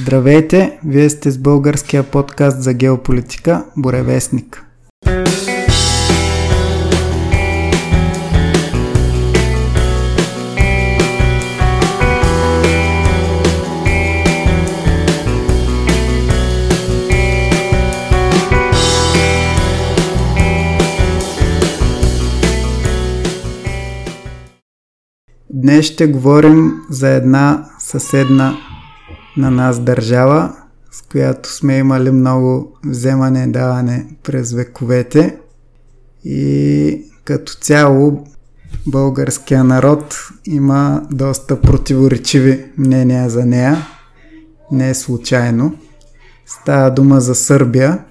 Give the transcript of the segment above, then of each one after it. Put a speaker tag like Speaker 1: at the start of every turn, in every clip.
Speaker 1: Здравейте, вие сте с българския подкаст за геополитика Боревестник. Днес ще говорим за една съседна на нас държава, с която сме имали много вземане даване през вековете. И като цяло българския народ има доста противоречиви мнения за нея. Не е случайно. Става дума за Сърбия,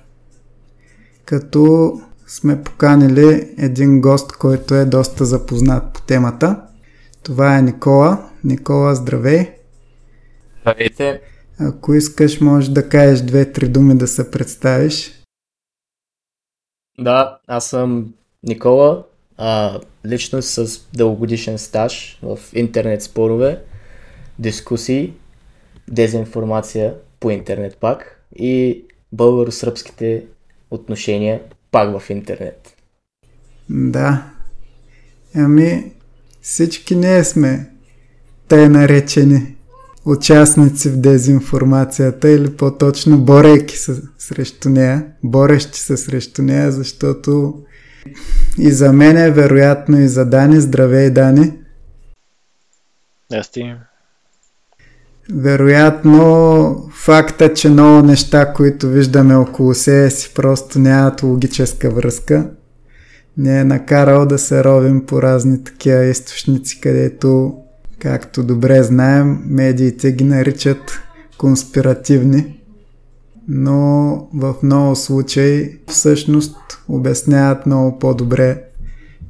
Speaker 1: като сме поканили един гост, който е доста запознат по темата. Това е Никола. Никола, здравей!
Speaker 2: Здравейте!
Speaker 1: Ако искаш, можеш да кажеш две-три думи да се представиш.
Speaker 2: Да, аз съм Никола, а, лично с дългогодишен стаж в интернет спорове, дискусии, дезинформация по интернет пак и българо-сръбските отношения пак в интернет.
Speaker 1: Да. Ами, всички ние сме те наречени участници в дезинформацията или по-точно борейки се срещу нея, борещи се срещу нея, защото и за мен е вероятно и за Дани. Здравей, Дани!
Speaker 3: Здрасти!
Speaker 1: Вероятно факта, че много неща, които виждаме около себе си, просто нямат логическа връзка, не е накарал да се ровим по разни такива източници, където, както добре знаем, медиите ги наричат конспиративни, но в много случаи всъщност обясняват много по-добре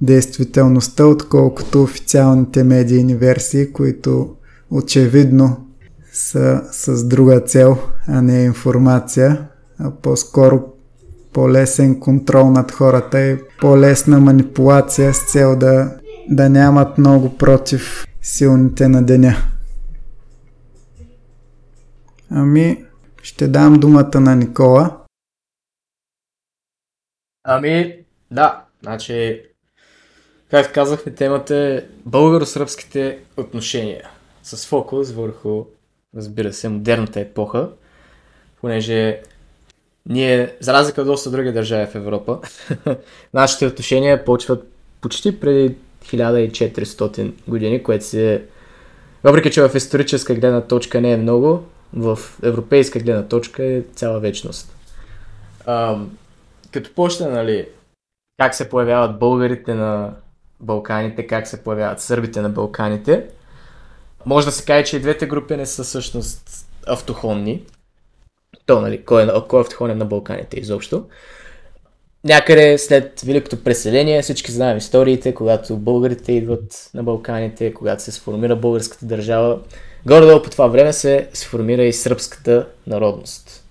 Speaker 1: действителността, отколкото официалните медийни версии, които очевидно са с друга цел, а не информация, а по-скоро по-лесен контрол над хората и по-лесна манипулация с цел да, да нямат много против силните на деня. Ами, ще дам думата на Никола.
Speaker 2: Ами, да, значи, както казахме, темата е българо-сръбските отношения. С фокус върху, разбира се, модерната епоха, понеже ние, за разлика от доста други държави в Европа, нашите отношения почват почти преди 1400 години, което се въпреки, че в историческа гледна точка не е много, в европейска гледна точка е цяла вечност. А, като почна, нали, как се появяват българите на Балканите, как се появяват сърбите на Балканите, може да се каже, че и двете групи не са всъщност автохонни то, нали, кой е, кой е автохонен на Балканите изобщо. Някъде след Великото преселение всички знаем историите, когато българите идват на Балканите, когато се сформира българската държава. Горе-долу по това време се сформира и сръбската народност.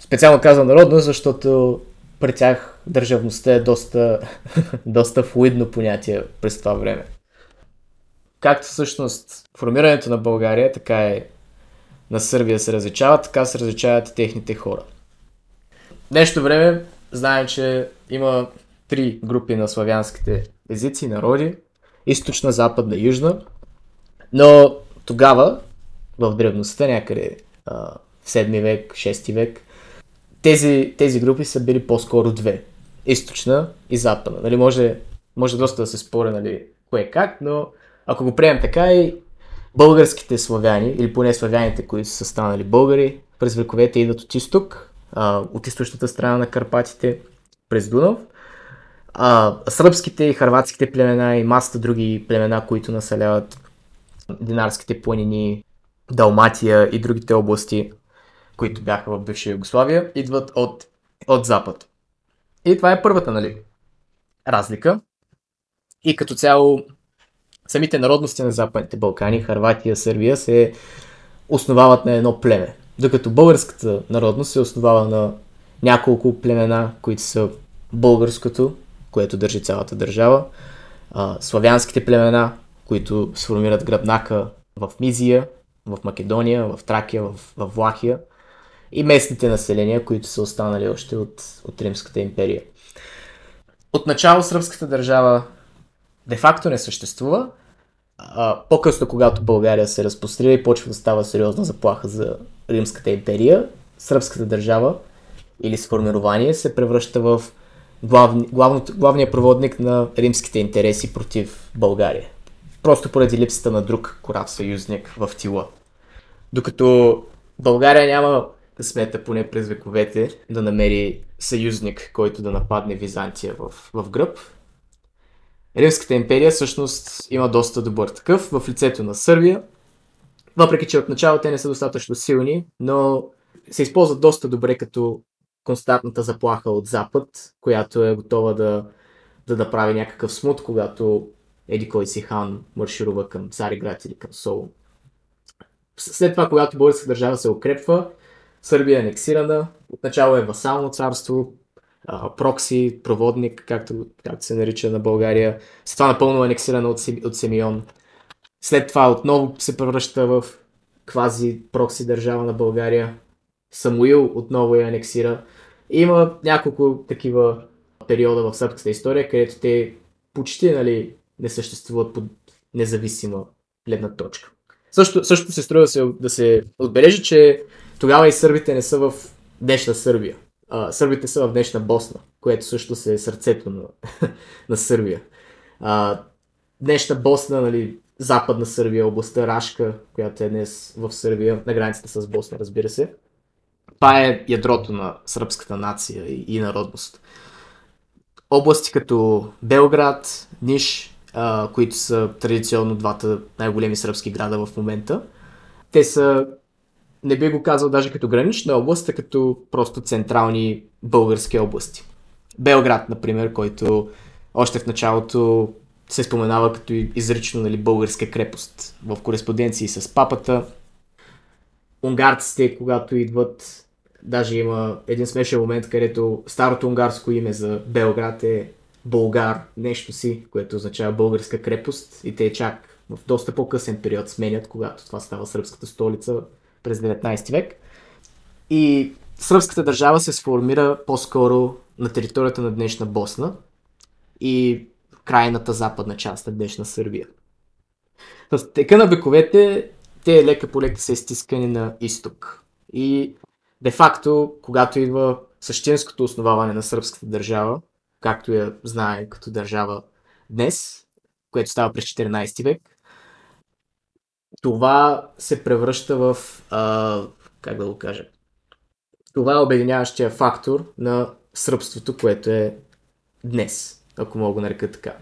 Speaker 2: Специално казвам народност, защото при тях държавността е доста, доста флуидно понятие през това време. Както всъщност формирането на България, така е на Сърбия се различават, така се различават и техните хора. Днешно време знаем, че има три групи на славянските езици, народи, източна, западна и южна, но тогава, в древността, някъде в 7 век, 6 век, тези, тези групи са били по-скоро две. Източна и западна. Нали, може, може доста да се спори нали, кое е как, но ако го приемем така и българските славяни, или поне славяните, които са станали българи, през вековете идват от изток, а, от източната страна на Карпатите, през Дунав. А, сръбските и харватските племена и масата други племена, които населяват Динарските планини, Далматия и другите области, които бяха в бивша Югославия, идват от, от запад. И това е първата, нали, разлика. И като цяло самите народности на Западните Балкани, Харватия, Сърбия, се основават на едно племе. Докато българската народност се основава на няколко племена, които са българското, което държи цялата държава, а, славянските племена, които сформират гръбнака в Мизия, в Македония, в Тракия, в, в Влахия и местните населения, които са останали още от, от Римската империя. Отначало сръбската държава де-факто не съществува. А, по-късно, когато България се разпрострира и почва да става сериозна заплаха за Римската империя, сръбската държава или сформирование се превръща в главни, главно, главния проводник на римските интереси против България. Просто поради липсата на друг кораб съюзник в Тила. Докато България няма късмета поне през вековете да намери съюзник, който да нападне Византия в, в гръб. Римската империя всъщност има доста добър такъв в лицето на Сърбия, въпреки че отначало те не са достатъчно силни, но се използват доста добре като константната заплаха от Запад, която е готова да, да направи някакъв смут, когато еди кой си хан марширува към Цариград или към Солун. След това, когато българска държава се укрепва, Сърбия е анексирана, отначало е васално царство, прокси, проводник, както, както се нарича на България. След това напълно анексирана от, от Семион. След това отново се превръща в квази прокси държава на България. Самуил отново я анексира. Има няколко такива периода в сръбската история, където те почти нали, не съществуват под независима гледна точка. Също, също се струва да се, да се отбележи, че тогава и сърбите не са в днешна Сърбия. А, сърбите са в днешна Босна, което също се е сърцето на, на Сърбия. А, днешна Босна, нали, западна Сърбия, областта Рашка, която е днес в Сърбия, на границата с Босна, разбира се. Това е ядрото на сръбската нация и, народност. Области като Белград, Ниш, а, които са традиционно двата най-големи сръбски града в момента, те са не би го казал даже като гранична област, а като просто централни български области. Белград, например, който още в началото се споменава като изрично нали, българска крепост в кореспонденции с папата. Унгарците, когато идват, даже има един смешен момент, където старото унгарско име за Белград е Болгар, нещо си, което означава българска крепост и те чак в доста по-късен период сменят, когато това става сръбската столица през 19 век. И сръбската държава се сформира по-скоро на територията на днешна Босна и крайната западна част на днешна Сърбия. В тека на вековете те лека по лека са изтискани на изток. И де-факто, когато идва същинското основаване на сръбската държава, както я знае като държава днес, което става през 14 век, това се превръща в, а, как да го кажа, това е обединяващия фактор на сръбството, което е днес, ако мога го нарека така.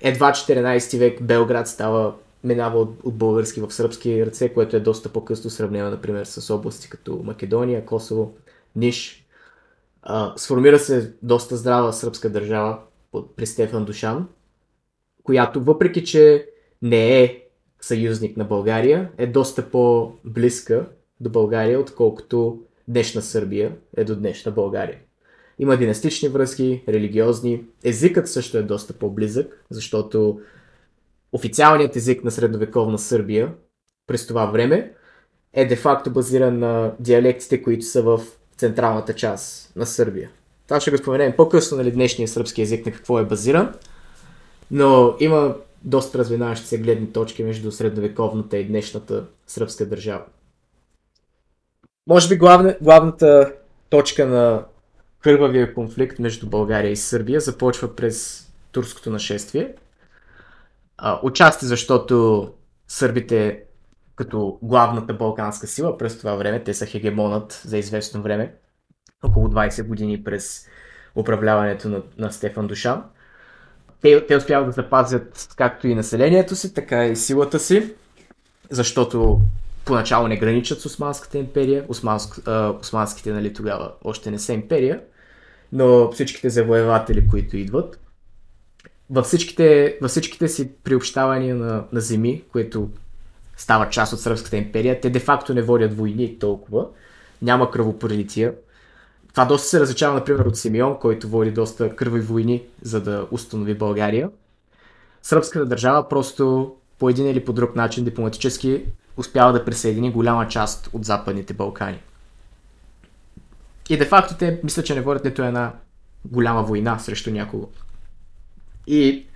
Speaker 2: Едва 14 век Белград става минава от, от български в сръбски ръце, което е доста по-късно сравнено, например, с области като Македония, Косово, Ниш. А, сформира се доста здрава сръбска държава при Стефан Душан, която въпреки, че не е съюзник на България, е доста по-близка до България, отколкото днешна Сърбия е до днешна България. Има династични връзки, религиозни. Езикът също е доста по-близък, защото официалният език на средновековна Сърбия през това време е де-факто базиран на диалектите, които са в централната част на Сърбия. Това ще го споменем по-късно, нали, днешния сръбски език на какво е базиран, но има доста развинаващи се гледни точки между средновековната и днешната сръбска държава. Може би главна, главната точка на кървавия конфликт между България и Сърбия започва през турското нашествие. Отчасти защото сърбите като главната балканска сила през това време, те са хегемонът за известно време, около 20 години през управляването на, на Стефан Душан те, те успяват да запазят както и населението си, така и силата си, защото поначало не граничат с Османската империя. Османск, а, османските нали, тогава още не са империя, но всичките завоеватели, които идват, във всичките, във всичките си приобщавания на, на земи, които стават част от Сръбската империя, те де-факто не водят войни толкова, няма кръвопролития, това доста се различава, например, от Симеон, който води доста кърви войни, за да установи България. Сръбската държава просто по един или по друг начин дипломатически успява да присъедини голяма част от Западните Балкани. И де факто те мисля, че не водят нито една голяма война срещу някого. И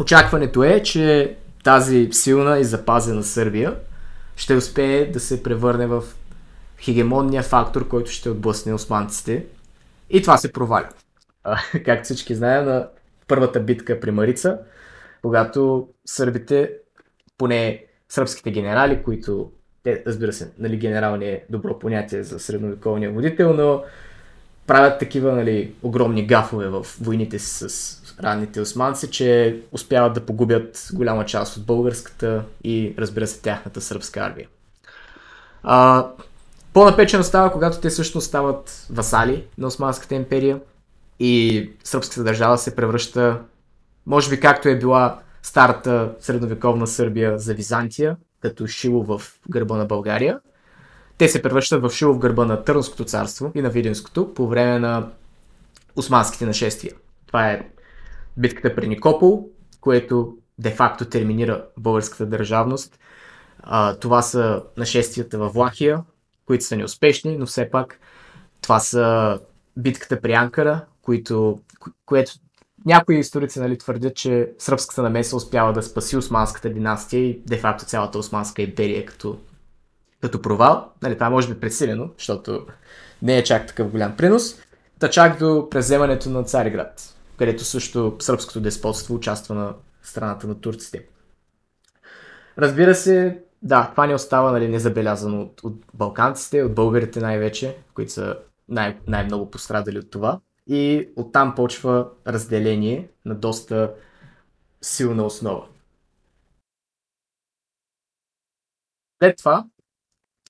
Speaker 2: очакването е, че тази силна и запазена Сърбия ще успее да се превърне в хегемонния фактор, който ще отблъсне османците. И това се проваля. както всички знаем, на първата битка при Марица, когато сърбите, поне сръбските генерали, които те, разбира се, нали, генерал не е добро понятие за средновековния водител, но правят такива нали, огромни гафове в войните си с ранните османци, че успяват да погубят голяма част от българската и разбира се тяхната сръбска армия. А, по-напечено става, когато те също стават васали на Османската империя и сръбската държава се превръща, може би както е била старата средновековна Сърбия за Византия, като шило в гърба на България. Те се превръщат в шило в гърба на Търнското царство и на Виденското по време на османските нашествия. Това е битката при Никопол, което де-факто терминира българската държавност. А, това са нашествията във Влахия, които са неуспешни, но все пак това са битката при Анкара, които, което някои историци нали, твърдят, че сръбската намеса успява да спаси османската династия и де-факто цялата османска империя като, като провал. Нали, това може би пресилено, защото не е чак такъв голям принос. Та чак до преземането на Цариград, където също сръбското деспотство участва на страната на турците. Разбира се, да, това не остава нали, незабелязано от, от балканците, от българите най-вече, които са най- най-много пострадали от това. И оттам почва разделение на доста силна основа. След това,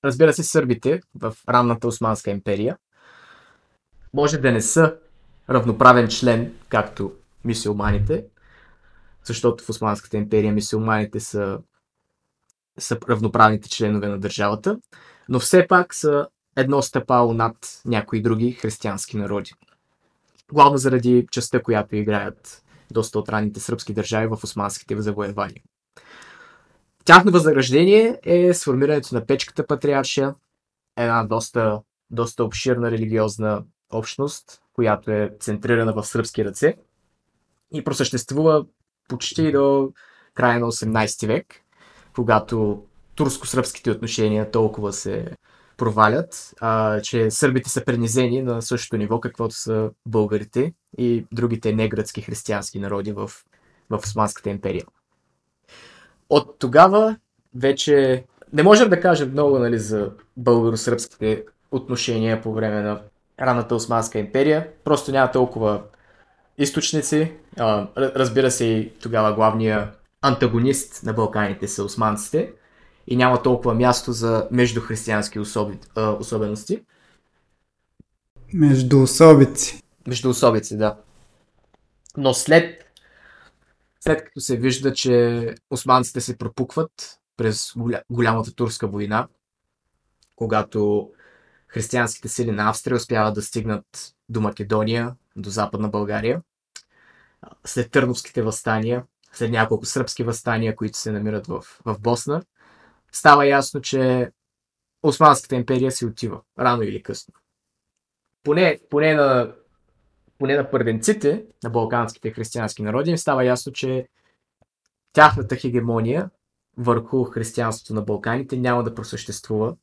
Speaker 2: разбира се, сърбите в ранната Османска империя може да не са равноправен член, както мисиоманите, защото в Османската империя мисиоманите са, са равноправните членове на държавата, но все пак са едно стъпало над някои други християнски народи. Главно заради частта, която играят доста от ранните сръбски държави в османските завоевания. Тяхно възрождение е сформирането на Печката патриаршия, една доста, доста обширна религиозна общност, която е центрирана в сръбски ръце и просъществува почти до края на 18 век, когато турско-сръбските отношения толкова се провалят, а, че сърбите са пренизени на същото ниво, каквото са българите и другите неградски християнски народи в, в Османската империя. От тогава вече не можем да кажем много нали, за българо-сръбските отношения по време на ранната Османска империя. Просто няма толкова източници. А, разбира се и тогава главният антагонист на Балканите са османците и няма толкова място за междухристиянски особи, а, особености.
Speaker 1: Между особици.
Speaker 2: Между особици, да. Но след, след като се вижда, че османците се пропукват през голя, голямата турска война, когато християнските сили на Австрия успяват да стигнат до Македония, до Западна България, след Търновските възстания, след няколко сръбски възстания, които се намират в, в Босна, става ясно, че Османската империя си отива, рано или късно. Поне, поне, на, поне на първенците на балканските християнски народи им става ясно, че тяхната хегемония върху християнството на Балканите няма да просъществува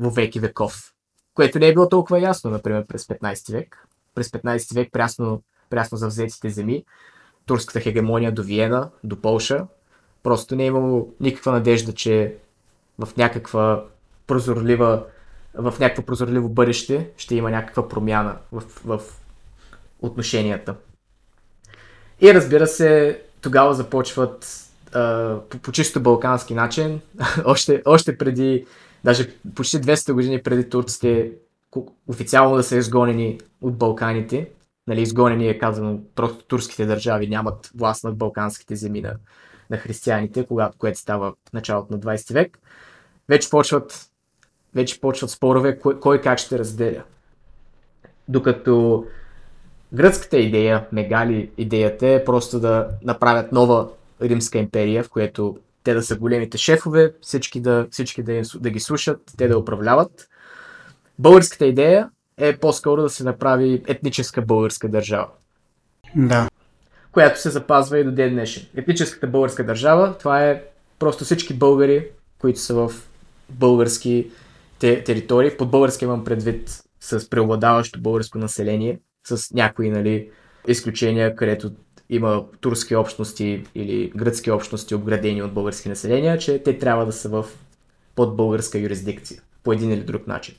Speaker 2: в веки веков. Което не е било толкова ясно, например, през 15 век. През 15 век прясно, прясно завзетите земи, турската хегемония до Виена, до Полша, просто не е имало никаква надежда, че в някаква прозорлива в някакво прозорливо бъдеще ще има някаква промяна в, в отношенията. И разбира се, тогава започват а, по, по чисто балкански начин, още, още преди, даже почти 200 години преди турците официално да са изгонени от Балканите. Нали, изгонени е казано, просто турските държави нямат власт над балканските земи на, на християните, когато, което става в началото на 20 век вече почват, вече почват спорове кой, кой как ще разделя. Докато гръцката идея, Мегали идеята е просто да направят нова Римска империя, в която те да са големите шефове, всички да, всички да, да ги слушат, те да управляват. Българската идея е по-скоро да се направи етническа българска държава.
Speaker 1: Да.
Speaker 2: Която се запазва и до ден днешен. Етническата българска държава, това е просто всички българи, които са в български те, територии. Под български имам предвид с преобладаващо българско население, с някои нали, изключения, където има турски общности или гръцки общности, обградени от български населения, че те трябва да са в под българска юрисдикция, по един или друг начин.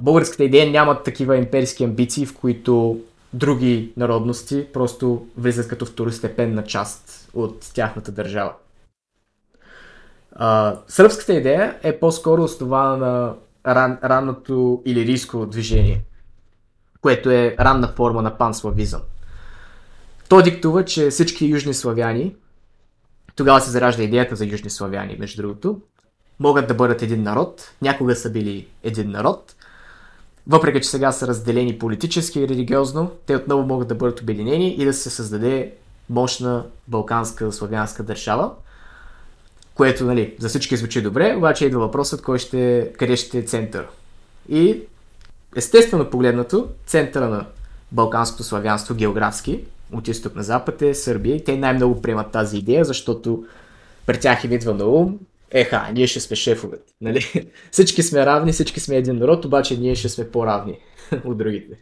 Speaker 2: Българската идея нямат такива имперски амбиции, в които други народности просто влизат като второстепенна част от тяхната държава. Сръбската идея е по-скоро основана на ран, ранното илирийско движение, което е ранна форма на панславизъм. То диктува, че всички южни славяни, тогава се заражда идеята за южни славяни, между другото, могат да бъдат един народ, някога са били един народ, въпреки че сега са разделени политически и религиозно, те отново могат да бъдат обединени и да се създаде мощна балканска славянска държава, което нали, за всички звучи добре, обаче идва въпросът кой ще, къде ще е център. И естествено погледнато, центъра на балканското славянство географски от изток на запад е Сърбия и те най-много приемат тази идея, защото при тях им идва на ум, еха, ние ще сме шефовете. Нали? Всички сме равни, всички сме един народ, обаче ние ще сме по-равни от другите.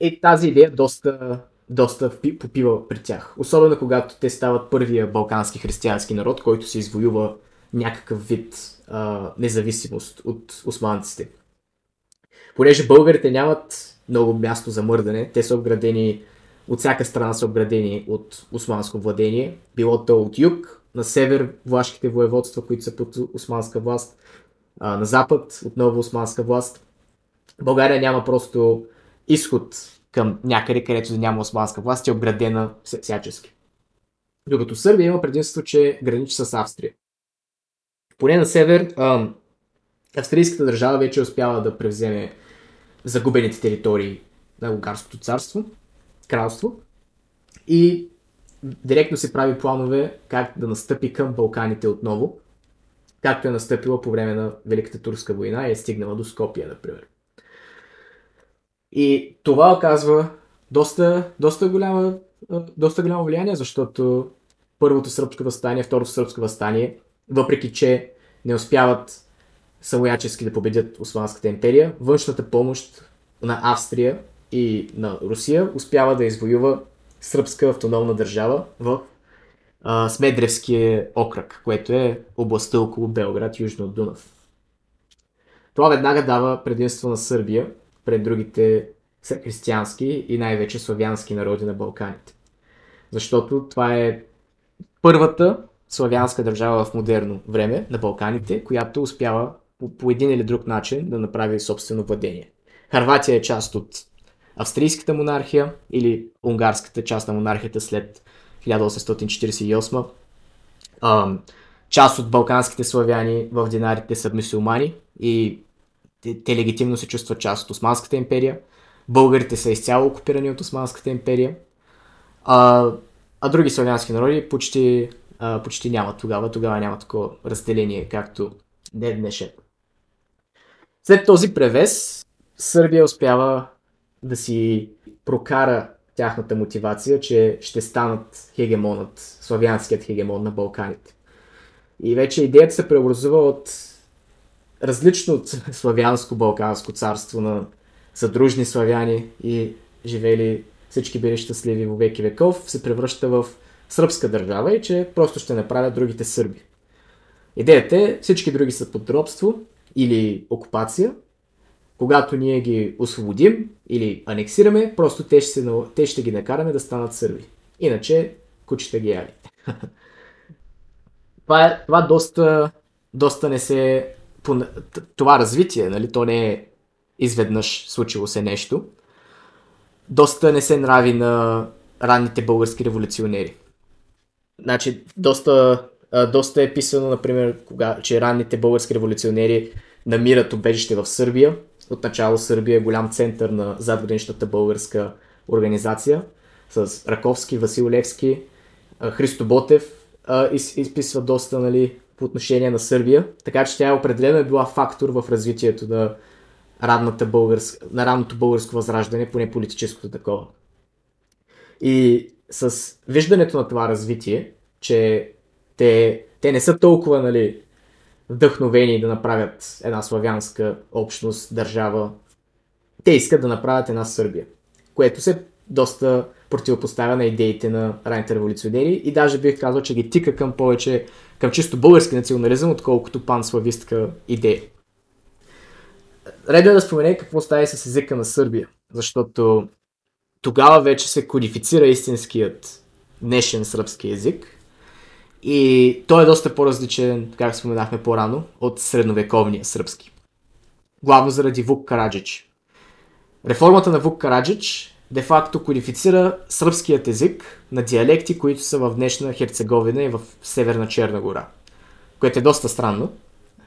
Speaker 2: И тази идея доста, доста попива при тях. Особено когато те стават първия балкански християнски народ, който се извоюва някакъв вид а, независимост от османците. Понеже българите нямат много място за мърдане. Те са обградени, от всяка страна са обградени от османско владение. Било то от юг, на север влашките воеводства, които са под османска власт, а, на запад отново османска власт. България няма просто изход към някъде, където няма османска власт, е обградена всячески. Докато Сърбия има предимство, че граничи с Австрия. Поне на север, австрийската държава вече успява да превземе загубените територии на Унгарското царство, кралство и директно се прави планове как да настъпи към Балканите отново, както е настъпила по време на Великата турска война и е стигнала до Скопия, например. И това оказва доста, доста, голяма, доста голямо влияние, защото първото сръбско възстание, второто сръбско възстание, въпреки че не успяват самоячески да победят Османската империя, външната помощ на Австрия и на Русия успява да извоюва сръбска автономна държава в Смедревския окръг, което е областта около Белград, южно от Дунав. Това веднага дава предимство на Сърбия пред другите християнски и най-вече славянски народи на Балканите. Защото това е първата славянска държава в модерно време на Балканите, която успява по, по един или друг начин да направи собствено владение. Харватия е част от австрийската монархия или унгарската част на монархията след 1848. А, част от балканските славяни в динарите са мусулмани и те, те легитимно се чувстват част от Османската империя. Българите са изцяло окупирани от Османската империя. А, а други славянски народи почти, а, почти няма тогава. Тогава няма такова разделение, както не днешен. След този превес, Сърбия успява да си прокара тяхната мотивация, че ще станат хегемонът, славянският хегемон на Балканите. И вече идеята се преобразува от различно от славянско-балканско царство на съдружни славяни и живели всички били щастливи во веки веков, се превръща в сръбска държава и че просто ще направят другите сърби. Идеята е всички други са под робство или окупация когато ние ги освободим или анексираме, просто те ще, се, те ще ги накараме да станат сърби. Иначе кучета ги яли. това, е, това доста, доста не се... Това развитие, нали, то не е изведнъж случило се нещо. Доста не се нрави на ранните български революционери. Значи, доста, доста е писано, например, кога, че ранните български революционери намират убежище в Сърбия, Отначало Сърбия е голям център на задграничната българска организация с Раковски, Васил Левски, Христо Ботев, изписва доста нали, по отношение на Сърбия, така че тя е определено е била фактор в развитието на, ранната българск, на ранното българско възраждане, поне политическото такова. И с виждането на това развитие, че те, те не са толкова нали, вдъхновени да направят една славянска общност, държава. Те искат да направят една Сърбия, което се доста противопоставя на идеите на ранните революционери и даже бих казал, че ги тика към повече, към чисто български национализъм, отколкото панславистка идея. Редно е да спомене какво става с езика на Сърбия, защото тогава вече се кодифицира истинският днешен сръбски език и той е доста по-различен, как споменахме по-рано, от средновековния сръбски. Главно заради Вук Караджич. Реформата на Вук Караджич де-факто кодифицира сръбският език на диалекти, които са в днешна Херцеговина и в Северна Черна гора. Което е доста странно,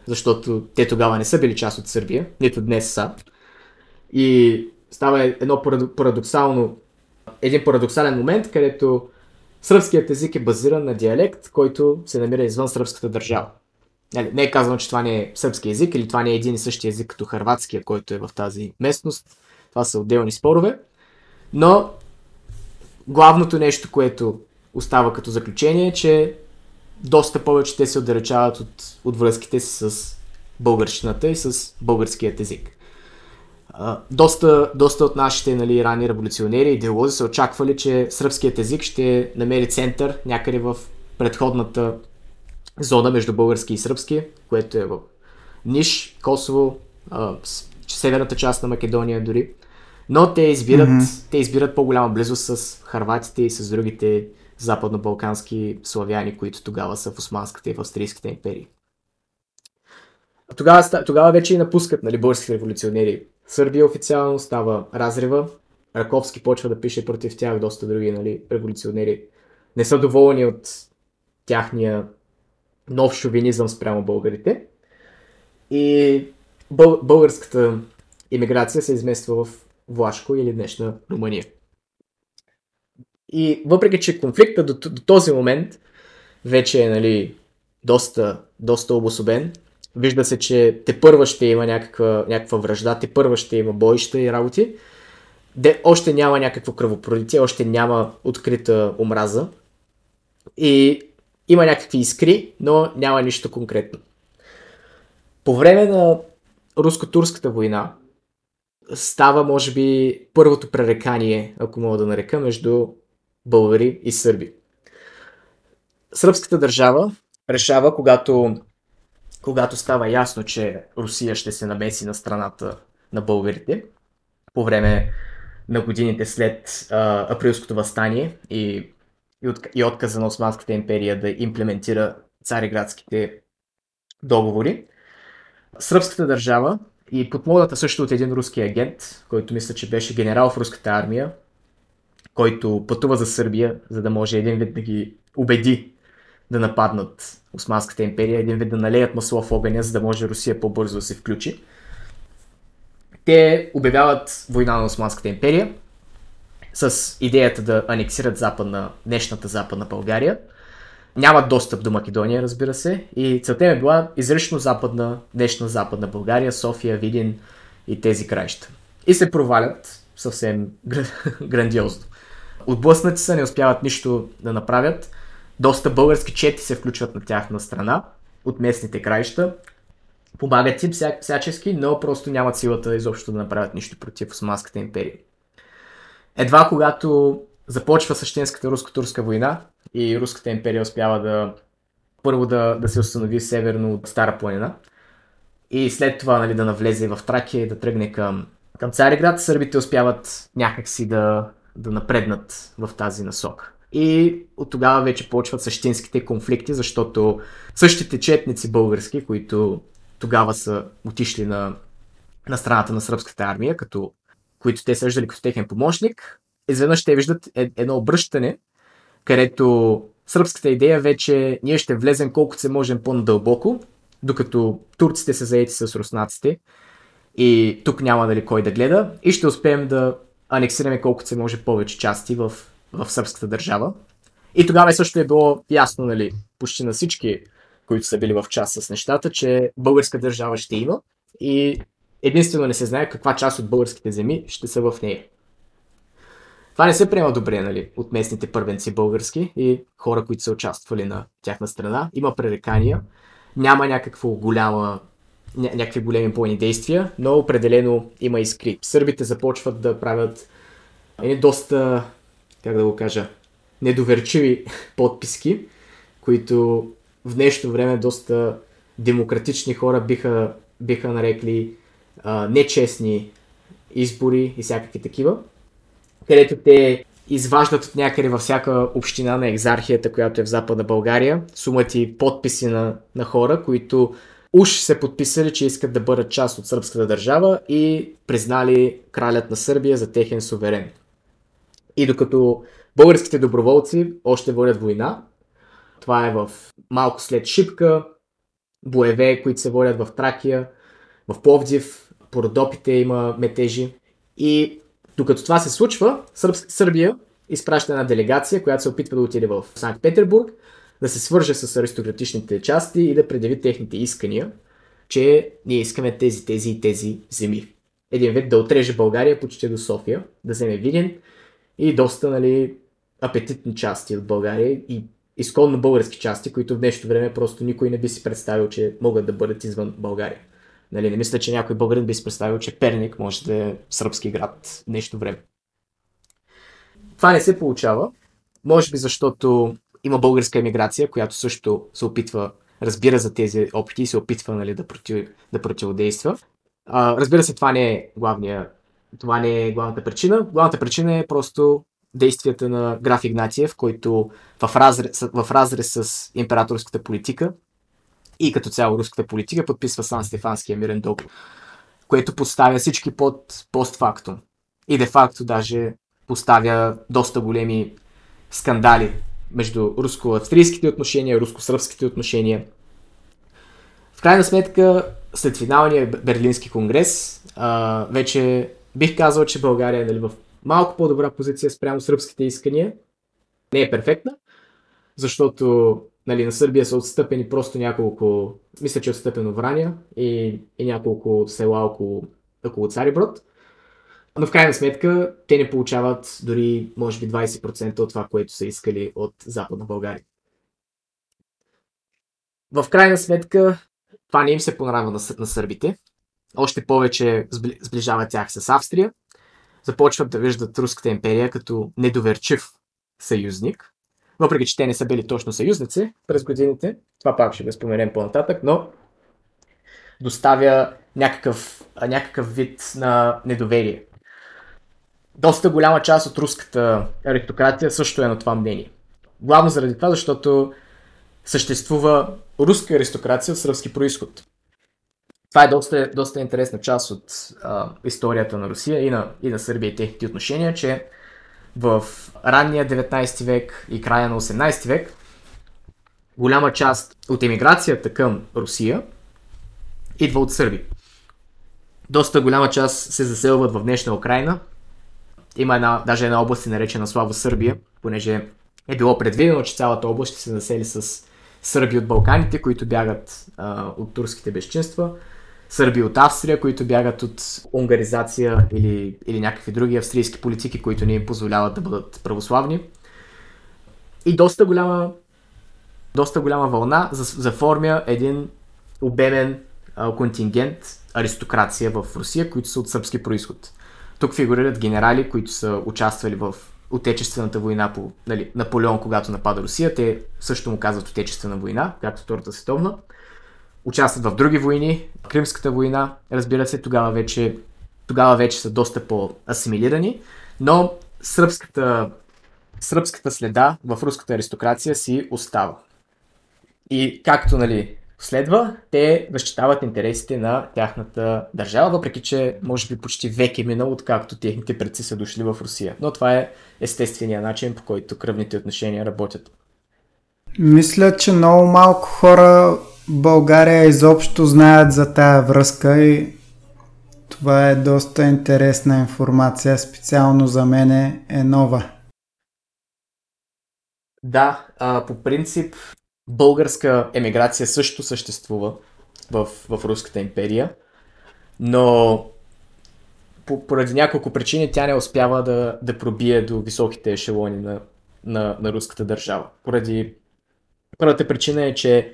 Speaker 2: защото те тогава не са били част от Сърбия, нито днес са. И става едно парадоксално, един парадоксален момент, където сръбският език е базиран на диалект, който се намира извън сръбската държава. Нали, не е казано, че това не е сръбски език или това не е един и същи език като харватския, който е в тази местност. Това са отделни спорове. Но главното нещо, което остава като заключение е, че доста повече те се отдалечават от, от връзките си с българщината и с българският език. Uh, доста, доста от нашите нали, рани революционери и идеолози са очаквали, че сръбският език ще намери център някъде в предходната зона между български и сръбски, което е в Ниш, Косово, uh, северната част на Македония дори. Но те избират, mm-hmm. те избират по-голяма близост с харватите и с другите западно-балкански славяни, които тогава са в Османската и в Австрийските империи. Тогава, тогава вече и напускат нали, българските революционери. Сърбия официално става разрева. Раковски почва да пише против тях, доста други нали, революционери не са доволни от тяхния нов шовинизъм спрямо българите. И бъл- българската иммиграция се измества в Влашко или днешна Румъния. И въпреки, че конфликта до, до този момент вече е нали, доста, доста обособен, вижда се, че те първа ще има някаква, някаква връжда, те първа ще има боища и работи, де още няма някакво кръвопролитие, още няма открита омраза и има някакви искри, но няма нищо конкретно. По време на руско-турската война, става, може би, първото пререкание, ако мога да нарека, между българи и сърби. Сръбската държава решава, когато, когато става ясно, че Русия ще се намеси на страната на българите, по време на годините след а, априлското възстание и, и, от, и отказа на Османската империя да имплементира цареградските договори, сръбската държава и подмогната също от един руски агент, който мисля, че беше генерал в руската армия, който пътува за Сърбия, за да може един вид да ги убеди да нападнат Османската империя, един вид да налеят масло в огъня, за да може Русия по-бързо да се включи. Те обявяват война на Османската империя с идеята да анексират западна, днешната западна България – нямат достъп до Македония, разбира се, и целта им е била изрично западна, днешна западна България, София, Видин и тези краища. И се провалят съвсем грандиозно. Отблъснати са, не успяват нищо да направят. Доста български чети се включват на тяхна страна от местните краища. Помагат им вся, всячески, но просто нямат силата изобщо да направят нищо против Османската империя. Едва когато започва същинската руско-турска война и Руската империя успява да първо да, да се установи северно от Стара планина и след това нали, да навлезе в Тракия и да тръгне към, към Цареград, сърбите успяват някакси да, да напреднат в тази насока. И от тогава вече почват същинските конфликти, защото същите четници български, които тогава са отишли на, на страната на сръбската армия, като, които те съждали като техен помощник, изведнъж те виждат е, едно обръщане, където сръбската идея вече ние ще влезем колкото се можем по-надълбоко, докато турците са заети с руснаците. И тук няма дали кой да гледа. И ще успеем да анексираме колкото се може повече части в, в сръбската държава. И тогава също е било ясно, нали, почти на всички, които са били в част с нещата, че българска държава ще има и единствено не се знае каква част от българските земи ще са в нея. Това не се приема добре нали, от местните първенци български и хора, които са участвали на тяхна страна. Има пререкания, няма някакво голяма, ня- някакви големи бойни действия, но определено има искри. Сърбите започват да правят едни доста, как да го кажа, недоверчиви подписки, които в днешно време доста демократични хора биха, биха нарекли а, нечестни избори и всякакви такива където те изваждат от някъде във всяка община на екзархията, която е в Западна България, сумати подписи на, на хора, които уж се подписали, че искат да бъдат част от сръбската държава и признали кралят на Сърбия за техен суверен. И докато българските доброволци още водят война, това е в малко след Шипка, боеве, които се водят в Тракия, в Пловдив, по Родопите има метежи. И докато това се случва, Сърб... Сърбия изпраща една делегация, която се опитва да отиде в Санкт Петербург, да се свърже с аристократичните части и да предяви техните искания, че ние искаме тези, тези и тези земи. Един вид да отреже България почти до София, да вземе Виден и доста нали, апетитни части от България и изконно български части, които в днешно време просто никой не би си представил, че могат да бъдат извън България. Нали, не мисля, че някой българин би си представил, че Перник може да е сръбски град днешно време. Това не се получава. Може би защото има българска емиграция, която също се опитва, разбира за тези опити и се опитва нали, да, против, да противодейства. А, разбира се, това не е главния, това не е главната причина. Главната причина е просто действията на граф Игнатиев, който в разрез, в разрез с императорската политика и като цяло руската политика подписва Сан Стефанския мирен договор, което поставя всички под постфактум. И де-факто даже поставя доста големи скандали между руско-австрийските отношения, руско-сръбските отношения. В крайна сметка, след финалния Берлински конгрес, вече бих казал, че България е нали, в малко по-добра позиция спрямо сръбските искания. Не е перфектна, защото нали, на Сърбия са отстъпени просто няколко, мисля, че е отстъпено Враня и, и няколко села около, около Цариброд. Но в крайна сметка те не получават дори, може би, 20% от това, което са искали от Западна България. В крайна сметка това не им се понравя на, на сърбите. Още повече сближава тях с Австрия. Започват да виждат Руската империя като недоверчив съюзник въпреки, че те не са били точно съюзници през годините, това пак ще го споменем по-нататък, но доставя някакъв, някакъв вид на недоверие. Доста голяма част от руската аристократия също е на това мнение. Главно заради това, защото съществува руска аристокрация от сръбски происход. Това е доста, доста интересна част от а, историята на Русия и на, и на Сърбия и техните отношения, че в ранния 19 век и края на 18 век, голяма част от емиграцията към Русия идва от сърби. Доста голяма част се заселват в днешна Украина. Има една, даже една област наречена Слава Сърбия, понеже е било предвидено, че цялата област ще се засели с сърби от Балканите, които бягат а, от турските безчинства сърби от Австрия, които бягат от унгаризация или, или някакви други австрийски политики, които ни им позволяват да бъдат православни. И доста голяма, доста голяма вълна заформя един обемен контингент аристокрация в Русия, които са от сръбски происход. Тук фигурират генерали, които са участвали в Отечествената война по нали, Наполеон, когато напада Русия. Те също му казват Отечествена война, както Втората световна участват в други войни, Кримската война, разбира се, тогава вече, тогава вече са доста по-асимилирани, но сръбската, сръбската следа в руската аристокрация си остава. И както нали, следва, те защитават интересите на тяхната държава, въпреки че може би почти век е минал, откакто техните предци са дошли в Русия. Но това е естествения начин, по който кръвните отношения работят.
Speaker 1: Мисля, че много малко хора България изобщо знаят за тая връзка и това е доста интересна информация, специално за мен е нова.
Speaker 2: Да, а, по принцип българска емиграция също съществува в, в Руската империя, но по, поради няколко причини тя не успява да, да пробие до високите ешелони на, на, на руската държава. Поради първата причина е, че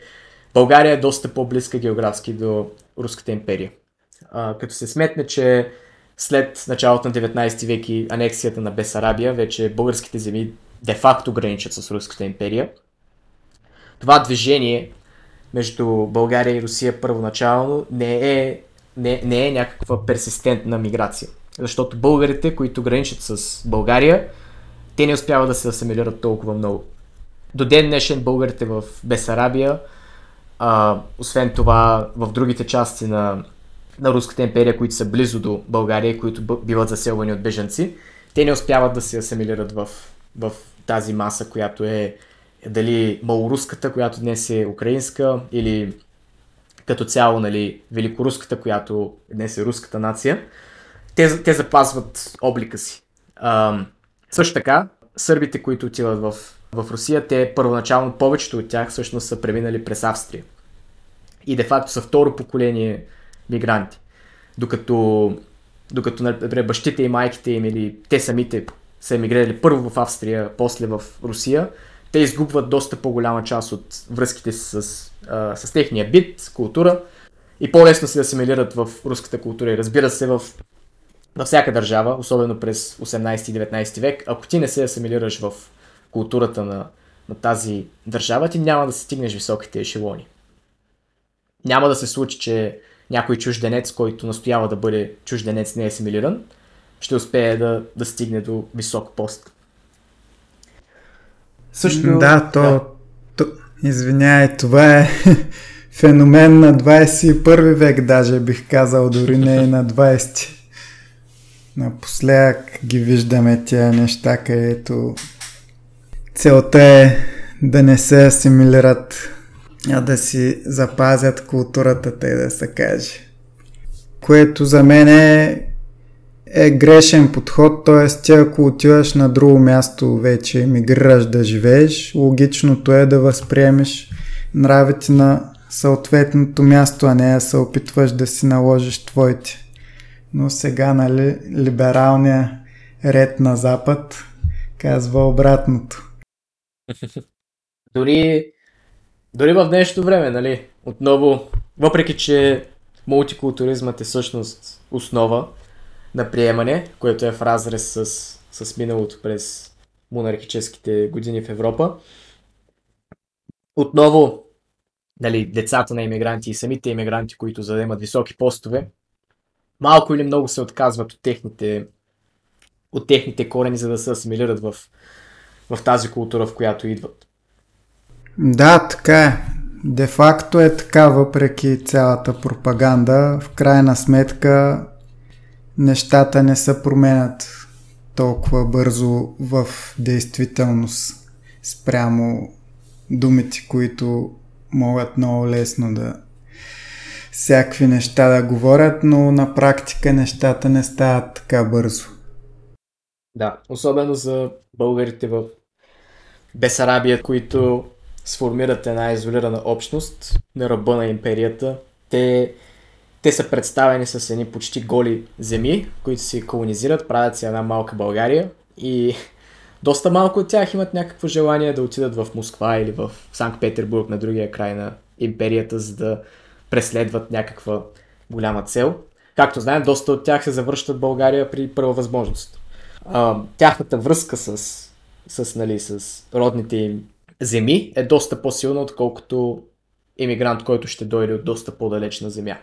Speaker 2: България е доста по-близка географски до Руската империя. А, като се сметне, че след началото на 19 век анексията на Бесарабия, вече българските земи де-факто граничат с Руската империя. Това движение между България и Русия първоначално не е, не, не е някаква персистентна миграция. Защото българите, които граничат с България, те не успяват да се асимилират толкова много. До ден днешен българите в Бесарабия, а, освен това в другите части на, на Руската империя, които са близо до България, които биват заселвани от бежанци, те не успяват да се асимилират в, в тази маса, която е дали малоруската, която днес е украинска, или като цяло нали, великоруската, която днес е руската нация, те, те запазват облика си. А, също така, сърбите, които отиват в, в Русия, те първоначално повечето от тях всъщност са преминали през Австрия. И де-факто са второ поколение мигранти. Докато, докато например, бащите и майките им или те самите са емигрирали първо в Австрия, после в Русия, те изгубват доста по-голяма част от връзките с, а, с техния бит, култура и по-лесно се асимилират в руската култура. И разбира се, в, във всяка държава, особено през 18-19 век, ако ти не се асимилираш в културата на, на тази държава, ти няма да стигнеш високите ешелони. Няма да се случи, че някой чужденец, който настоява да бъде чужденец, не е асимилиран, ще успее да, да стигне до висок пост.
Speaker 1: Също... Да, то, да. то извиняй, това е феномен на 21 век, даже бих казал, дори не и на 20. Напоследък ги виждаме тия неща, където целта е да не се асимилират, а да си запазят културата, тъй да се каже. Което за мен е е грешен подход, т.е. ти ако отиваш на друго място вече, емигрираш да живееш, логичното е да възприемеш нравите на съответното място, а не да се опитваш да си наложиш твоите. Но сега, нали, либералния ред на Запад казва обратното.
Speaker 2: Дори, дори в днешното време, нали, отново, въпреки че мултикултуризмът е всъщност основа, на приемане, което е в разрез с, с миналото през монархическите години в Европа. Отново, нали, децата на иммигранти и самите иммигранти, които заемат високи постове, малко или много се отказват от техните, от техните корени, за да се асимилират в, в тази култура, в която идват.
Speaker 1: Да, така е. Де-факто е така, въпреки цялата пропаганда. В крайна сметка нещата не се променят толкова бързо в действителност спрямо думите, които могат много лесно да всякакви неща да говорят, но на практика нещата не стават така бързо.
Speaker 2: Да, особено за българите в Бесарабия, които сформират една изолирана общност на ръба на империята. Те те са представени с едни почти голи земи, които си колонизират, правят си една малка България и доста малко от тях имат някакво желание да отидат в Москва или в Санкт Петербург на другия край на империята, за да преследват някаква голяма цел. Както знаем, доста от тях се завръщат в България при първа възможност. Тяхната връзка с, с, нали, с родните им земи е доста по-силна, отколкото иммигрант, който ще дойде от доста по-далечна земя.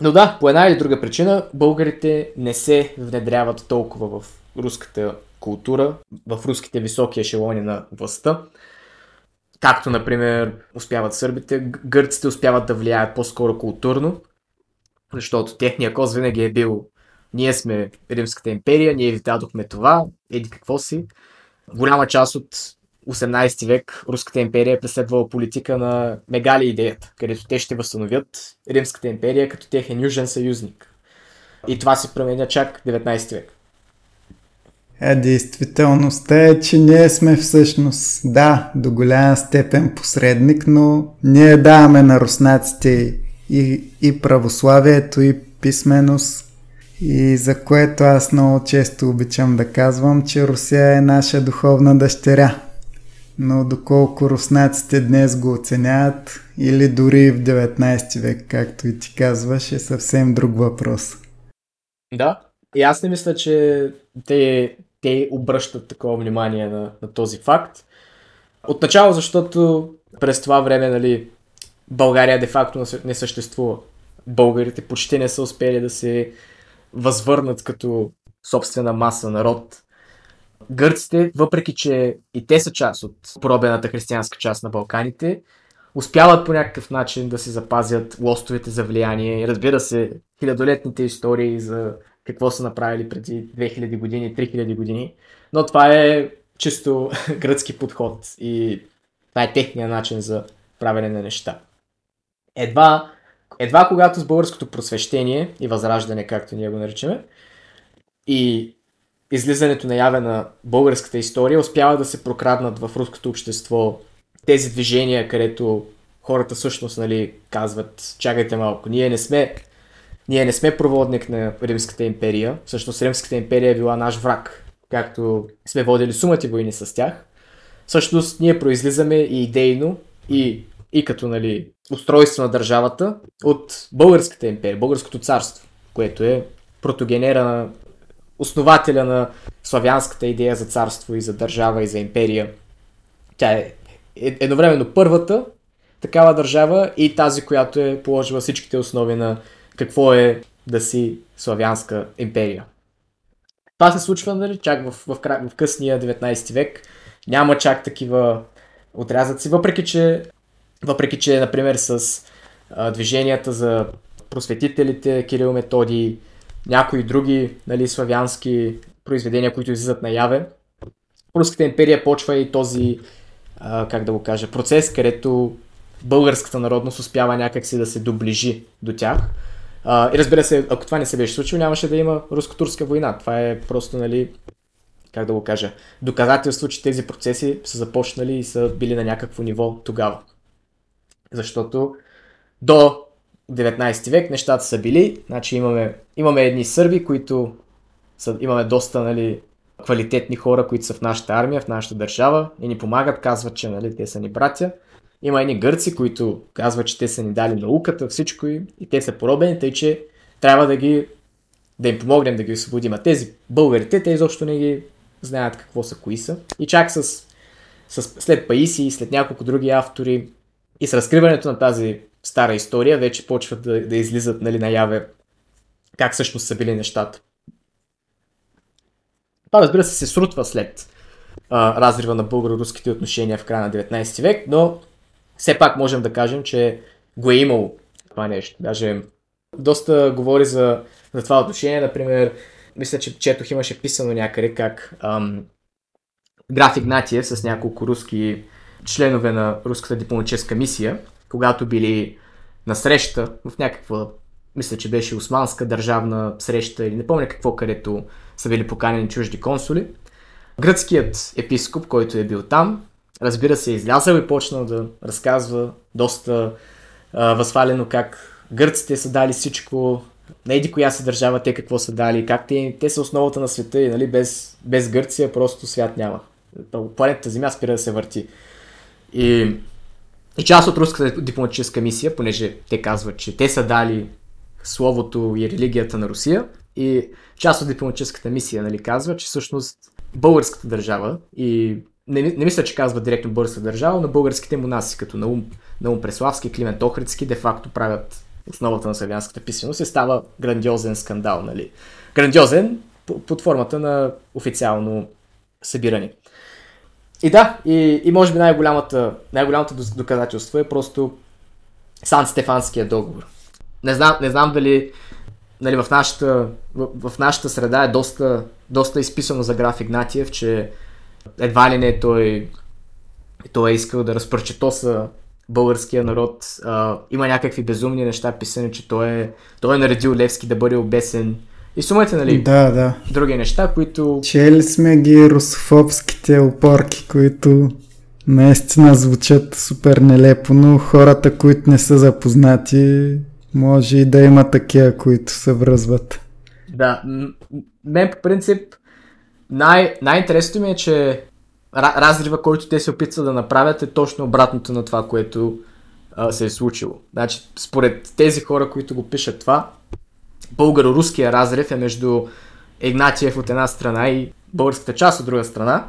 Speaker 2: Но да, по една или друга причина българите не се внедряват толкова в руската култура, в руските високи ешелони на властта. Както, например, успяват сърбите, гърците успяват да влияят по-скоро културно, защото техния коз винаги е бил ние сме Римската империя, ние ви дадохме това, еди какво си. Голяма част от 18 век Руската империя е преследвала политика на мегали идеята, където те ще възстановят Римската империя като техен южен съюзник. И това се променя чак 19 век.
Speaker 1: А действителността е, че ние сме всъщност, да, до голяма степен посредник, но ние даваме на руснаците и, и православието, и писменост, и за което аз много често обичам да казвам, че Русия е наша духовна дъщеря. Но доколко руснаците днес го оценяват, или дори в 19 век, както и ти казваш, е съвсем друг въпрос.
Speaker 2: Да, и аз не мисля, че те, те обръщат такова внимание на, на този факт. Отначало, защото през това време, нали, България де-факто не съществува. Българите почти не са успели да се възвърнат като собствена маса народ. Гърците, въпреки че и те са част от поробената християнска част на Балканите, успяват по някакъв начин да се запазят лостовете за влияние. И разбира се, хилядолетните истории за какво са направили преди 2000 години, 3000 години. Но това е чисто гръцки подход и това е техния начин за правене на неща. Едва, едва когато с българското просвещение и възраждане, както ние го наричаме, и излизането наяве на българската история успява да се прокраднат в руското общество тези движения, където хората всъщност нали, казват, чакайте малко, ние не сме ние не сме проводник на Римската империя. Всъщност Римската империя е била наш враг, както сме водили сумати войни с тях. Всъщност ние произлизаме и идейно, и, и като нали, устройство на държавата от Българската империя, Българското царство, което е протогенера на основателя на славянската идея за царство и за държава и за империя. Тя е едновременно първата такава държава и тази, която е положила всичките основи на какво е да си славянска империя. Това се случва нали, чак в, в, в късния 19 век. Няма чак такива отрязъци, въпреки че, въпреки че например, с а, движенията за просветителите, Кирил Методи, някои други нали, славянски произведения, които излизат наяве, Руската империя почва и този, а, как да го кажа, процес, където българската народност успява някакси да се доближи до тях. А, и разбира се, ако това не се беше случило, нямаше да има руско-турска война. Това е просто, нали, как да го кажа, доказателство, че тези процеси са започнали и са били на някакво ниво тогава. Защото до 19 век нещата са били, значи имаме, имаме едни сърби, които са, имаме доста нали, квалитетни хора, които са в нашата армия, в нашата държава и ни помагат, казват, че нали, те са ни братя. Има едни гърци, които казват, че те са ни дали науката, всичко и, и те са поробени, тъй че трябва да ги да им помогнем да ги освободим. А тези българите, те изобщо не ги знаят какво са, кои са. И чак с, с след Паиси и след няколко други автори и с разкриването на тази стара история, вече почват да, да излизат нали, наяве как всъщност са били нещата. Това разбира се се срутва след а, разрива на българо-руските отношения в края на 19 век, но все пак можем да кажем, че го е имало това нещо. Даже доста говори за, за това отношение. Например, мисля, че четох имаше писано някъде как ам, граф Игнатиев с няколко руски членове на руската дипломатическа мисия, когато били на среща в някаква, мисля, че беше османска държавна среща или не помня какво, където са били поканени чужди консули. Гръцкият епископ, който е бил там, разбира се, е излязъл и почнал да разказва доста а, възхвалено как гърците са дали всичко, на еди коя се държава те какво са дали, как те, те са основата на света и нали, без, без Гърция просто свят няма. Планетата Земя спира да се върти. И, и част от руската дипломатическа мисия, понеже те казват, че те са дали словото и религията на Русия, и част от дипломатическата мисия нали, казва, че всъщност българската държава и не, не мисля, че казва директно българска държава, но българските монаси, като Наум, Наум Преславски, Климент Охридски, де-факто правят основата на славянската писменост и става грандиозен скандал. Нали? Грандиозен под формата на официално събиране. И да, и, и може би най-голямата, най-голямото доказателство е просто Сан Стефанския договор. Не знам, не знам дали нали, в, нашата, в, в нашата среда е доста, доста изписано за граф Игнатиев, че едва ли не той, той е искал да разпърчетоса българския народ. А, има някакви безумни неща писани, че той е, той е наредил Левски да бъде обесен И сумайте, нали,
Speaker 1: Да, да.
Speaker 2: други неща, които...
Speaker 1: Чели сме ги русофобските опорки, които наистина звучат супер нелепо, но хората, които не са запознати, може и да има такива, които се връзват.
Speaker 2: Да, мен по принцип най- най-интересното ми е, че ра- разрива, който те се опитват да направят е точно обратното на това, което а, се е случило. Значи, според тези хора, които го пишат това, българо-руския разрив е между Игнатиев от една страна и българската част от друга страна.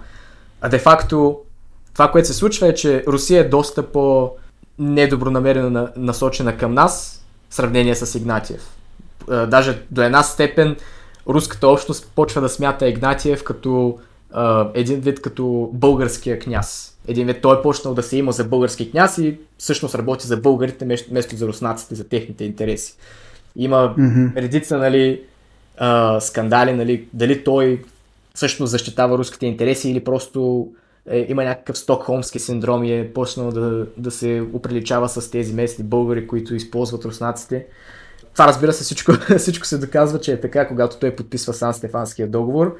Speaker 2: А де-факто това, което се случва е, че Русия е доста по недобронамерено на- насочена към нас в сравнение с Игнатиев. Даже до една степен руската общност почва да смята Игнатиев като един вид като българския княз. Един вид той е почнал да се има за български княз и всъщност работи за българите вместо за руснаците, за техните интереси. Има
Speaker 1: Мгм.
Speaker 2: редица нали, а, скандали, нали, дали той всъщност защитава руските интереси или просто е, има някакъв стокхолмски синдром и е почнал да, да се оприличава с тези местни българи, които използват руснаците. Това разбира се всичко, всичко се доказва, че е така, когато той подписва Сан Стефанския договор.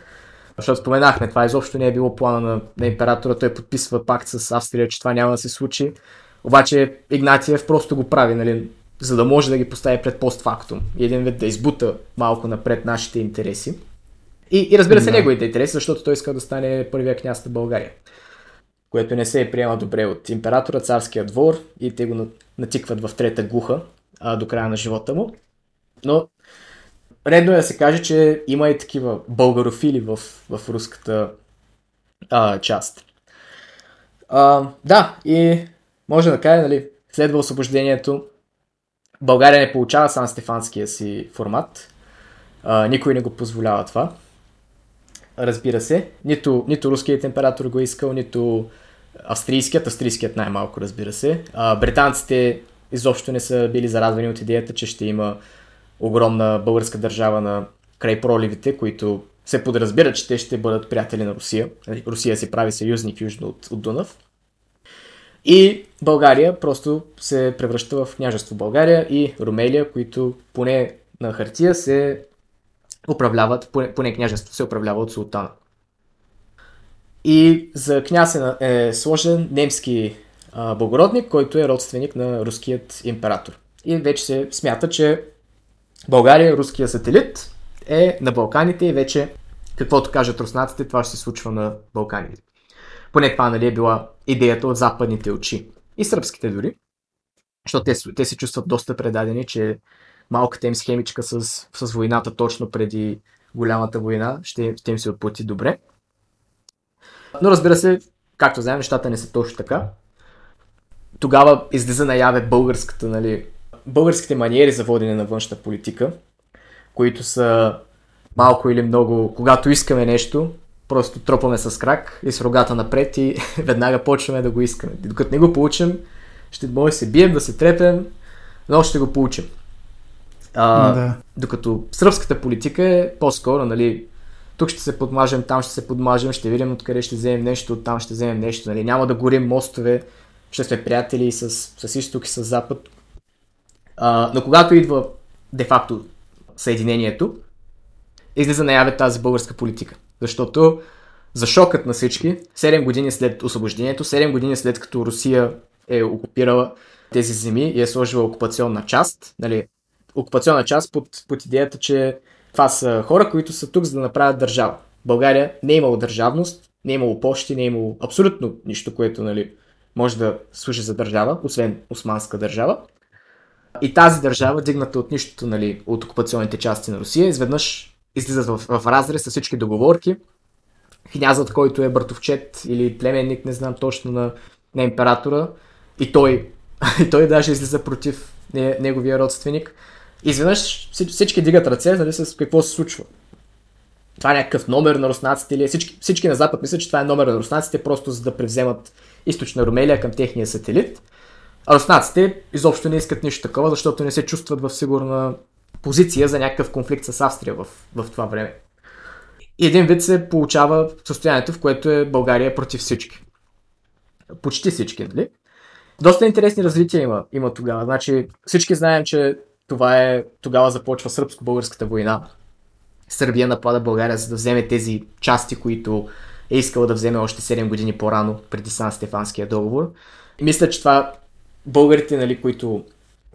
Speaker 2: Защото споменахме, това изобщо не е било плана на, на императора, той подписва пакт с Австрия, че това няма да се случи. Обаче Игнатиев просто го прави, нали, за да може да ги постави пред постфактум и един вид да избута малко напред нашите интереси. И, и разбира се,
Speaker 1: Да.
Speaker 2: неговите интереси, защото той иска да стане първия княз на България. Което не се приема добре от императора, царския двор и те го на- натикват в трета глуха а, до края на живота му. Но редно е да се каже, че има и такива българофили в, в руската а, част. А, да, и може да кажа, нали, следва освобождението. България не получава Сан Стефанския си формат. А, никой не го позволява това. Разбира се. Нито, нито руският император го е искал, нито австрийският, австрийският най-малко, разбира се. А, британците изобщо не са били зарадвани от идеята, че ще има огромна българска държава на край проливите, които се подразбира, че те ще бъдат приятели на Русия. Нали, Русия си прави съюзник южно от, от Дунав. И България просто се превръща в княжество България и Румелия, които поне на хартия се управляват, поне, поне княжество се управлява от султана. И за княз е, е сложен немски а, благородник, който е родственик на руският император. И вече се смята, че България, руския сателит, е на Балканите и вече каквото кажат руснаците, това ще се случва на Балканите. Поне това нали, е била идеята от западните очи. И сръбските дори. Защото те, те се чувстват доста предадени, че малката им схемичка с, с войната точно преди голямата война ще, ще им се отплати добре. Но разбира се, както знаем, нещата не са точно така. Тогава излиза наяве българската, нали, българските маниери за водене на външна политика, които са малко или много, когато искаме нещо, просто тропаме с крак и с рогата напред и веднага почваме да го искаме. Докато не го получим, ще може да се бием, да се трепем, но ще го получим. А,
Speaker 1: Да.
Speaker 2: Докато сръбската политика е по-скоро, нали, тук ще се подмажем, там ще се подмажем, ще видим откъде ще вземем нещо, оттам ще вземем нещо, нали, няма да горим мостове, ще сме приятели с, с изток и с запад. А, но когато идва де-факто съединението, излиза наяве тази българска политика. Защото за шокът на всички, 7 години след освобождението, 7 години след като Русия е окупирала тези земи и е сложила окупационна част, нали, окупационна част под, под идеята, че това са хора, които са тук за да направят държава. България не е имало държавност, не е имало почти, не е имало абсолютно нищо, което нали, може да служи за държава, освен османска държава. И тази държава, дигната от нищото, нали, от окупационните части на Русия, изведнъж излизат в, в разрез с всички договорки. Князът, който е братовчет или племенник, не знам точно на, на императора, и той, и той даже излиза против не, неговия родственик. Изведнъж всич- всички дигат ръце, нали, с какво се случва. Това е някакъв номер на руснаците или всички, всички на Запад мислят, че това е номер на руснаците, просто за да превземат източна Румелия към техния сателит. А руснаците изобщо не искат нищо такова, защото не се чувстват в сигурна позиция за някакъв конфликт с Австрия в, в това време. И един вид се получава състоянието, в което е България против всички. Почти всички, нали? Доста интересни развития има, има тогава. Значи всички знаем, че това е, тогава започва сръбско-българската война. Сърбия напада България, за да вземе тези части, които е искала да вземе още 7 години по-рано, преди Сан Стефанския договор. И мисля, че това българите, нали, които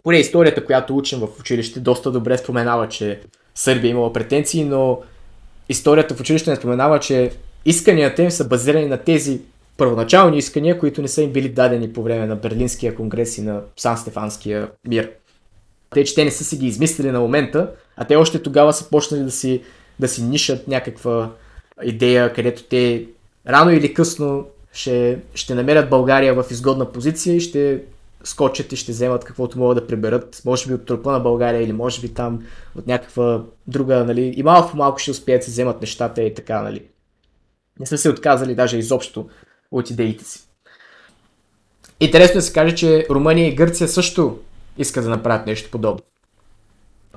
Speaker 2: поне историята, която учим в училище, доста добре споменава, че Сърбия е имала претенции, но историята в училище не споменава, че исканията им са базирани на тези първоначални искания, които не са им били дадени по време на Берлинския конгрес и на Сан Стефанския мир. Те, че те не са си ги измислили на момента, а те още тогава са почнали да си, да си нишат някаква идея, където те рано или късно ще, ще намерят България в изгодна позиция и ще скочат и ще вземат каквото могат да приберат, може би от трупа на България или може би там от някаква друга, нали, и малко по малко ще успеят да вземат нещата и така, нали. Не са се отказали даже изобщо от идеите си. Интересно е да се каже, че Румъния и Гърция също искат да направят нещо подобно.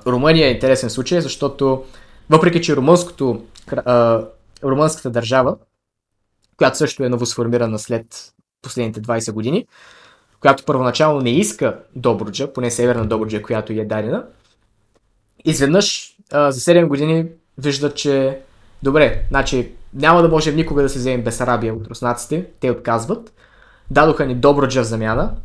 Speaker 2: Румъния е интересен случай, защото въпреки, че румънското, а, румънската държава, която също е новосформирана след последните 20 години, която първоначално не иска Добруджа, поне Северна Добруджа, която е дадена, изведнъж а, за 7 години виждат, че добре, значи няма да можем никога да се вземем Бесарабия от руснаците, те отказват, дадоха ни Добруджа в замяна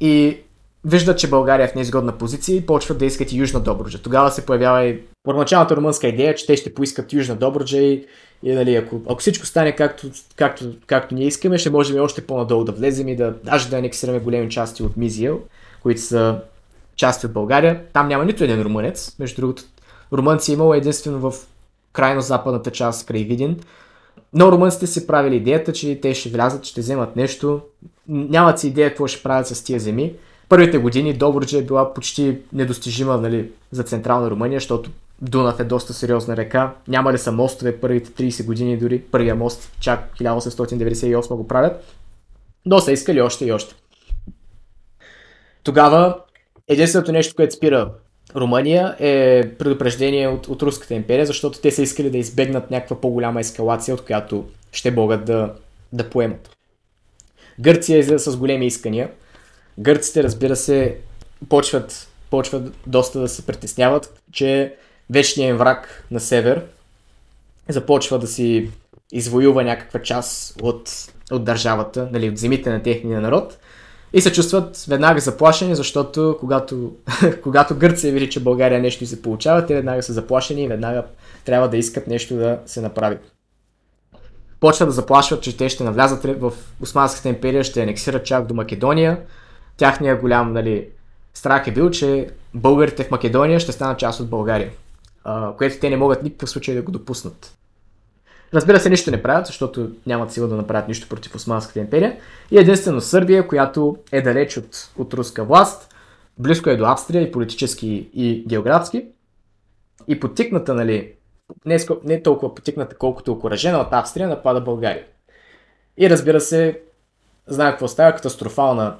Speaker 2: и виждат, че България е в неизгодна позиция и почват да искат и Южна Добруджа. Тогава се появява и първоначалната румънска идея, че те ще поискат Южна Добруджа и, и нали, ако, ако всичко стане както, както, както ние искаме, ще можем още по-надолу да влезем и да даже да анексираме големи части от Мизиел, които са части от България. Там няма нито един румънец. Между другото, румънци е имало единствено в крайно западната част край Видин. Но румънците си правили идеята, че те ще влязат, ще вземат нещо. Нямат си идея какво ще правят с тия земи първите години Добруджа е била почти недостижима нали, за централна Румъния, защото Дунав е доста сериозна река. Няма ли са мостове първите 30 години, дори първия мост чак 1898 го правят. Но са искали още и още. Тогава единственото нещо, което спира Румъния е предупреждение от, от Руската империя, защото те са искали да избегнат някаква по-голяма ескалация, от която ще могат да, да поемат. Гърция излезе с големи искания – Гърците, разбира се, почват, почват доста да се притесняват, че вечният враг на север започва да си извоюва някаква част от, от държавата, нали, от земите на техния народ и се чувстват веднага заплашени, защото когато, когато Гърция види, че България нещо се получава, те веднага са заплашени и веднага трябва да искат нещо да се направи. Почват да заплашват, че те ще навлязат в Османската империя, ще анексират чак до Македония, тяхния голям нали, страх е бил, че българите в Македония ще станат част от България, което те не могат никакъв случай да го допуснат. Разбира се, нищо не правят, защото нямат сила да направят нищо против Османската империя. И единствено Сърбия, която е далеч от, от руска власт, близко е до Австрия и политически и географски. И потикната, нали, не, не толкова потикната, колкото окоръжена от Австрия, напада България. И разбира се, знае какво става, катастрофална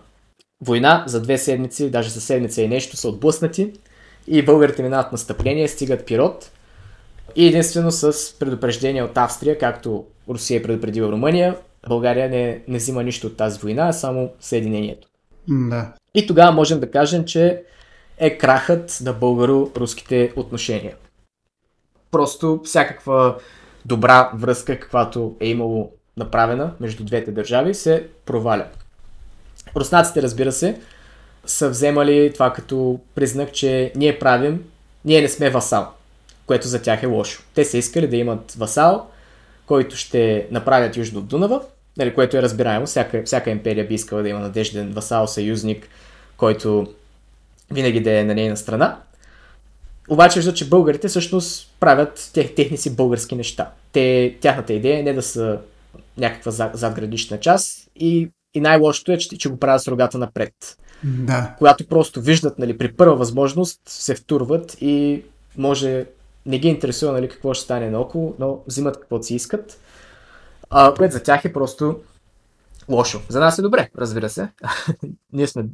Speaker 2: война за две седмици, даже за седмица и нещо са отблъснати и българите минават настъпление, стигат Пирот и единствено с предупреждение от Австрия, както Русия е предупредила Румъния, България не, не взима нищо от тази война, а само Съединението.
Speaker 1: Да.
Speaker 2: И тогава можем да кажем, че е крахът на българо-руските отношения. Просто всякаква добра връзка, каквато е имало направена между двете държави, се проваля. Руснаците, разбира се, са вземали това като признак, че ние правим, ние не сме васал, което за тях е лошо. Те са искали да имат васал, който ще направят южно Дунава, нали, което е разбираемо. Всяка, всяка империя би искала да има надежден васал, съюзник, който винаги да е на нейна страна. Обаче виждат, че българите всъщност правят тех, техни си български неща. Те, тяхната идея е не да са някаква задградична част и и най-лошото е, че, че го правят с рогата напред.
Speaker 1: Да.
Speaker 2: Когато просто виждат, нали, при първа възможност се втурват и може не ги интересува нали, какво ще стане наоколо, но взимат каквото си искат. А, което за тях е просто лошо. За нас е добре, разбира се. Ние сме,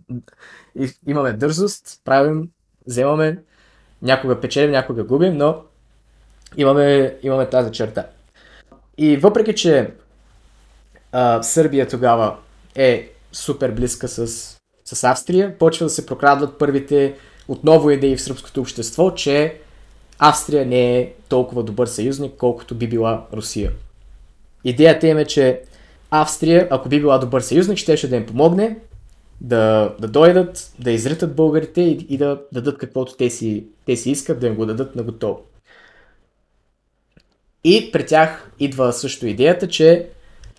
Speaker 2: имаме дързост, правим, вземаме, някога печелим, някога губим, но имаме, имаме тази черта. И въпреки, че а, Сърбия тогава е супер близка с, с Австрия. Почва да се прокрадват първите отново идеи в сръбското общество, че Австрия не е толкова добър съюзник, колкото би била Русия. Идеята им е, че Австрия, ако би била добър съюзник, ще, ще да им помогне да, да дойдат, да изритат българите и, и да дадат каквото те си, те си искат, да им го дадат на готово. И при тях идва също идеята, че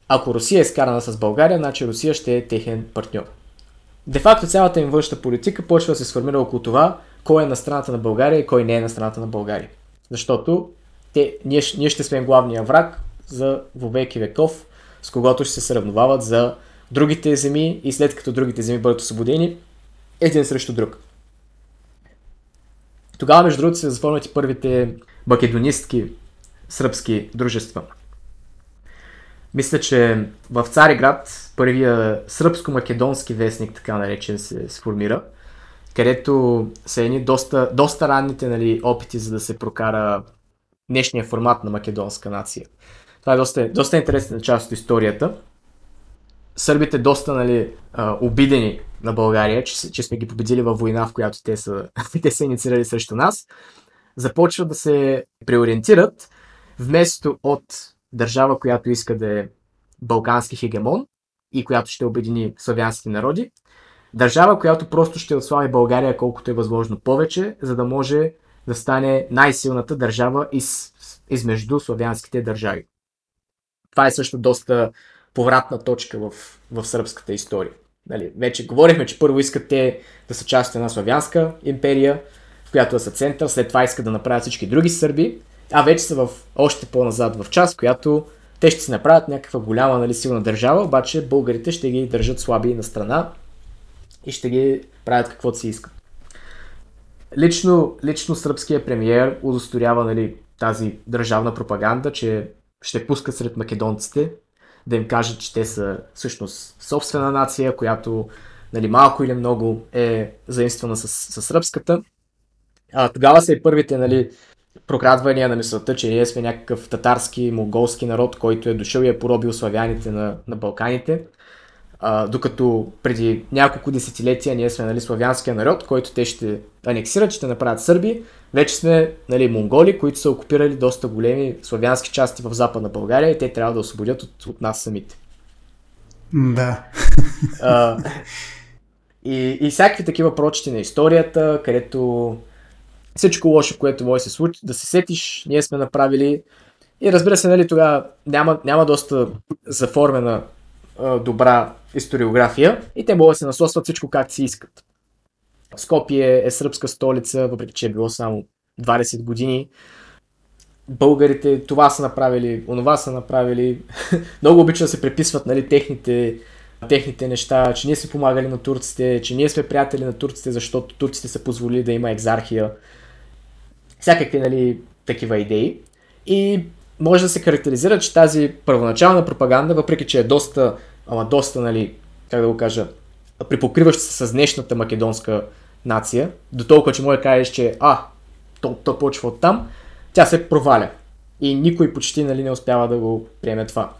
Speaker 2: ако Русия е скарана с България, значи Русия ще е техен партньор. Де факто цялата им външна политика почва да се сформира около това, кой е на страната на България и кой не е на страната на България. Защото те, ние, ние ще сме главния враг за вовеки веков, с когото ще се сравновават за другите земи и след като другите земи бъдат освободени, един срещу друг. Тогава, между другото, се заформят и първите македонистки сръбски дружества. Мисля, че в Цариград първия сръбско-македонски вестник, така наречен, се сформира, където са едни доста, доста ранните нали, опити за да се прокара днешния формат на македонска нация. Това е доста, доста интересна част от историята. Сърбите доста нали, обидени на България, че, че сме ги победили във война, в която те са, те са инициирали срещу нас, започват да се преориентират вместо от държава, която иска да е балкански хегемон и която ще обедини славянски народи, държава, която просто ще отслави България колкото е възможно повече, за да може да стане най-силната държава из, измежду славянските държави. Това е също доста повратна точка в, в сръбската история. Нали, вече говорихме, че първо искат те да са част от една славянска империя, в която да са център, след това искат да направят всички други сърби, а вече са в още по-назад в част, която те ще си направят някаква голяма, нали, силна държава, обаче българите ще ги държат слаби на страна и ще ги правят каквото си искат. Лично, лично сръбския премиер удосторява нали, тази държавна пропаганда, че ще пускат сред македонците, да им кажат, че те са всъщност собствена нация, която нали, малко или много е заимствана с, с сръбската. А, тогава са и първите нали, прокрадвания на мисълта, че ние сме някакъв татарски, монголски народ, който е дошъл и е поробил славяните на, на Балканите. А, докато преди няколко десетилетия ние сме нали, славянския народ, който те ще анексират, ще направят сърби. Вече сме нали, монголи, които са окупирали доста големи славянски части в Западна България и те трябва да освободят от, от нас самите.
Speaker 1: Да.
Speaker 2: А, и, и всякакви такива прочити на историята, където всичко лошо, което може се случи, да се сетиш, ние сме направили. И разбира се, нали, тогава няма, няма доста заформена добра историография и те могат да се насосват всичко както си искат. Скопие е сръбска столица, въпреки че е било само 20 години. Българите това са направили, онова са направили. Много обичат да се преписват нали, техните, техните неща, че ние сме помагали на турците, че ние сме приятели на турците, защото турците са позволили да има екзархия. Всякакви нали, такива идеи. И може да се характеризира, че тази първоначална пропаганда, въпреки че е доста, ама доста, нали, как да го кажа, припокриваща се с днешната македонска нация, до толкова, че може да кажеш, че а, то, то почва от там, тя се проваля. И никой почти нали, не успява да го приеме това.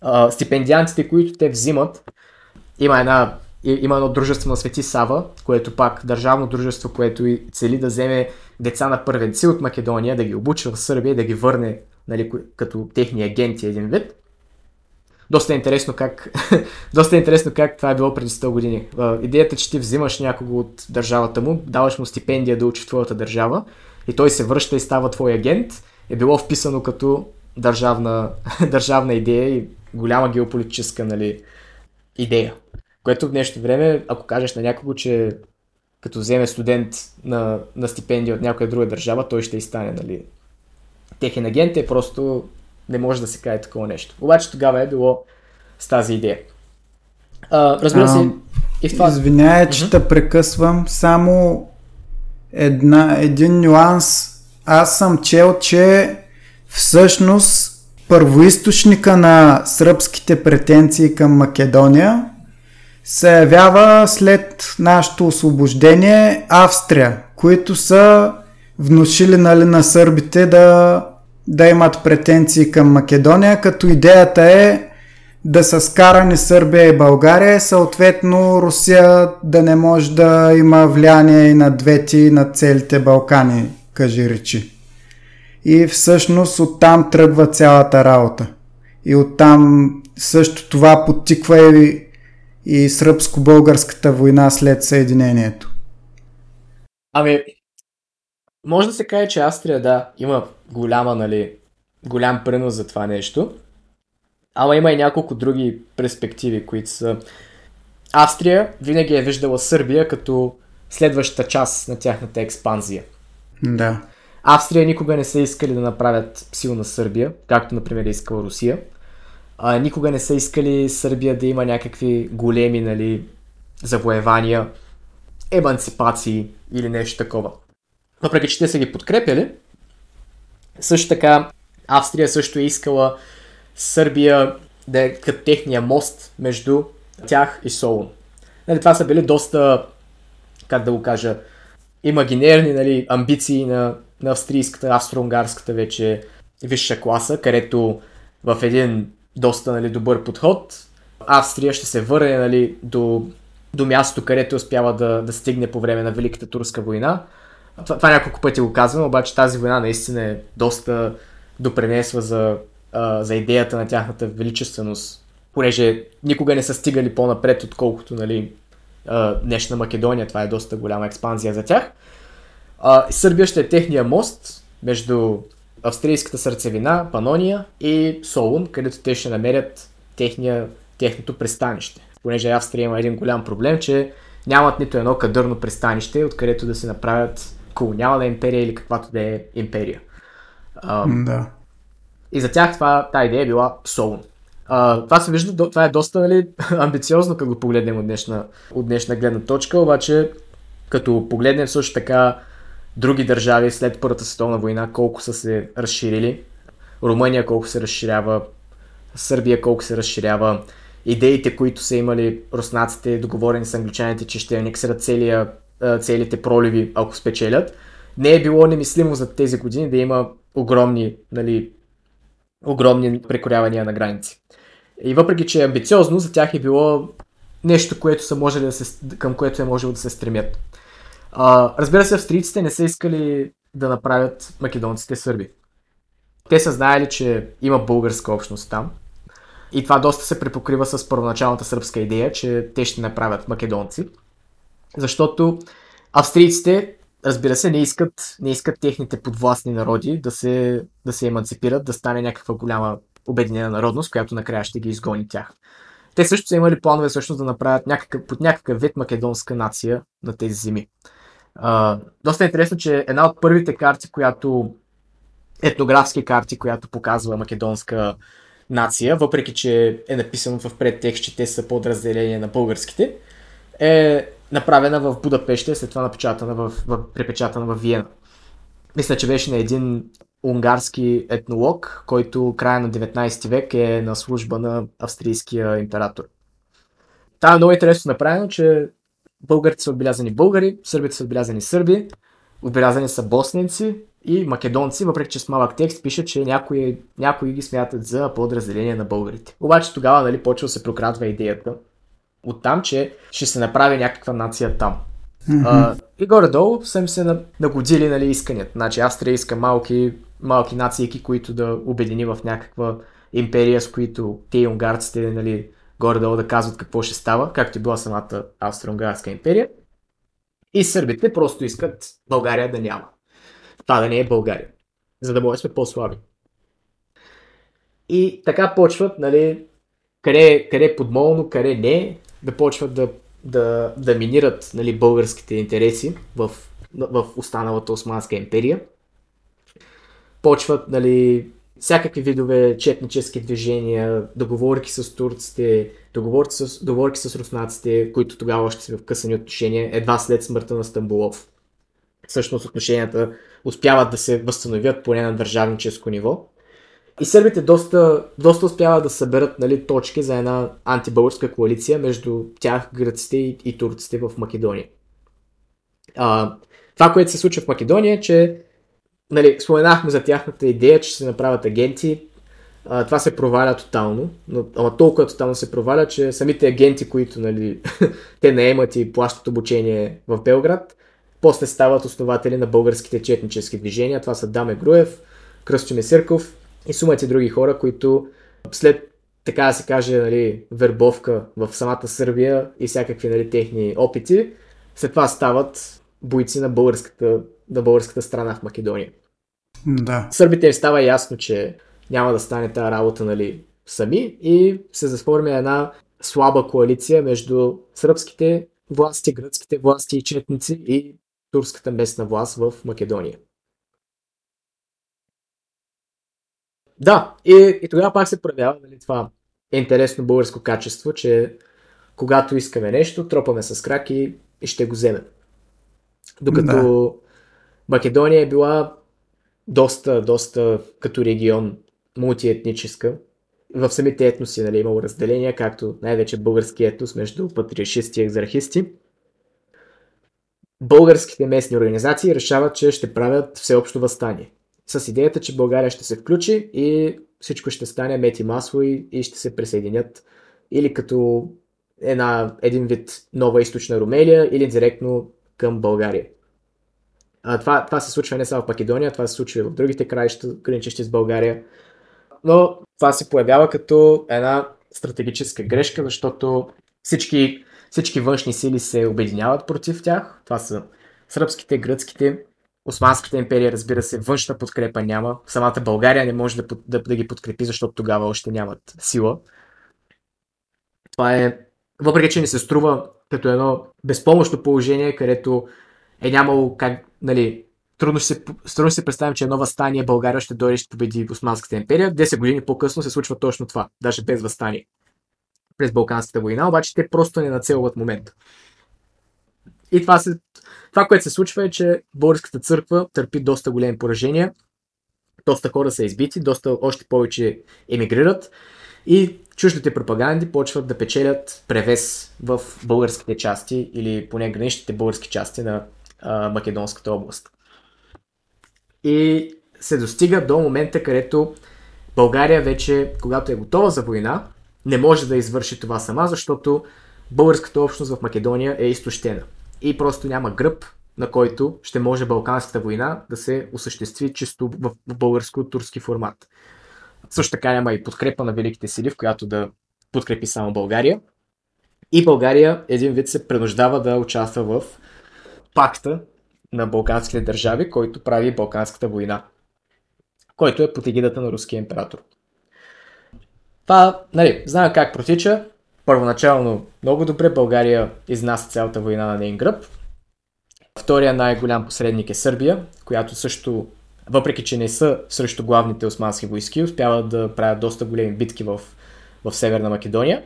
Speaker 2: А, стипендиантите, които те взимат, има една има едно дружество на Свети Сава, което пак държавно дружество, което и цели да вземе деца на първенци от Македония, да ги обучи в Сърбия и да ги върне нали, като техни агенти един вид. Доста е интересно как, доста е интересно как това е било преди 100 години. идеята, че ти взимаш някого от държавата му, даваш му стипендия да учи в твоята държава и той се връща и става твой агент, е било вписано като държавна, държавна идея и голяма геополитическа нали, идея. Което в днешно време, ако кажеш на някого, че като вземе студент на, на стипендия от някоя друга държава, той ще и стане нали, техен агент е просто не може да се каже такова нещо. Обаче тогава е било с тази идея. А, разбира се, а,
Speaker 1: и в това... Извинявай, че те прекъсвам. Само една, един нюанс. Аз съм чел, че всъщност първоисточника на сръбските претенции към Македония се явява след нашето освобождение Австрия, които са внушили нали, на сърбите да, да имат претенции към Македония, като идеята е да са скарани Сърбия и България съответно Русия да не може да има влияние и на двете и на целите Балкани, кажи речи. и всъщност оттам тръгва цялата работа. И оттам също това подтиква и, и сръбско-българската война след Съединението.
Speaker 2: Ами, може да се каже, че Австрия, да, има голяма, нали, голям принос за това нещо. Ама има и няколко други перспективи, които са... Австрия винаги е виждала Сърбия като следващата част на тяхната експанзия.
Speaker 1: Да.
Speaker 2: Австрия никога не са искали да направят силна Сърбия, както например е искала Русия. А, никога не са искали Сърбия да има някакви големи нали, завоевания, емансипации или нещо такова. Въпреки, че те са ги подкрепяли, също така Австрия също е искала Сърбия да е като техния мост между тях и Солун. Нали, това са били доста, как да го кажа, имагинерни нали, амбиции на, на австрийската, австро-унгарската вече висша класа, където в един доста нали, добър подход Австрия ще се върне нали, до, до място, където успява да, да стигне по време на Великата турска война. Това, това няколко пъти го казвам, обаче тази война наистина е доста допренесва за, за идеята на тяхната величественост, понеже никога не са стигали по-напред, отколкото нали, днешна Македония. Това е доста голяма експанзия за тях. Сърбия ще е техния мост между австрийската сърцевина, Панония и Солун, където те ще намерят техния, техното пристанище. Понеже Австрия има един голям проблем, че нямат нито едно кадърно пристанище, откъдето да се направят колониална империя или каквато да е империя.
Speaker 1: А, да.
Speaker 2: И за тях това, тази идея е била Солун. А, това се вижда, това е доста нали, амбициозно, като го погледнем от днешна, от днешна гледна точка, обаче като погледнем също така други държави след Първата световна война, колко са се разширили, Румъния колко се разширява, Сърбия колко се разширява, идеите, които са имали руснаците, договорени с англичаните, че ще анексират целия, целите проливи, ако спечелят, не е било немислимо за тези години да има огромни, нали, огромни прекорявания на граници. И въпреки, че е амбициозно, за тях е било нещо, което са можели да се, към което е можело да се стремят. А, разбира се, австрийците не са искали да направят македонците сърби. Те са знаели, че има българска общност там. И това доста се препокрива с първоначалната сръбска идея, че те ще направят македонци. Защото австрийците, разбира се, не искат, не искат техните подвластни народи да се, да се еманципират, да стане някаква голяма обединена народност, която накрая ще ги изгони тях. Те също са имали планове всъщност да направят някакъв, под някакъв вид македонска нация на тези земи. Доста е интересно, че една от първите карти, която етнографски карти, която показва македонска нация, въпреки че е написано в предтекст, че те са подразделение на българските, е направена в Будапеща, след това напечатана в, в, препечатана в Виена. Мисля, че беше на един унгарски етнолог, който края на 19 век е на служба на австрийския император. Та е много интересно направено, че българите са отбелязани българи, сърбите са отбелязани сърби, отбелязани са босненци и македонци, въпреки че с малък текст пише, че някои, някои ги смятат за подразделение на българите. Обаче тогава нали, почва да се прокрадва идеята от там, че ще се направи някаква нация там. Mm-hmm. А, и горе-долу са им се нагодили нали, исканията. Значи Австрия иска малки, малки нации, които да обедини в някаква империя, с които те и унгарците нали, горе-долу да казват какво ще става, както е била самата Австро-Унгарска империя. И сърбите просто искат България да няма. Това да не е България. За да може сме по-слаби. И така почват, нали, къде, къде подмолно, къде не, да почват да, да, да минират нали, българските интереси в, в останалата Османска империя. Почват нали, всякакви видове четнически движения, договорки с турците, договорки с, договорки с руснаците, които тогава още са в късани отношения, едва след смъртта на Стамбулов. Всъщност отношенията успяват да се възстановят поне на държавническо ниво. И сърбите доста, доста успяват да съберат нали, точки за една антибългарска коалиция между тях, гръците и, и турците в Македония. А, това, което се случва в Македония е, че нали, споменахме за тяхната идея, че се направят агенти. А, това се проваля тотално, но ама толкова тотално се проваля, че самите агенти, които нали, те наемат и плащат обучение в Белград, после стават основатели на българските четнически движения. Това са Даме Груев, Кръстю Месърков и сумати други хора, които след така да се каже, нали, вербовка в самата Сърбия и всякакви нали, техни опити, след това стават бойци на българската, на българската страна в Македония.
Speaker 1: Да.
Speaker 2: Сърбите им става ясно, че няма да стане тази работа нали, сами и се заформя една слаба коалиция между сръбските власти, гръцките власти и четници и турската местна власт в Македония. Да, и, и тогава пак се проявява нали, това е интересно българско качество, че когато искаме нещо, тропаме с крак и, и ще го вземем. Докато да. Македония е била доста, доста като регион мултиетническа. В самите етноси нали, имало разделения, както най-вече български етнос между патриаршисти и екзархисти. Българските местни организации решават, че ще правят всеобщо възстание. С идеята, че България ще се включи и всичко ще стане мети масло и, и ще се присъединят или като една, един вид нова източна Румелия или директно към България. А, това, това се случва не само в Македония, това се случва и в другите краища, граничещи с България. Но това се появява като една стратегическа грешка, защото всички, всички външни сили се обединяват против тях. Това са сръбските, гръцките, Османската империя, разбира се, външна подкрепа няма. Самата България не може да, да, да ги подкрепи, защото тогава още нямат сила. Това е, въпреки че ни се струва като едно безпомощно положение, където е нямало как, нали, трудно ще се, трудно ще се представим, че едно възстание България ще дойде и ще победи Османската империя. 10 години по-късно се случва точно това, даже без възстание. През Балканската война, обаче те просто не нацелват момента. И това, се, това, което се случва е, че българската църква търпи доста големи поражения. Доста хора са избити, доста още повече емигрират. И чуждите пропаганди почват да печелят превес в българските части или поне граничните български части на Македонската област. И се достига до момента, където България вече, когато е готова за война, не може да извърши това сама, защото българската общност в Македония е изтощена и просто няма гръб, на който ще може Балканската война да се осъществи чисто в българско-турски формат. Също така няма и подкрепа на великите сили, в която да подкрепи само България. И България един вид се принуждава да участва в пакта на балканските държави, който прави Балканската война, който е под егидата на руския император. Това, нали, знаем как протича първоначално много добре. България изнася цялата война на нейн гръб. Втория най-голям посредник е Сърбия, която също, въпреки че не са срещу главните османски войски, успяват да правят доста големи битки в, в Северна Македония.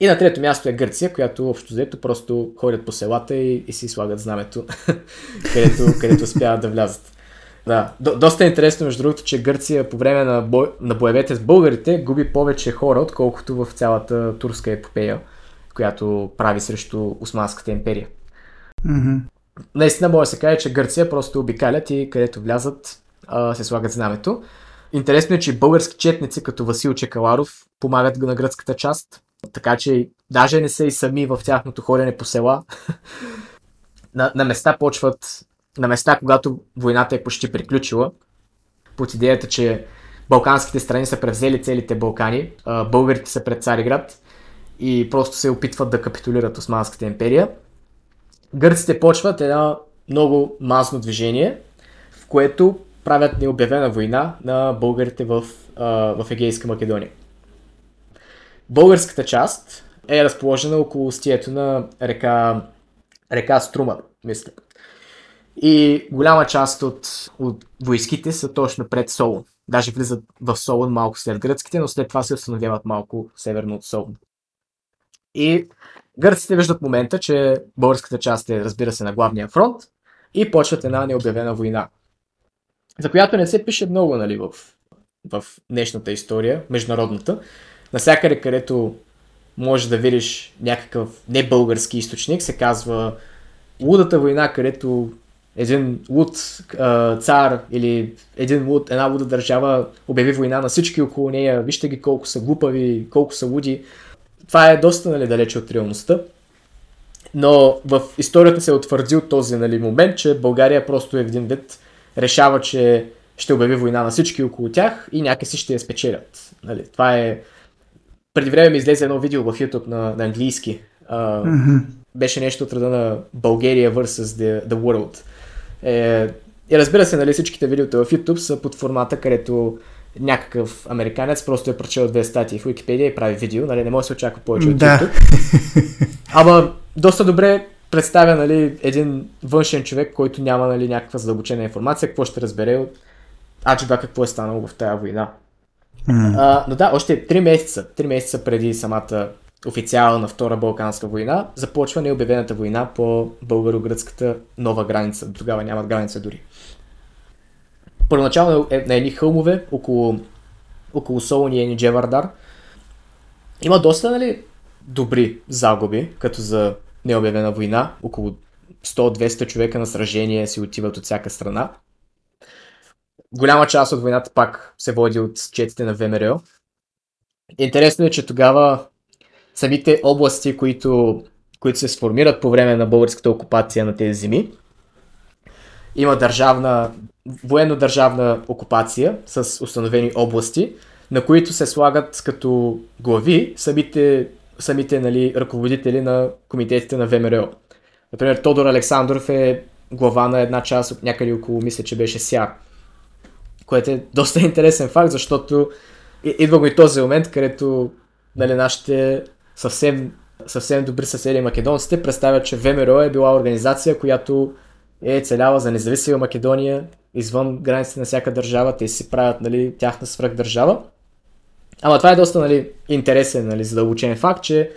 Speaker 2: И на трето място е Гърция, която общо взето просто ходят по селата и, и си слагат знамето, където, където успяват да влязат. Да, до, доста е интересно, между другото, че Гърция по време на, бой, на боевете с българите губи повече хора, отколкото в цялата турска епопея, която прави срещу Османската империя.
Speaker 1: Mm-hmm.
Speaker 2: Наистина може да се каже, че Гърция просто обикалят и където влязат а, се слагат знамето. Интересно е, че български четници като Васил Чекаларов помагат на гръцката част, така че даже не са и сами в тяхното ходене по села. на, на места почват на места, когато войната е почти приключила, под идеята, че балканските страни са превзели целите Балкани, българите са пред Цариград и просто се опитват да капитулират Османската империя. Гърците почват едно много мазно движение, в което правят необявена война на българите в, в Егейска Македония. Българската част е разположена около стието на река, река Струма, мисля. И голяма част от, от войските са точно пред Солун. Даже влизат в Солун малко след гръцките, но след това се установяват малко северно от Солун. И гърците виждат момента, че българската част е, разбира се, на главния фронт и почват една необявена война, за която не се пише много нали, в, в днешната история, международната. Насякъде, където може да видиш някакъв небългарски източник, се казва Лудата война, където един луд цар или един луд, една луда държава обяви война на всички около нея, вижте ги колко са глупави, колко са луди. Това е доста нали, далече от реалността. Но в историята се е утвърдил този нали, момент, че България просто е един вид решава, че ще обяви война на всички около тях и някакси ще я спечелят. Нали? Това е... Преди време ми излезе едно видео в YouTube на, на английски. Uh, mm-hmm. Беше нещо от рода на Bulgaria vs. The, the World. Е, и разбира се, нали, всичките видеота в YouTube са под формата, където някакъв американец просто е прочел две статии в Wikipedia и прави видео, нали, не може да се очаква повече от да. YouTube. Ама доста добре представя нали, един външен човек, който няма нали, някаква задълбочена информация, какво ще разбере от аджиба какво е станало в тази война. А, но да, още 3 месеца, 3 месеца преди самата официална Втора Балканска война, започва необявената война по българо-гръцката нова граница. До тогава нямат граница дори. Първоначално е на едни хълмове около, около Солон и Енидже Вардар. Има доста нали, добри загуби, като за необявена война. Около 100-200 човека на сражение си отиват от всяка страна. Голяма част от войната пак се води от четите на ВМРО. Интересно е, че тогава самите области, които, които се сформират по време на българската окупация на тези земи, има държавна, военно-държавна окупация с установени области, на които се слагат като глави самите, самите нали, ръководители на комитетите на ВМРО. Например, Тодор Александров е глава на една част някъде около, мисля, че беше Сяр. Което е доста интересен факт, защото идва го и този момент, където нали, нашите съвсем, съвсем добри съседи македонците представят, че ВМРО е била организация, която е целяла за независима Македония извън границите на всяка държава. Те си правят нали, тяхна свръхдържава. Ама това е доста нали, интересен, нали, задълбочен факт, че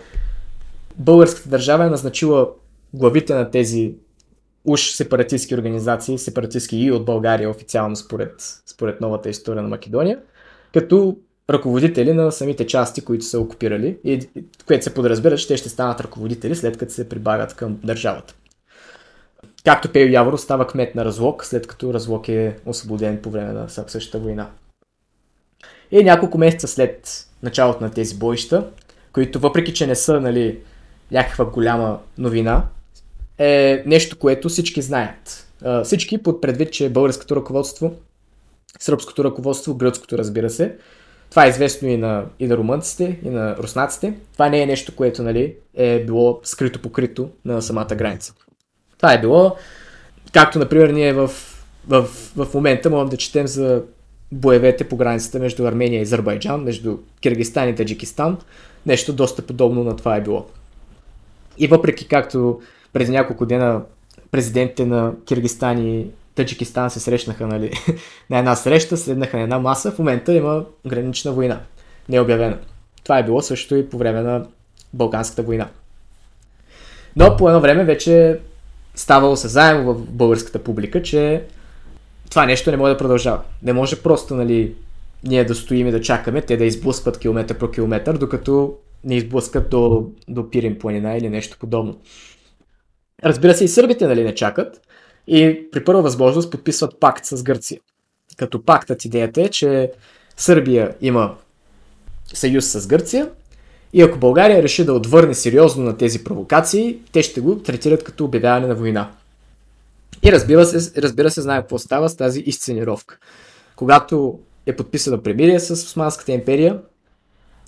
Speaker 2: българската държава е назначила главите на тези уж сепаратистски организации, сепаратистски и от България официално според, според новата история на Македония, като ръководители на самите части, които са окупирали, и, което се подразбира, че те ще станат ръководители след като се прибавят към държавата. Както Пео Яворо става кмет на Разлог, след като Разлог е освободен по време на същата война. И няколко месеца след началото на тези боища, които въпреки, че не са нали, някаква голяма новина, е нещо, което всички знаят. Всички под предвид, че българското ръководство, сръбското ръководство, гръцкото разбира се, това е известно и на, и на румънците, и на руснаците. Това не е нещо, което нали, е било скрито покрито на самата граница. Това е било, както например ние в, в, в момента можем да четем за боевете по границата между Армения и Азербайджан, между Киргистан и Таджикистан. Нещо доста подобно на това е било. И въпреки както през няколко дена президентите на Киргистан и Таджикистан се срещнаха нали, на една среща, седнаха на една маса, в момента има гранична война. Не е обявена. Това е било също и по време на Балканската война. Но по едно време вече ставало се заедно в българската публика, че това нещо не може да продължава. Не може просто нали, ние да стоим и да чакаме те да изблъскват километър по километър, докато не изблъскат до, до Пирин планина или нещо подобно. Разбира се, и сърбите нали, не чакат и при първа възможност подписват пакт с Гърция. Като пактът идеята е, че Сърбия има съюз с Гърция и ако България реши да отвърне сериозно на тези провокации, те ще го третират като обявяване на война. И разбира се, разбира се знае какво става с тази изценировка. Когато е подписано премирие с Османската империя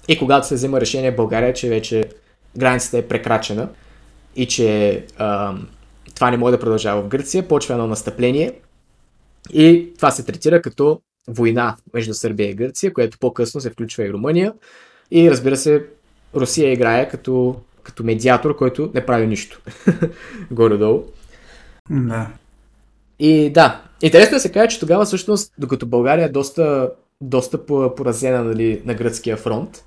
Speaker 2: и когато се взема решение в България, че вече границата е прекрачена и че а, това не може да продължава в Гърция, почва едно настъпление и това се третира като война между Сърбия и Гърция, което по-късно се включва и Румъния. И разбира се, Русия играе като, като медиатор, който не прави нищо. Горе-долу.
Speaker 1: Да.
Speaker 2: И да, интересно е да се каже, че тогава всъщност, докато България е доста, доста поразена нали, на гръцкия фронт,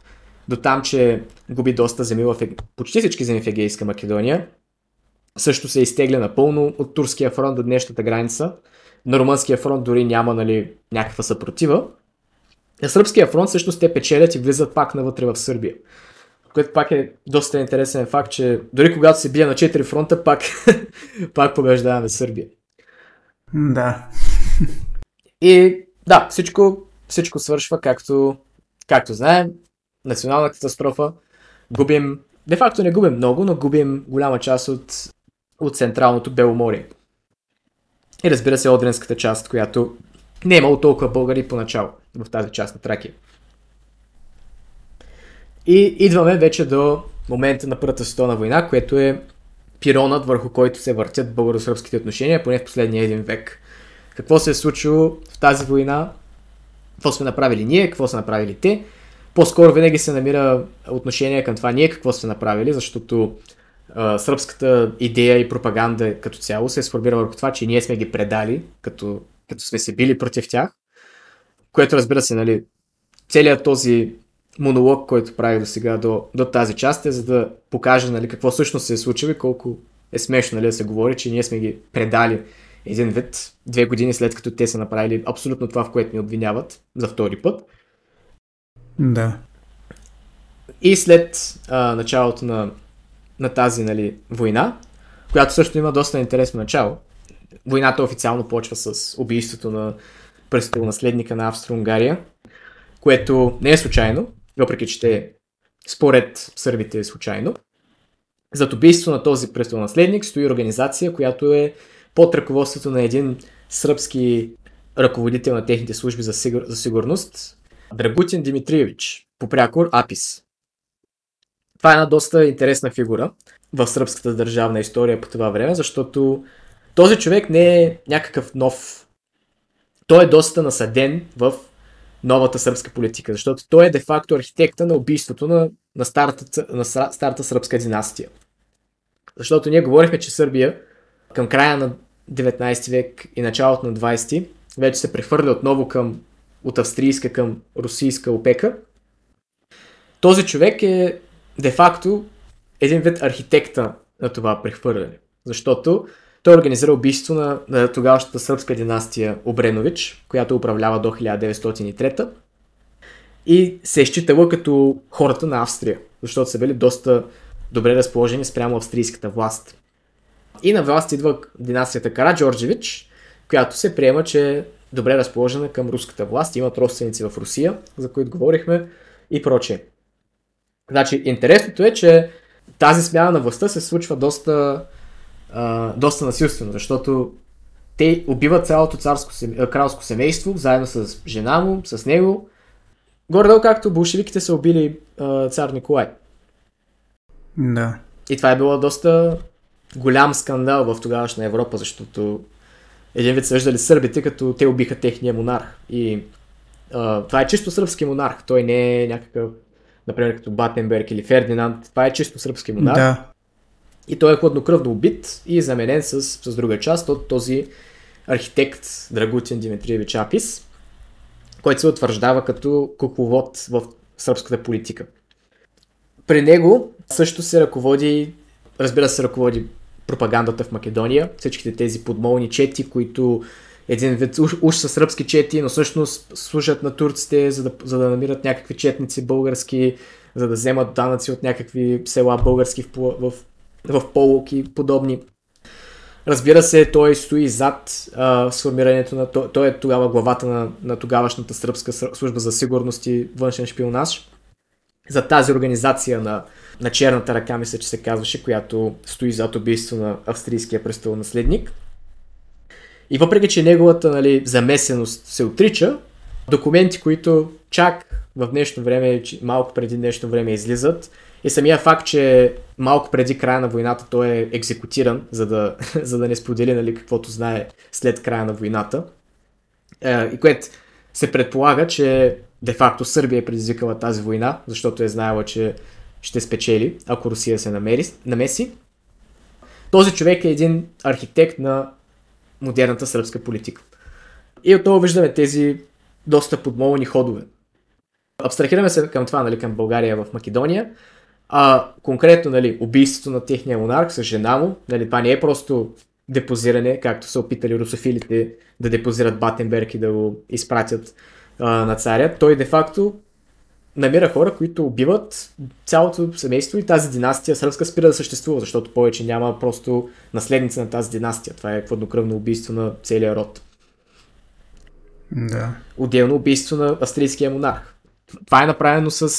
Speaker 2: до там, че губи доста земи в почти всички земи в Егейска Македония, също се изтегля напълно от турския фронт до днешната граница. На румънския фронт дори няма нали, някаква съпротива. На сръбския фронт също те печелят и влизат пак навътре в Сърбия. Което пак е доста интересен факт, че дори когато се бие на 4 фронта, пак, пак побеждаваме Сърбия.
Speaker 1: Да.
Speaker 2: И да, всичко, всичко свършва както, както знаем. Национална катастрофа. Губим, де факто не губим много, но губим голяма част от от централното Беломорие. И разбира се, Одринската част, която не е имало толкова българи поначало в тази част на Тракия. И идваме вече до момента на Първата световна война, което е пиронът, върху който се въртят българо-сръбските отношения, поне в последния един век. Какво се е случило в тази война, какво сме направили ние, какво са направили те. По-скоро винаги се намира отношение към това ние какво сме направили, защото а, сръбската идея и пропаганда като цяло се е сформира върху това, че ние сме ги предали, като, като сме се били против тях, което разбира се, нали, целият този монолог, който прави до сега до, до тази част е за да покаже нали, какво всъщност се е случило и колко е смешно нали, да се говори, че ние сме ги предали един вид две години след като те са направили абсолютно това, в което ни обвиняват за втори път.
Speaker 1: Да.
Speaker 2: И след а, началото на, на тази нали, война, която също има доста интересно начало, войната официално почва с убийството на престолонаследника на Австро-Унгария, което не е случайно, въпреки че те според сърбите е случайно. Зад убийство на този престолонаследник стои организация, която е под ръководството на един сръбски ръководител на техните служби за, сигур... за сигурност, Драгутин Димитриевич, по прякор Апис. Това е една доста интересна фигура в сръбската държавна история по това време, защото този човек не е някакъв нов. Той е доста насъден в новата сръбска политика, защото той е де-факто архитекта на убийството на, на, старата, на старата сръбска династия. Защото ние говорихме, че Сърбия към края на 19 век и началото на 20 вече се прехвърля отново към, от австрийска към русийска опека. Този човек е де-факто един вид архитекта на това прехвърляне. Защото той организира убийство на, на тогавашната сръбска династия Обренович, която управлява до 1903 и се е считала като хората на Австрия, защото са били доста добре разположени спрямо австрийската власт. И на власт идва династията Кара Джорджевич, която се приема, че добре разположена към руската власт, имат родственици в Русия, за които говорихме и прочее. Значи, интересното е, че тази смяна на властта се случва доста а, доста насилствено, защото те убиват цялото царско, кралско семейство, заедно с жена му, с него. Горе-долу както болшевиките са убили а, цар Николай.
Speaker 1: Да.
Speaker 2: И това е било доста голям скандал в тогавашна Европа, защото един вид съждали сърбите, като те убиха техния монарх. И а, това е чисто сръбски монарх. Той не е някакъв, например, като Батенберг или Фердинанд. Това е чисто сръбски монарх.
Speaker 1: Да.
Speaker 2: И той е хладнокръвно убит и заменен с, с друга част от този архитект Драгутин Димитриевич Апис, който се утвърждава като кукловод в сръбската политика. При него също се ръководи, разбира се, ръководи пропагандата в Македония, всичките тези подмолни чети, които един вид уж, уж са сръбски чети, но всъщност служат на турците, за да, за да намират някакви четници български, за да вземат данъци от някакви села български в, в в полук и подобни. Разбира се, той стои зад а, сформирането на... Той, той е тогава главата на, на тогавашната сръбска служба за сигурност и външен шпионаж. За тази организация на, на черната ръка, мисля, че се казваше, която стои зад убийство на австрийския престолонаследник. И въпреки, че неговата нали, замесеност се отрича, документи, които чак в днешно време, малко преди днешно време излизат, и самия факт, че малко преди края на войната той е екзекутиран, за да, за да не сподели нали, каквото знае след края на войната. Е, и което се предполага, че де-факто Сърбия е предизвикала тази война, защото е знаела, че ще спечели, ако Русия се намери, намеси. Този човек е един архитект на модерната сръбска политика. И отново виждаме тези доста подмолни ходове. Абстрахираме се към това, нали, към България в Македония. А конкретно, нали, убийството на техния монарх с жена му, нали, това не е просто депозиране, както са опитали русофилите да депозират Батенберг и да го изпратят а, на царя. Той де-факто намира хора, които убиват цялото семейство и тази династия сръбска спира да съществува, защото повече няма просто наследница на тази династия. Това е хладнокръвно убийство на целия род.
Speaker 1: Да.
Speaker 2: Отделно убийство на австрийския монарх. Това е направено с,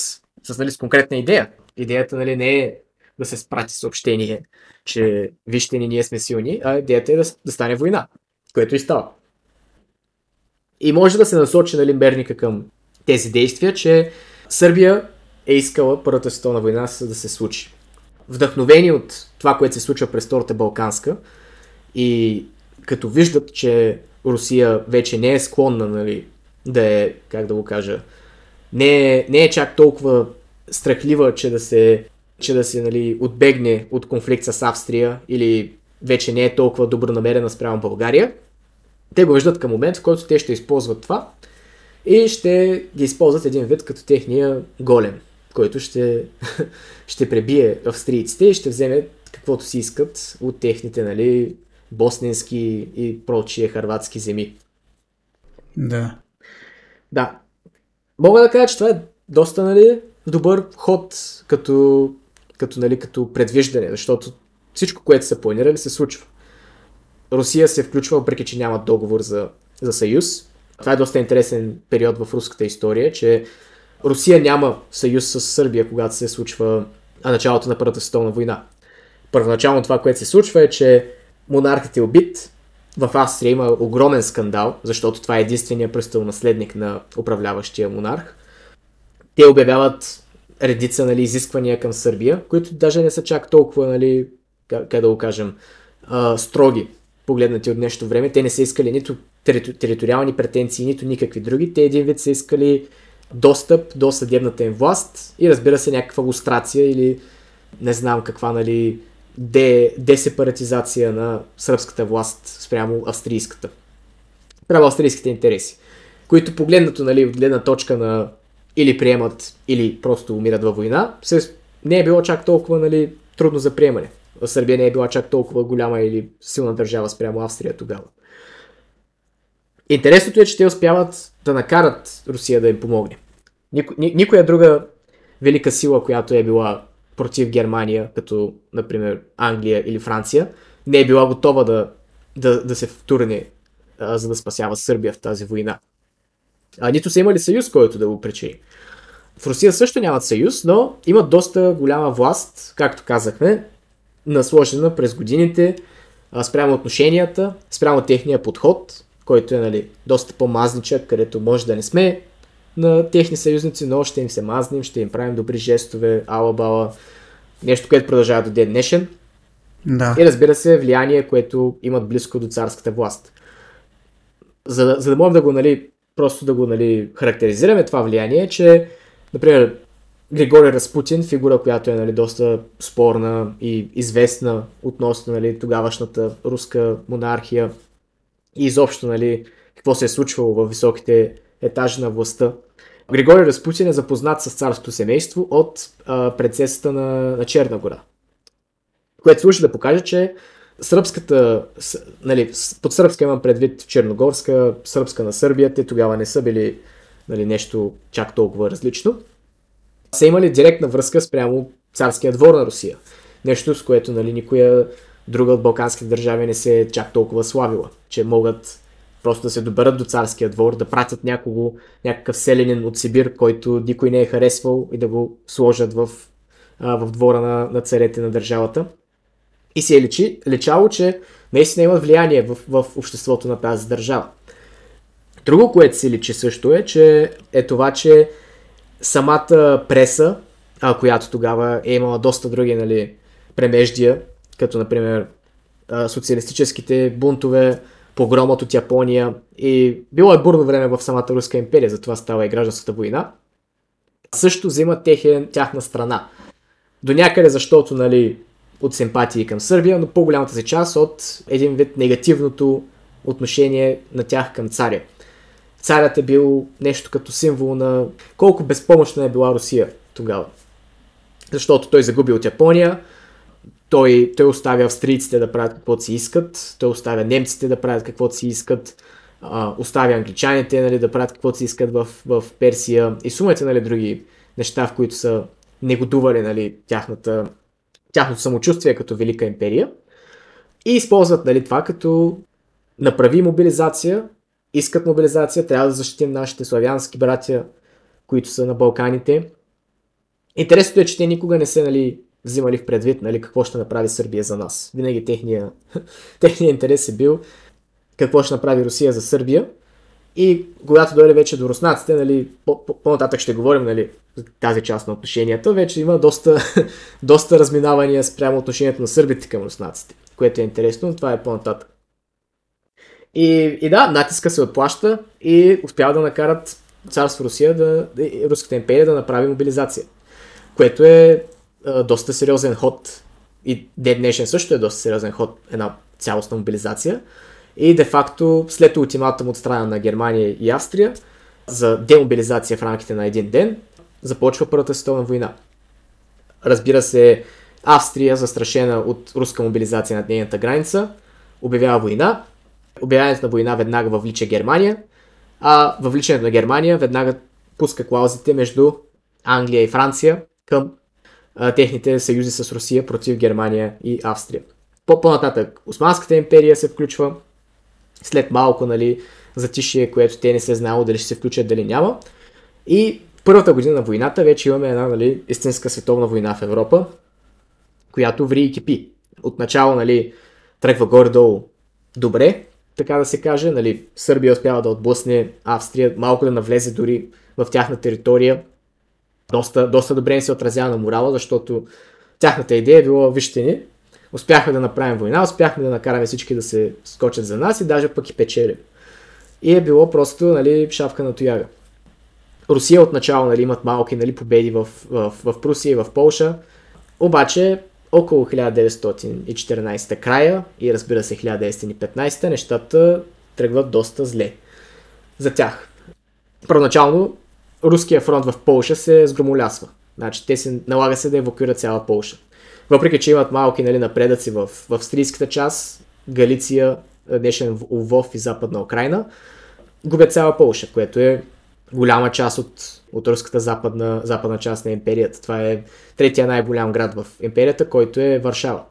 Speaker 2: с, нали, с конкретна идея. Идеята нали, не е да се спрати съобщение, че вижте ни, ние сме силни, а идеята е да, да стане война, което и става. И може да се насочи нали, Берника към тези действия, че Сърбия е искала Първата световна война да се случи. Вдъхновени от това, което се случва през Втората Балканска и като виждат, че Русия вече не е склонна нали, да е, как да го кажа, не е, не е чак толкова страхлива, че да се, че да се нали, отбегне от конфликт с Австрия или вече не е толкова добронамерена спрямо България, те го виждат към момент, в който те ще използват това и ще ги използват един вид като техния голем, който ще, ще пребие австрийците и ще вземе каквото си искат от техните нали, босненски и прочие харватски земи.
Speaker 1: Да.
Speaker 2: Да. Мога да кажа, че това е доста нали, добър ход като, като, нали, като предвиждане, защото всичко, което са планирали, се случва. Русия се включва, въпреки че няма договор за, за съюз. Това е доста интересен период в руската история, че Русия няма съюз с Сърбия, когато се случва началото на Първата световна война. Първоначално това, което се случва е, че монархът е убит. В Австрия има огромен скандал, защото това е единствения наследник на управляващия монарх. Те обявяват редица нали, изисквания към Сърбия, които даже не са чак толкова, нали, как да го кажем, а, строги, погледнати от днешното време. Те не са искали нито териториални претенции, нито никакви други. Те един вид са искали достъп до съдебната им власт и разбира се някаква лустрация или не знам каква, нали, де, десепаратизация на сръбската власт спрямо австрийската. Спрямо австрийските интереси. Които погледнато, нали, от гледна точка на или приемат, или просто умират във война, се, не е било чак толкова нали, трудно за приемане. Сърбия не е била чак толкова голяма или силна държава спрямо Австрия тогава. Интересното е, че те успяват да накарат Русия да им помогне. Нико, ни, никоя друга велика сила, която е била против Германия, като например Англия или Франция, не е била готова да, да, да се втурне, а, за да спасява Сърбия в тази война. А, нито са имали съюз, който да го причини. В Русия също нямат съюз, но имат доста голяма власт, както казахме, насложена през годините а, спрямо отношенията, спрямо техния подход, който е нали, доста по-мазничък, където може да не сме на техни съюзници, но ще им се мазним, ще им правим добри жестове, ала-бала, нещо, което продължава до ден днешен.
Speaker 1: Да.
Speaker 2: И разбира се, влияние, което имат близко до царската власт. За да, за да можем да го, нали, просто да го нали, характеризираме това влияние, че, например, Григорий Распутин, фигура, която е нали, доста спорна и известна относно нали, тогавашната руска монархия и изобщо нали, какво се е случвало в високите етажи на властта. Григорий Распутин е запознат с царското семейство от а, предсесата на, на Черна гора, което служи да покаже, че сръбската, нали, под сръбска имам предвид черногорска, сръбска на Сърбия, те тогава не са били нали, нещо чак толкова различно, са имали директна връзка спрямо царския двор на Русия. Нещо, с което нали, никоя друга от балканските държави не се е чак толкова славила, че могат просто да се доберат до царския двор, да пратят някого, някакъв селенин от Сибир, който никой не е харесвал и да го сложат в, в двора на, на царете на държавата. И се е лечи, лечало, че наистина имат влияние в, в обществото на тази държава. Друго, което се личи също е, че е това, че самата преса, а, която тогава е имала доста други нали, премеждия, като например социалистическите бунтове, погромът от Япония и било е бурно време в самата Руска империя, затова става и гражданската война, също взимат техен, тяхна страна. До някъде, защото нали, от симпатии към Сърбия, но по-голямата си част от един вид негативното отношение на тях към царя. Царят е бил нещо като символ на колко безпомощна е била Русия тогава. Защото той загуби от Япония, той, той оставя австрийците да правят каквото си искат, той оставя немците да правят каквото си искат, а, оставя англичаните нали, да правят каквото си искат в, в Персия и сумата нали, други неща, в които са негодували нали, тяхната, тяхното самочувствие като Велика империя. И използват нали, това като направи мобилизация, искат мобилизация, трябва да защитим нашите славянски братя, които са на Балканите. Интересното е, че те никога не се нали, взимали в предвид нали, какво ще направи Сърбия за нас. Винаги техния, техния интерес е бил какво ще направи Русия за Сърбия. И когато дойде вече до руснаците, нали, по-нататък ще говорим нали, тази част на отношенията, вече има доста, доста разминавания спрямо отношението на сърбите към руснаците, което е интересно, но това е по-нататък. И, и да, натиска се отплаща и успява да накарат царство Русия, да, Руската империя да направи мобилизация. Което е а, доста сериозен ход и днешен също е доста сериозен ход, една цялостна мобилизация. И де-факто след ултиматум от страна на Германия и Австрия за демобилизация в рамките на един ден, започва Първата световна война. Разбира се, Австрия, застрашена от руска мобилизация над нейната граница, обявява война. Обявяването на война веднага въвлича Германия, а въвличането на Германия веднага пуска клаузите между Англия и Франция към а, техните съюзи с Русия против Германия и Австрия. По-нататък Османската империя се включва, след малко нали, затишие, което те не се знало дали ще се включат, дали няма. И първата година на войната вече имаме една нали, истинска световна война в Европа, която ври и кипи. Отначало нали, тръгва горе-долу добре, така да се каже. Нали, Сърбия успява да отблъсне Австрия, малко да навлезе дори в тяхна територия. Доста, доста добре им се отразява на морала, защото тяхната идея е било, вижте ни, успяхме да направим война, успяхме да накараме всички да се скочат за нас и даже пък и печелим. И е било просто нали, шапка на тояга. Русия отначало нали, имат малки нали, победи в, в, в Прусия и в Полша, обаче около 1914 края и разбира се 1915 нещата тръгват доста зле за тях. Първоначално руския фронт в Полша се сгромолясва. Значи те се налага се да евакуират цяла Полша. Въпреки, че имат малки нали, напредъци в, австрийската част, Галиция, днешен Лвов и Западна Украина, губят цяла Полша, което е голяма част от, от руската западна, западна част на империята. Това е третия най-голям град в империята, който е Варшава.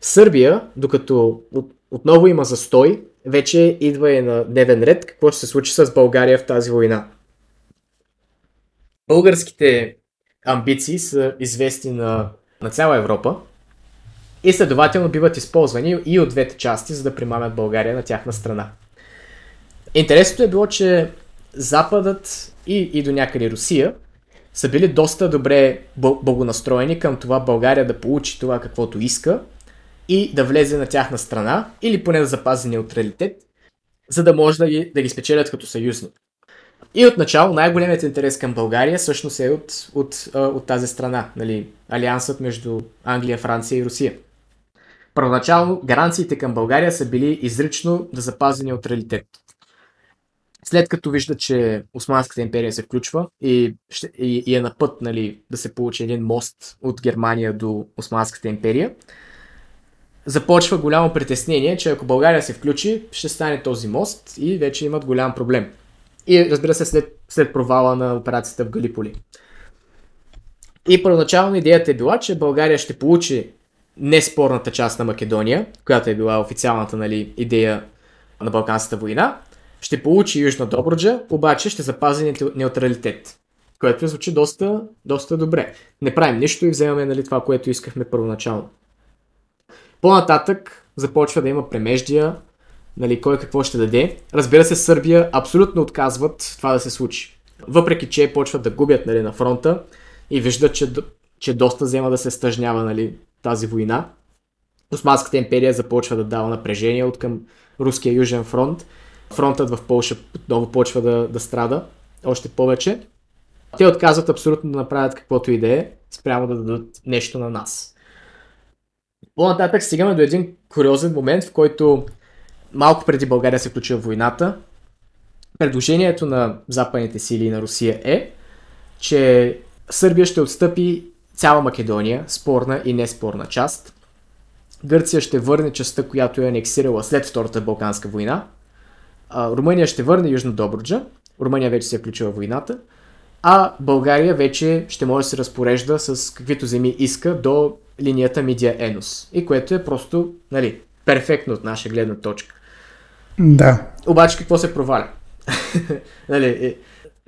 Speaker 2: Сърбия, докато от, отново има застой, вече идва и на дневен ред какво ще се случи с България в тази война. Българските амбиции са известни на, на цяла Европа и следователно биват използвани и от двете части, за да примамят България на тяхна страна. Интересното е било, че Западът и, и до някъде Русия са били доста добре благонастроени към това България да получи това каквото иска и да влезе на тяхна страна или поне да запази неутралитет, за да може да ги, да ги спечелят като съюзник. И отначало най-големият интерес към България всъщност е от, от, от, тази страна, нали, алиансът между Англия, Франция и Русия. Първоначално гаранциите към България са били изрично да запази неутралитет. След като вижда, че Османската империя се включва и, и, е на път нали, да се получи един мост от Германия до Османската империя, започва голямо притеснение, че ако България се включи, ще стане този мост и вече имат голям проблем. И разбира се, след, след провала на операцията в Галиполи. И първоначално идеята е била, че България ще получи неспорната част на Македония, която е била официалната нали, идея на Балканската война, ще получи Южна Добруджа, обаче ще запази неутралитет. Което звучи доста, доста добре. Не правим нищо и вземаме нали, това, което искахме първоначално. По-нататък започва да има премеждия, нали, кой какво ще даде. Разбира се, Сърбия абсолютно отказват това да се случи. Въпреки, че почват да губят нали, на фронта и виждат, че, че доста взема да се стъжнява нали, тази война. Османската империя започва да дава напрежение от към руския южен фронт. Фронтът в Польша отново почва да, да страда още повече. Те отказват абсолютно да направят каквото и да е, спрямо да дадат нещо на нас. По-нататък стигаме до един куриозен момент, в който малко преди България се включи войната, предложението на западните сили и на Русия е, че Сърбия ще отстъпи цяла Македония, спорна и неспорна част. Гърция ще върне частта, която е анексирала след Втората Балканска война. Румъния ще върне Южна Добруджа. Румъния вече се е включила в войната. А България вече ще може да се разпорежда с каквито земи иска до линията Мидия Енос. И което е просто, нали, перфектно от наша гледна точка.
Speaker 1: Да.
Speaker 2: Обаче какво се проваля? нали, е,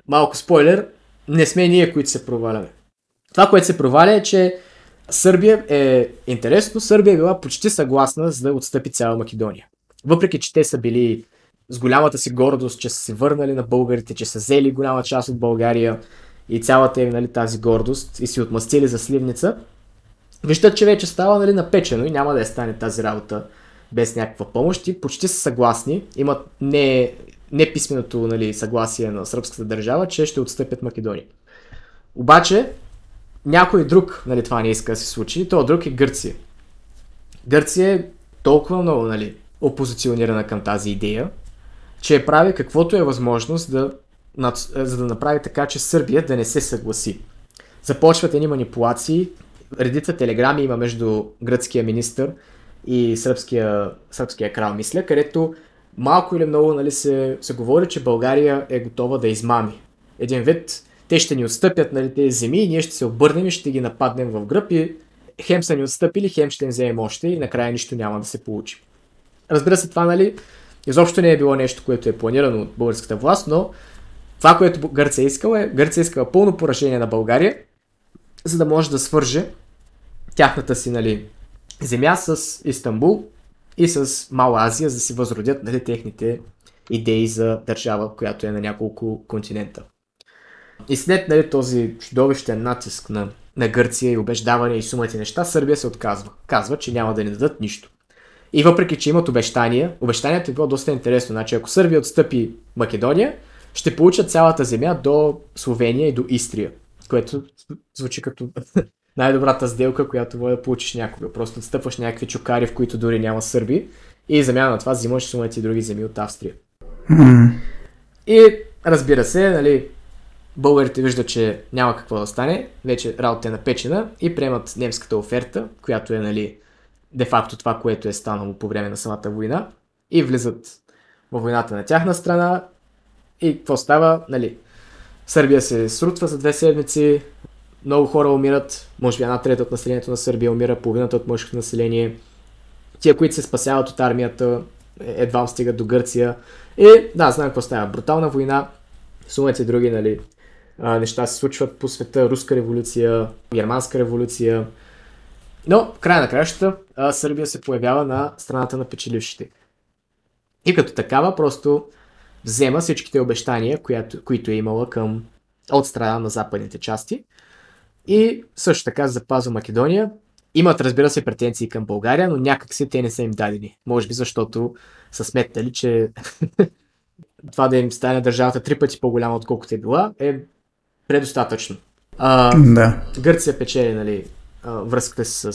Speaker 2: малко спойлер, не сме ние, които се проваляме. Това, което се проваля е, че Сърбия е интересно, Сърбия е била почти съгласна за да отстъпи цяла Македония. Въпреки, че те са били с голямата си гордост, че са се върнали на българите, че са взели голяма част от България и цялата им нали, тази гордост и си отмъстили за сливница, виждат, че вече става нали, напечено и няма да е стане тази работа без някаква помощ и почти са съгласни, имат не, не писменото нали, съгласие на сръбската държава, че ще отстъпят Македония. Обаче, някой друг нали, това не иска да се случи, то друг е Гърция. Гърция е толкова много нали, опозиционирана към тази идея, че прави каквото е възможност да, за да направи така, че Сърбия да не се съгласи. Започват едни манипулации, редица телеграми има между гръцкия министр и сръбския, сръбския крал, мисля, където малко или много нали, се, се говори, че България е готова да измами. Един вид, те ще ни отстъпят нали, тези земи и ние ще се обърнем и ще ги нападнем в гръб и хем са ни отстъпили, хем ще им вземем още и накрая нищо няма да се получи. Разбира се, това нали, изобщо не е било нещо, което е планирано от българската власт, но това, което Гърция искала е, Гърция искала пълно поражение на България, за да може да свърже тяхната си нали, земя с Истанбул и с Мала Азия, за да си възродят нали, техните идеи за държава, която е на няколко континента. И след нали, този чудовищен натиск на, на Гърция и убеждаване и сумати неща, Сърбия се отказва. Казва, че няма да ни дадат нищо. И въпреки, че имат обещания, обещанието е било доста интересно. Значи, ако Сърбия отстъпи Македония, ще получат цялата земя до Словения и до Истрия, което звучи като най-добрата сделка, която може да получиш някога. Просто отстъпваш някакви чукари, в които дори няма сърби и замяна на това взимаш сумати и други земи от Австрия. И разбира се, нали, българите виждат, че няма какво да стане, вече работа е напечена и приемат немската оферта, която е нали, де-факто това, което е станало по време на самата война и влизат във войната на тяхна страна и какво става? Нали, Сърбия се срутва за две седмици, много хора умират, може би една трета от населението на Сърбия умира, половината от мъжкото население. Тия, които се спасяват от армията, едва стигат до Гърция. И да, знам какво става. Брутална война, сумата и други нали, неща се случват по света. Руска революция, германска революция. Но, в края на кращата, Сърбия се появява на страната на печелившите. И като такава, просто взема всичките обещания, която, които е имала към от страна на западните части и също така запазва Македония. Имат, разбира се, претенции към България, но някак си те не са им дадени. Може би защото са сметнали, че това да им стане държавата три пъти по-голяма, отколкото е била, е предостатъчно. А,
Speaker 1: да.
Speaker 2: Гърция печели нали, връзката с,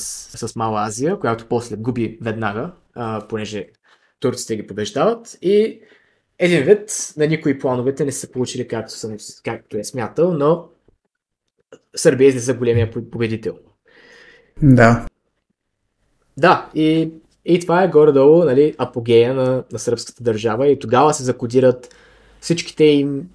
Speaker 2: с Мала Азия, която после губи веднага, а, понеже турците ги побеждават и един вид на никои плановете не са получили както, съм, както е смятал, но Сърбия излиза големия победител.
Speaker 1: Да.
Speaker 2: Да, и, и това е горе-долу нали, апогея на, на сръбската държава и тогава се закодират всичките им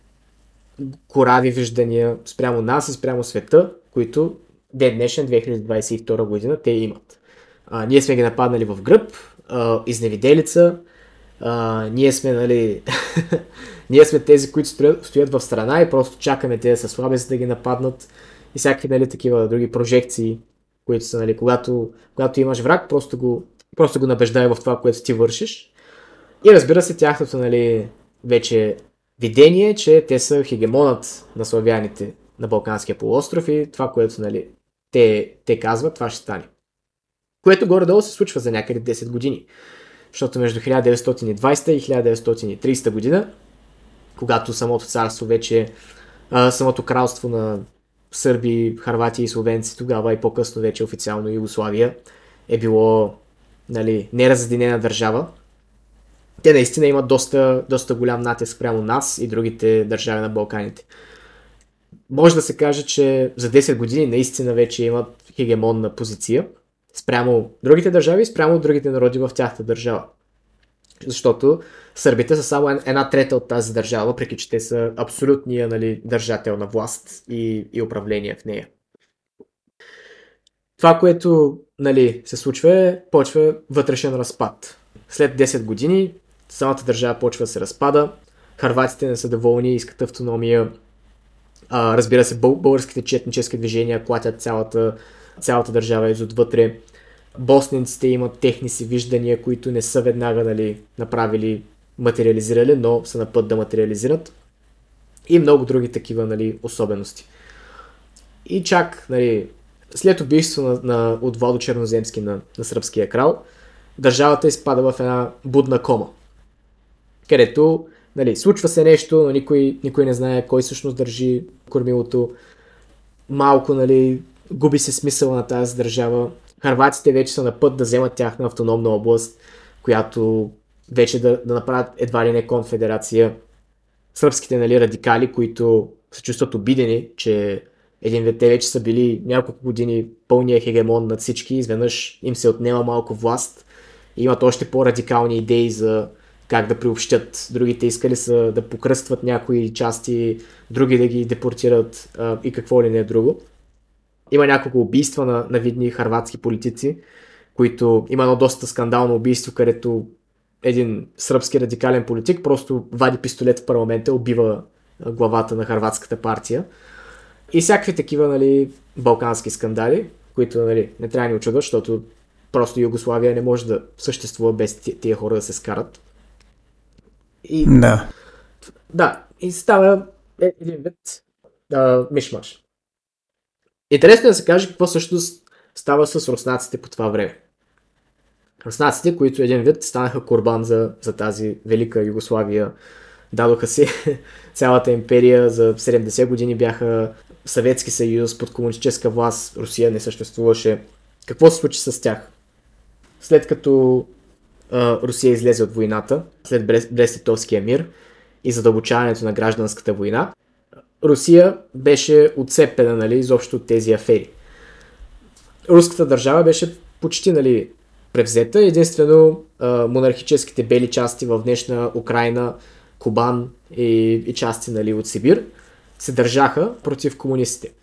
Speaker 2: корави виждания спрямо нас и спрямо света, които ден днешен 2022 година те имат. А, ние сме ги нападнали в гръб, а, изневиделица, а, ние сме, нали, ние сме тези, които стоят, стоят в страна и просто чакаме те да са слаби, за да ги нападнат и всякакви нали, такива други прожекции, които са, нали, когато, когато имаш враг, просто го, просто го набеждай в това, което ти вършиш. И разбира се, тяхното нали, вече видение, че те са хегемонът на славяните на Балканския полуостров и това, което нали, те, те казват, това ще стане. Което горе-долу се случва за някъде 10 години. Защото между 1920 и 1930 година, когато самото царство вече, а, самото кралство на сърби, харвати и словенци, тогава и по-късно вече официално Югославия е било нали, неразединена държава. Те наистина имат доста, доста голям натиск прямо нас и другите държави на Балканите. Може да се каже, че за 10 години наистина вече имат хегемонна позиция спрямо другите държави и спрямо другите народи в тяхната държава. Защото сърбите са само една трета от тази държава, въпреки че те са абсолютния нали, държател на власт и, и управление в нея. Това, което нали, се случва е, почва вътрешен разпад. След 10 години самата държава почва да се разпада, харватите не са доволни, искат автономия, а, разбира се, българските четнически движения клатят цялата, цялата държава изотвътре. Босненците имат техни си виждания, които не са веднага нали, направили материализирали, но са на път да материализират. И много други такива нали, особености. И чак нали, след убийство на, на, от Владо Черноземски на, на сръбския крал, държавата изпада в една будна кома, където нали, случва се нещо, но никой, никой не знае кой всъщност държи кормилото. Малко нали, губи се смисъла на тази държава. Харватите вече са на път да вземат тяхна автономна област, която вече да, да направят едва ли не конфедерация. Сръбските нали, радикали, които се чувстват обидени, че един вид те вече са били няколко години пълния хегемон над всички, изведнъж им се отнема малко власт и имат още по-радикални идеи за как да приобщят. Другите искали са да покръстват някои части, други да ги депортират а, и какво ли не е друго. Има няколко убийства на, на видни харватски политици, които има едно доста скандално убийство, където един сръбски радикален политик просто вади пистолет в парламента, убива главата на харватската партия. И всякакви такива нали, балкански скандали, които нали, не трябва да ни очудват, защото просто Югославия не може да съществува без тия хора да се скарат.
Speaker 1: И, да.
Speaker 2: Да, и става един вид да, мишмаш. Интересно е да се каже какво също става с руснаците по това време. Руснаците, които един вид станаха корбан за, за тази велика Югославия, дадоха си цялата империя, за 70 години бяха Съветски съюз, под комунистическа власт, Русия не съществуваше. Какво се случи с тях? След като а, Русия излезе от войната, след Брест-Литовския мир и задълбочаването на гражданската война, Русия беше отцепена нали, изобщо от тези афери. Руската държава беше почти нали, превзета. Единствено монархическите бели части в днешна Украина, Кубан и, и части нали, от Сибир – се държаха против комунистите.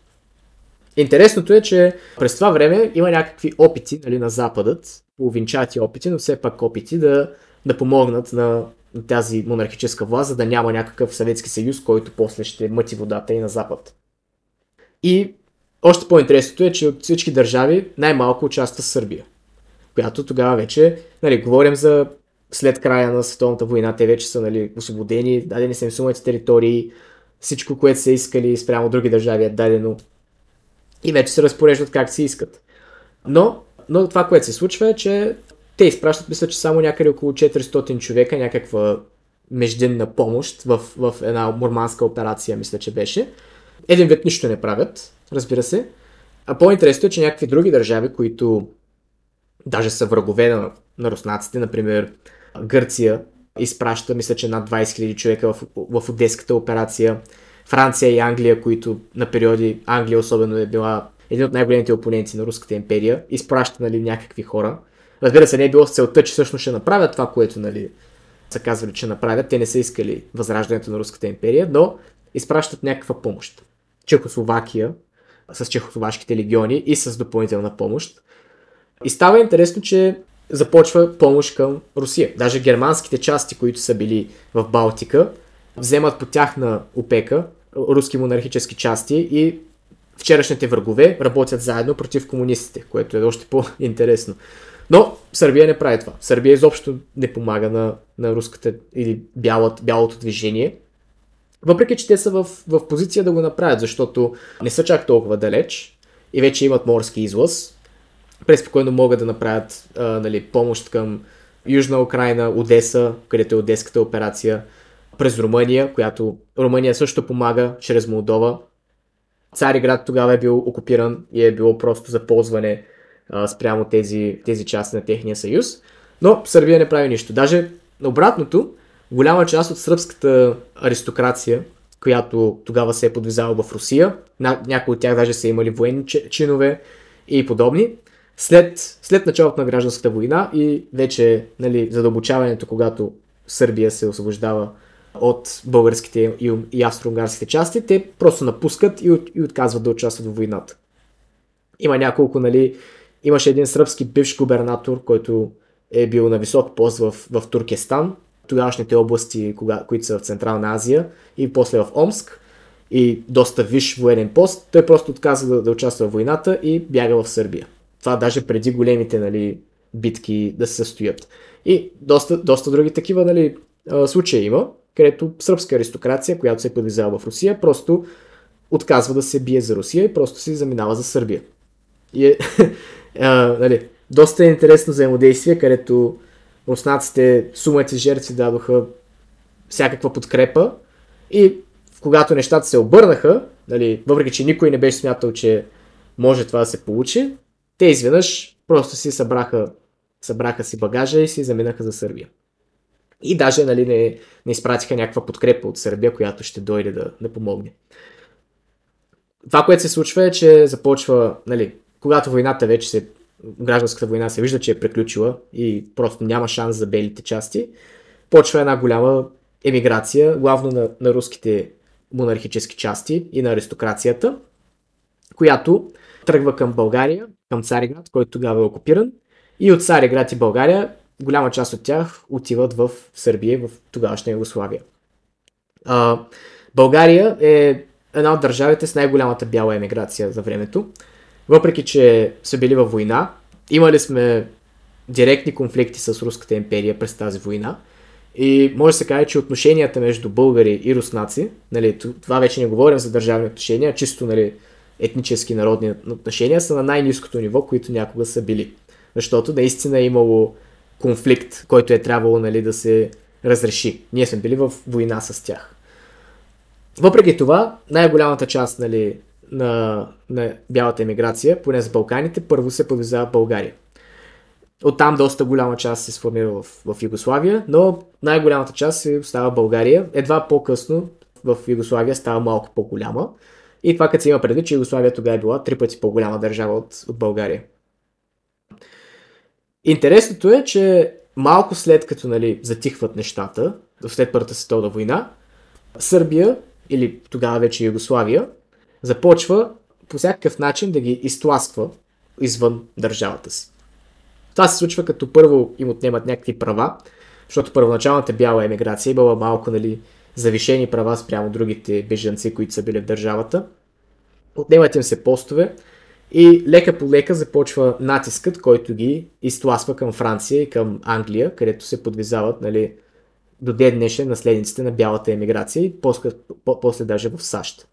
Speaker 2: Интересното е, че през това време има някакви опити нали, на Западът, половинчати опити, но все пак опити да, да помогнат на, на тази монархическа власт, за да няма някакъв Съветски съюз, който после ще мъти водата и на Запад. И още по-интересното е, че от всички държави най-малко участва Сърбия, която тогава вече, нали, говорим за след края на Световната война, те вече са нали, освободени, дадени са им сумати територии, всичко, което са искали спрямо други държави е дадено и вече се разпореждат как си искат. Но, но това, което се случва е, че те изпращат, мисля, че само някъде около 400 човека, някаква междинна помощ в, в една мурманска операция, мисля, че беше. Един вид нищо не правят, разбира се. А по-интересно е, че някакви други държави, които даже са врагове на, на руснаците, например Гърция, изпраща, мисля, че над 20 000 човека в, в Одеската операция. Франция и Англия, които на периоди, Англия особено е била един от най-големите опоненти на Руската империя, изпраща нали, някакви хора. Разбира се, не е било с целта, че всъщност ще направят това, което нали, са казвали, че направят. Те не са искали възраждането на Руската империя, но изпращат някаква помощ. Чехословакия с чехословашките легиони и с допълнителна помощ. И става интересно, че започва помощ към Русия. Даже германските части, които са били в Балтика, вземат по тяхна опека руски монархически части и вчерашните врагове работят заедно против комунистите, което е още по-интересно. Но Сърбия не прави това. Сърбия изобщо не помага на, на руската или бялото, бялото движение. Въпреки, че те са в, в позиция да го направят, защото не са чак толкова далеч и вече имат морски излъз, преспокойно могат да направят а, нали, помощ към Южна Украина, Одеса, където е Одеската операция, през Румъния, която Румъния също помага чрез Молдова. Цариград тогава е бил окупиран и е било просто за ползване а, спрямо тези, тези части на техния съюз. Но Сърбия не прави нищо. Даже обратното, голяма част от сръбската аристокрация, която тогава се е подвизала в Русия, някои от тях даже са имали военни чинове и подобни, след, след началото на гражданската война и вече нали, задълбочаването, когато Сърбия се освобождава от българските и, и австро-унгарските части, те просто напускат и, и отказват да участват в войната. Има няколко, нали, имаше един сръбски бивш губернатор, който е бил на висок пост в, в Туркестан, тогавашните области, кога, които са в Централна Азия и после в Омск и доста виш военен пост, той просто отказва да, да участва в войната и бяга в Сърбия. Това даже преди големите нали, битки да се състоят. И доста, доста други такива нали, случая има, където сръбска аристокрация, която се е подвизала в Русия, просто отказва да се бие за Русия и просто се заминава за Сърбия. И е, а, нали, доста е интересно взаимодействие, където руснаците сумати жертви дадоха всякаква подкрепа и когато нещата се обърнаха, нали, въпреки че никой не беше смятал, че може това да се получи, те изведнъж просто си събраха, събраха си багажа и си заминаха за Сърбия. И даже нали, не, не изпратиха някаква подкрепа от Сърбия, която ще дойде да, да помогне. Това, което се случва е, че започва, нали, когато войната вече се, гражданската война се вижда, че е приключила и просто няма шанс за белите части, почва една голяма емиграция, главно на, на руските монархически части и на аристокрацията, която тръгва към България, към Цариград, който тогава е окупиран. И от Цариград и България, голяма част от тях отиват в Сърбия, в тогавашна Югославия. А, България е една от държавите с най-голямата бяла емиграция за времето. Въпреки, че са били във война, имали сме директни конфликти с Руската империя през тази война. И може да се каже, че отношенията между българи и руснаци, нали, това вече не говорим за държавни отношения, чисто нали, етнически народни отношения, са на най-низкото ниво, които някога са били. Защото наистина е имало конфликт, който е трябвало нали, да се разреши. Ние сме били в война с тях. Въпреки това, най-голямата част нали, на, на бялата емиграция, поне за Балканите, първо се подвизава в България. Оттам доста голяма част се сформира в, в Югославия, но най-голямата част се остава България. Едва по-късно в Югославия става малко по-голяма. И това като се има предвид, че Югославия тогава е била три пъти по-голяма държава от, от България. Интересното е, че малко след като нали, затихват нещата, след Първата световна война, Сърбия, или тогава вече Югославия, започва по всякакъв начин да ги изтласква извън държавата си. Това се случва като първо им отнемат някакви права, защото първоначалната бяла емиграция е била малко нали, завишени права спрямо другите бежанци, които са били в държавата. Отнемат им се постове и лека по лека започва натискът, който ги изтласва към Франция и към Англия, където се подвизават нали, до ден днешен наследниците на бялата емиграция и после, после даже в САЩ.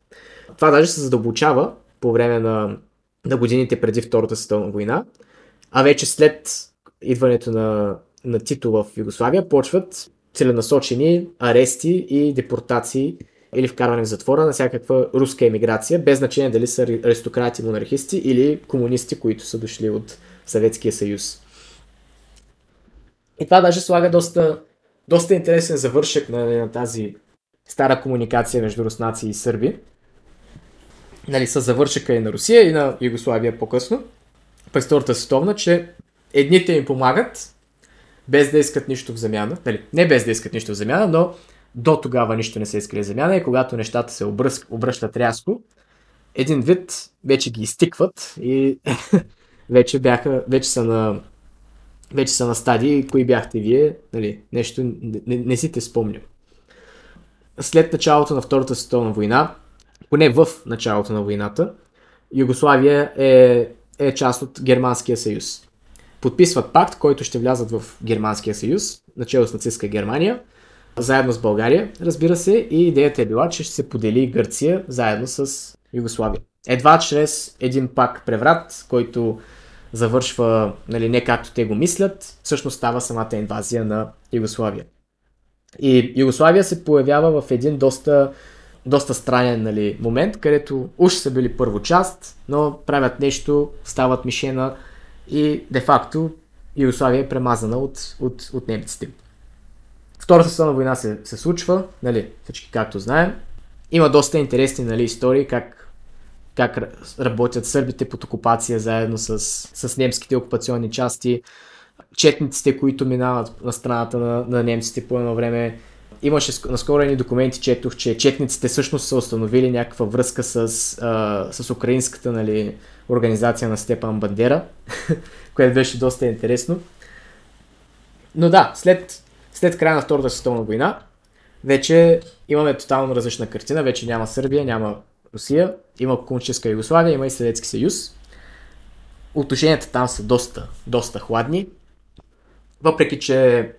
Speaker 2: Това даже се задълбочава по време на, на годините преди Втората световна война, а вече след идването на, на Тито в Югославия почват целенасочени арести и депортации или вкарване в затвора на всякаква руска емиграция, без значение дали са аристократи, монархисти или комунисти, които са дошли от Съветския съюз. И това даже слага доста, доста интересен завършък на, на тази стара комуникация между руснаци и сърби. Нали, с завършъка и на Русия и на Югославия по-късно, през Втората световна, че едните им помагат, без да искат нищо в замяна. Нали, не без да искат нищо в замяна, но до тогава нищо не се искали в замяна и когато нещата се обръщат, обръщат рязко, един вид вече ги изтикват и вече, бяха, вече са на вече са на стадии, кои бяхте вие, нали, нещо не, не, не си те спомням. След началото на Втората световна война, поне в началото на войната, Югославия е, е част от Германския съюз подписват пакт, който ще влязат в Германския съюз, начало с нацистска Германия, заедно с България, разбира се, и идеята е била, че ще се подели Гърция заедно с Югославия. Едва чрез един пак преврат, който завършва нали, не както те го мислят, всъщност става самата инвазия на Югославия. И Югославия се появява в един доста, доста странен нали, момент, където уж са били първо част, но правят нещо, стават мишена и де-факто Югославия е премазана от, от, от немците. Втората световна война се, се случва, нали, всички както знаем. Има доста интересни нали, истории как, как работят сърбите под окупация заедно с, с немските окупационни части, четниците, които минават на страната на, на немците по едно време. Имаше наскоро едни документи, четох, че четниците всъщност са установили някаква връзка с, а, с украинската нали, организация на Степан Бандера, което беше доста интересно. Но да, след, след края на Втората световна война, вече имаме тотално различна картина. Вече няма Сърбия, няма Русия, има комунистическа Югославия, има и Съветски съюз. Отношенията там са доста, доста хладни. Въпреки, че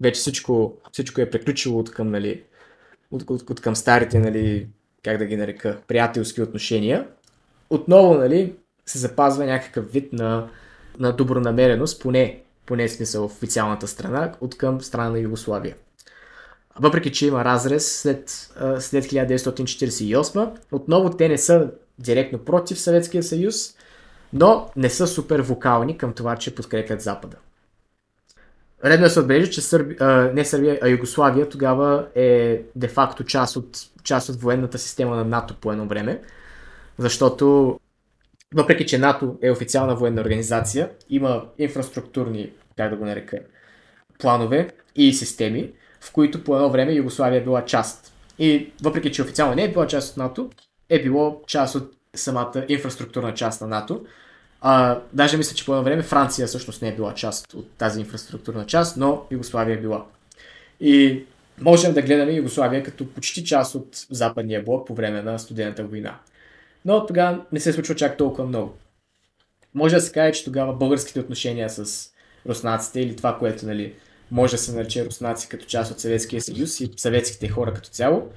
Speaker 2: вече всичко, всичко е приключило от към, нали, от, от, от към старите, нали, как да ги нарека, приятелски отношения, отново, нали, се запазва някакъв вид на, на добронамереност, поне, поне смисъл официалната страна, от към страна на Югославия. Въпреки, че има разрез след, след 1948, отново те не са директно против Съветския съюз, но не са супер вокални към това, че подкрепят Запада. Редно е се отбележи, че Сърби... а, не Сърбия, а Югославия тогава е де-факто част от, част от военната система на НАТО по едно време, защото въпреки, че НАТО е официална военна организация, има инфраструктурни, как да го нарека, планове и системи, в които по едно време Югославия е била част. И въпреки, че официално не е била част от НАТО, е било част от самата инфраструктурна част на НАТО. А, даже мисля, че по едно време Франция всъщност не е била част от тази инфраструктурна част, но Югославия е била. И можем да гледаме Югославия като почти част от западния блок по време на студената война. Но тогава не се случва чак толкова много. Може да се каже, че тогава българските отношения с руснаците или това, което нали, може да се нарече руснаци като част от Съветския съюз и съветските хора като цяло,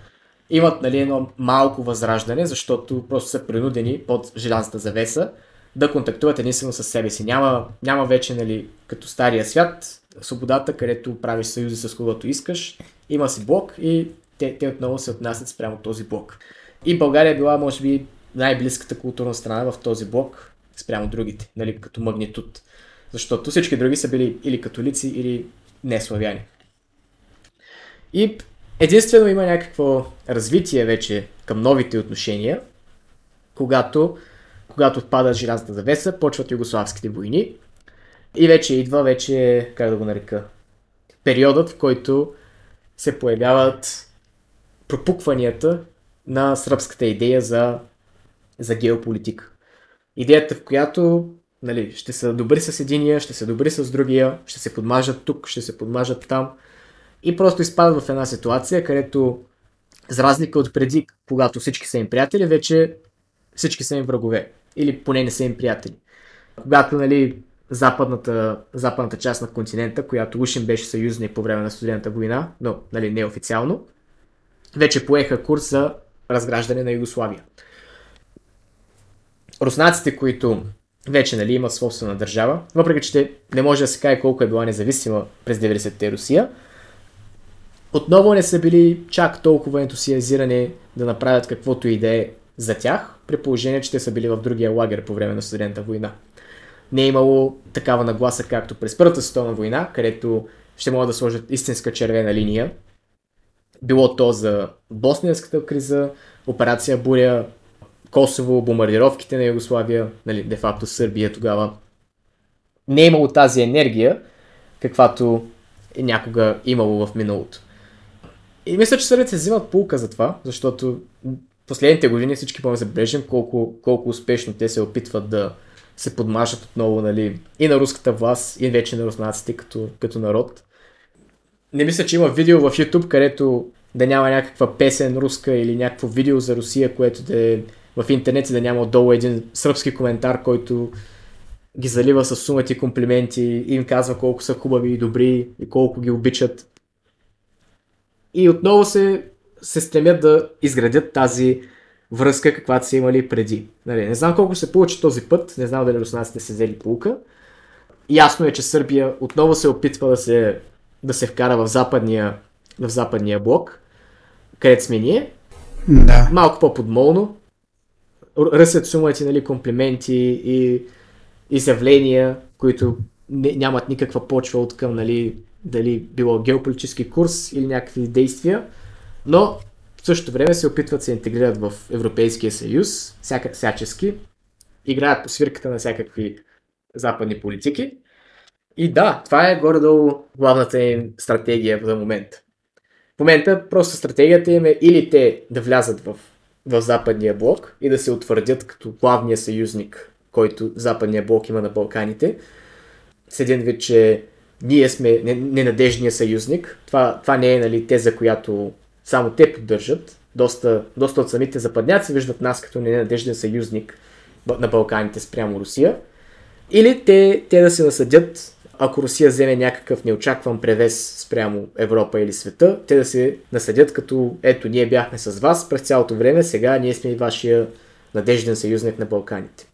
Speaker 2: имат нали, едно малко възраждане, защото просто са принудени под желязната завеса да контактуват единствено с себе си. Няма, няма вече, нали, като стария свят, свободата, където правиш съюзи с когото искаш. Има си блок и те, те отново се отнасят спрямо този блок. И България е била, може би, най-близката културна страна в този блок спрямо другите, нали, като магнитуд. Защото всички други са били или католици, или не славяни. И единствено има някакво развитие вече към новите отношения, когато, когато отпада желязната завеса, почват югославските войни и вече идва вече, как да го нарека, периодът, в който се появяват пропукванията на сръбската идея за, за геополитика. Идеята, в която нали, ще са добри с единия, ще са добри с другия, ще се подмажат тук, ще се подмажат там. И просто изпадат в една ситуация, където, за разлика от преди, когато всички са им приятели, вече всички са им врагове. Или поне не са им приятели. Когато, нали, западната, западната част на континента, която уж беше съюзник по време на студената война, но нали, неофициално, вече поеха курс за разграждане на Югославия. Руснаците, които вече нали, имат собствена държава, въпреки че не може да се каже колко е била независима през 90-те Русия, отново не са били чак толкова ентусиазирани да направят каквото и да е за тях, при положение, че те са били в другия лагер по време на студента война. Не е имало такава нагласа, както през Първата световна война, където ще могат да сложат истинска червена линия. Било то за босненската криза, операция Буря, Косово, бомбардировките на Югославия, нали, де-факто Сърбия тогава. Не е имало тази енергия, каквато е някога имало в миналото. И мисля, че сърбите се взимат полка за това, защото последните години всички помня забележим колко, колко успешно те се опитват да се подмажат отново нали, и на руската власт, и вече на руснаците като, като народ. Не мисля, че има видео в YouTube, където да няма някаква песен руска или някакво видео за Русия, което да е в интернет и да няма отдолу един сръбски коментар, който ги залива с сумати комплименти и им казва колко са хубави и добри и колко ги обичат. И отново се, се стремят да изградят тази връзка, каквато са имали преди. Нали, не знам колко се получи този път, не знам дали руснаците се взели полука. Ясно е, че Сърбия отново се опитва да се, да се вкара в западния, в западния блок, където сме ние.
Speaker 1: Да.
Speaker 2: Малко по-подмолно, ръсят сумати нали, комплименти и изявления, които не, нямат никаква почва от към нали, дали било геополитически курс или някакви действия, но в същото време се опитват да се интегрират в Европейския съюз, всяка, всячески, играят по свирката на всякакви западни политики. И да, това е горе-долу главната им стратегия за момента. В момента просто стратегията им е или те да влязат в в Западния блок и да се утвърдят като главния съюзник, който Западния блок има на Балканите. С един вид, че ние сме ненадежния съюзник. Това, това не е нали, теза, която само те поддържат. Доста, доста от самите западняци виждат нас като ненадежден съюзник на Балканите спрямо Русия. Или те, те да се насъдят ако Русия вземе някакъв неочакван превес спрямо Европа или света, те да се наследят като ето ние бяхме с вас през цялото време, сега ние сме и вашия надежден съюзник на Балканите.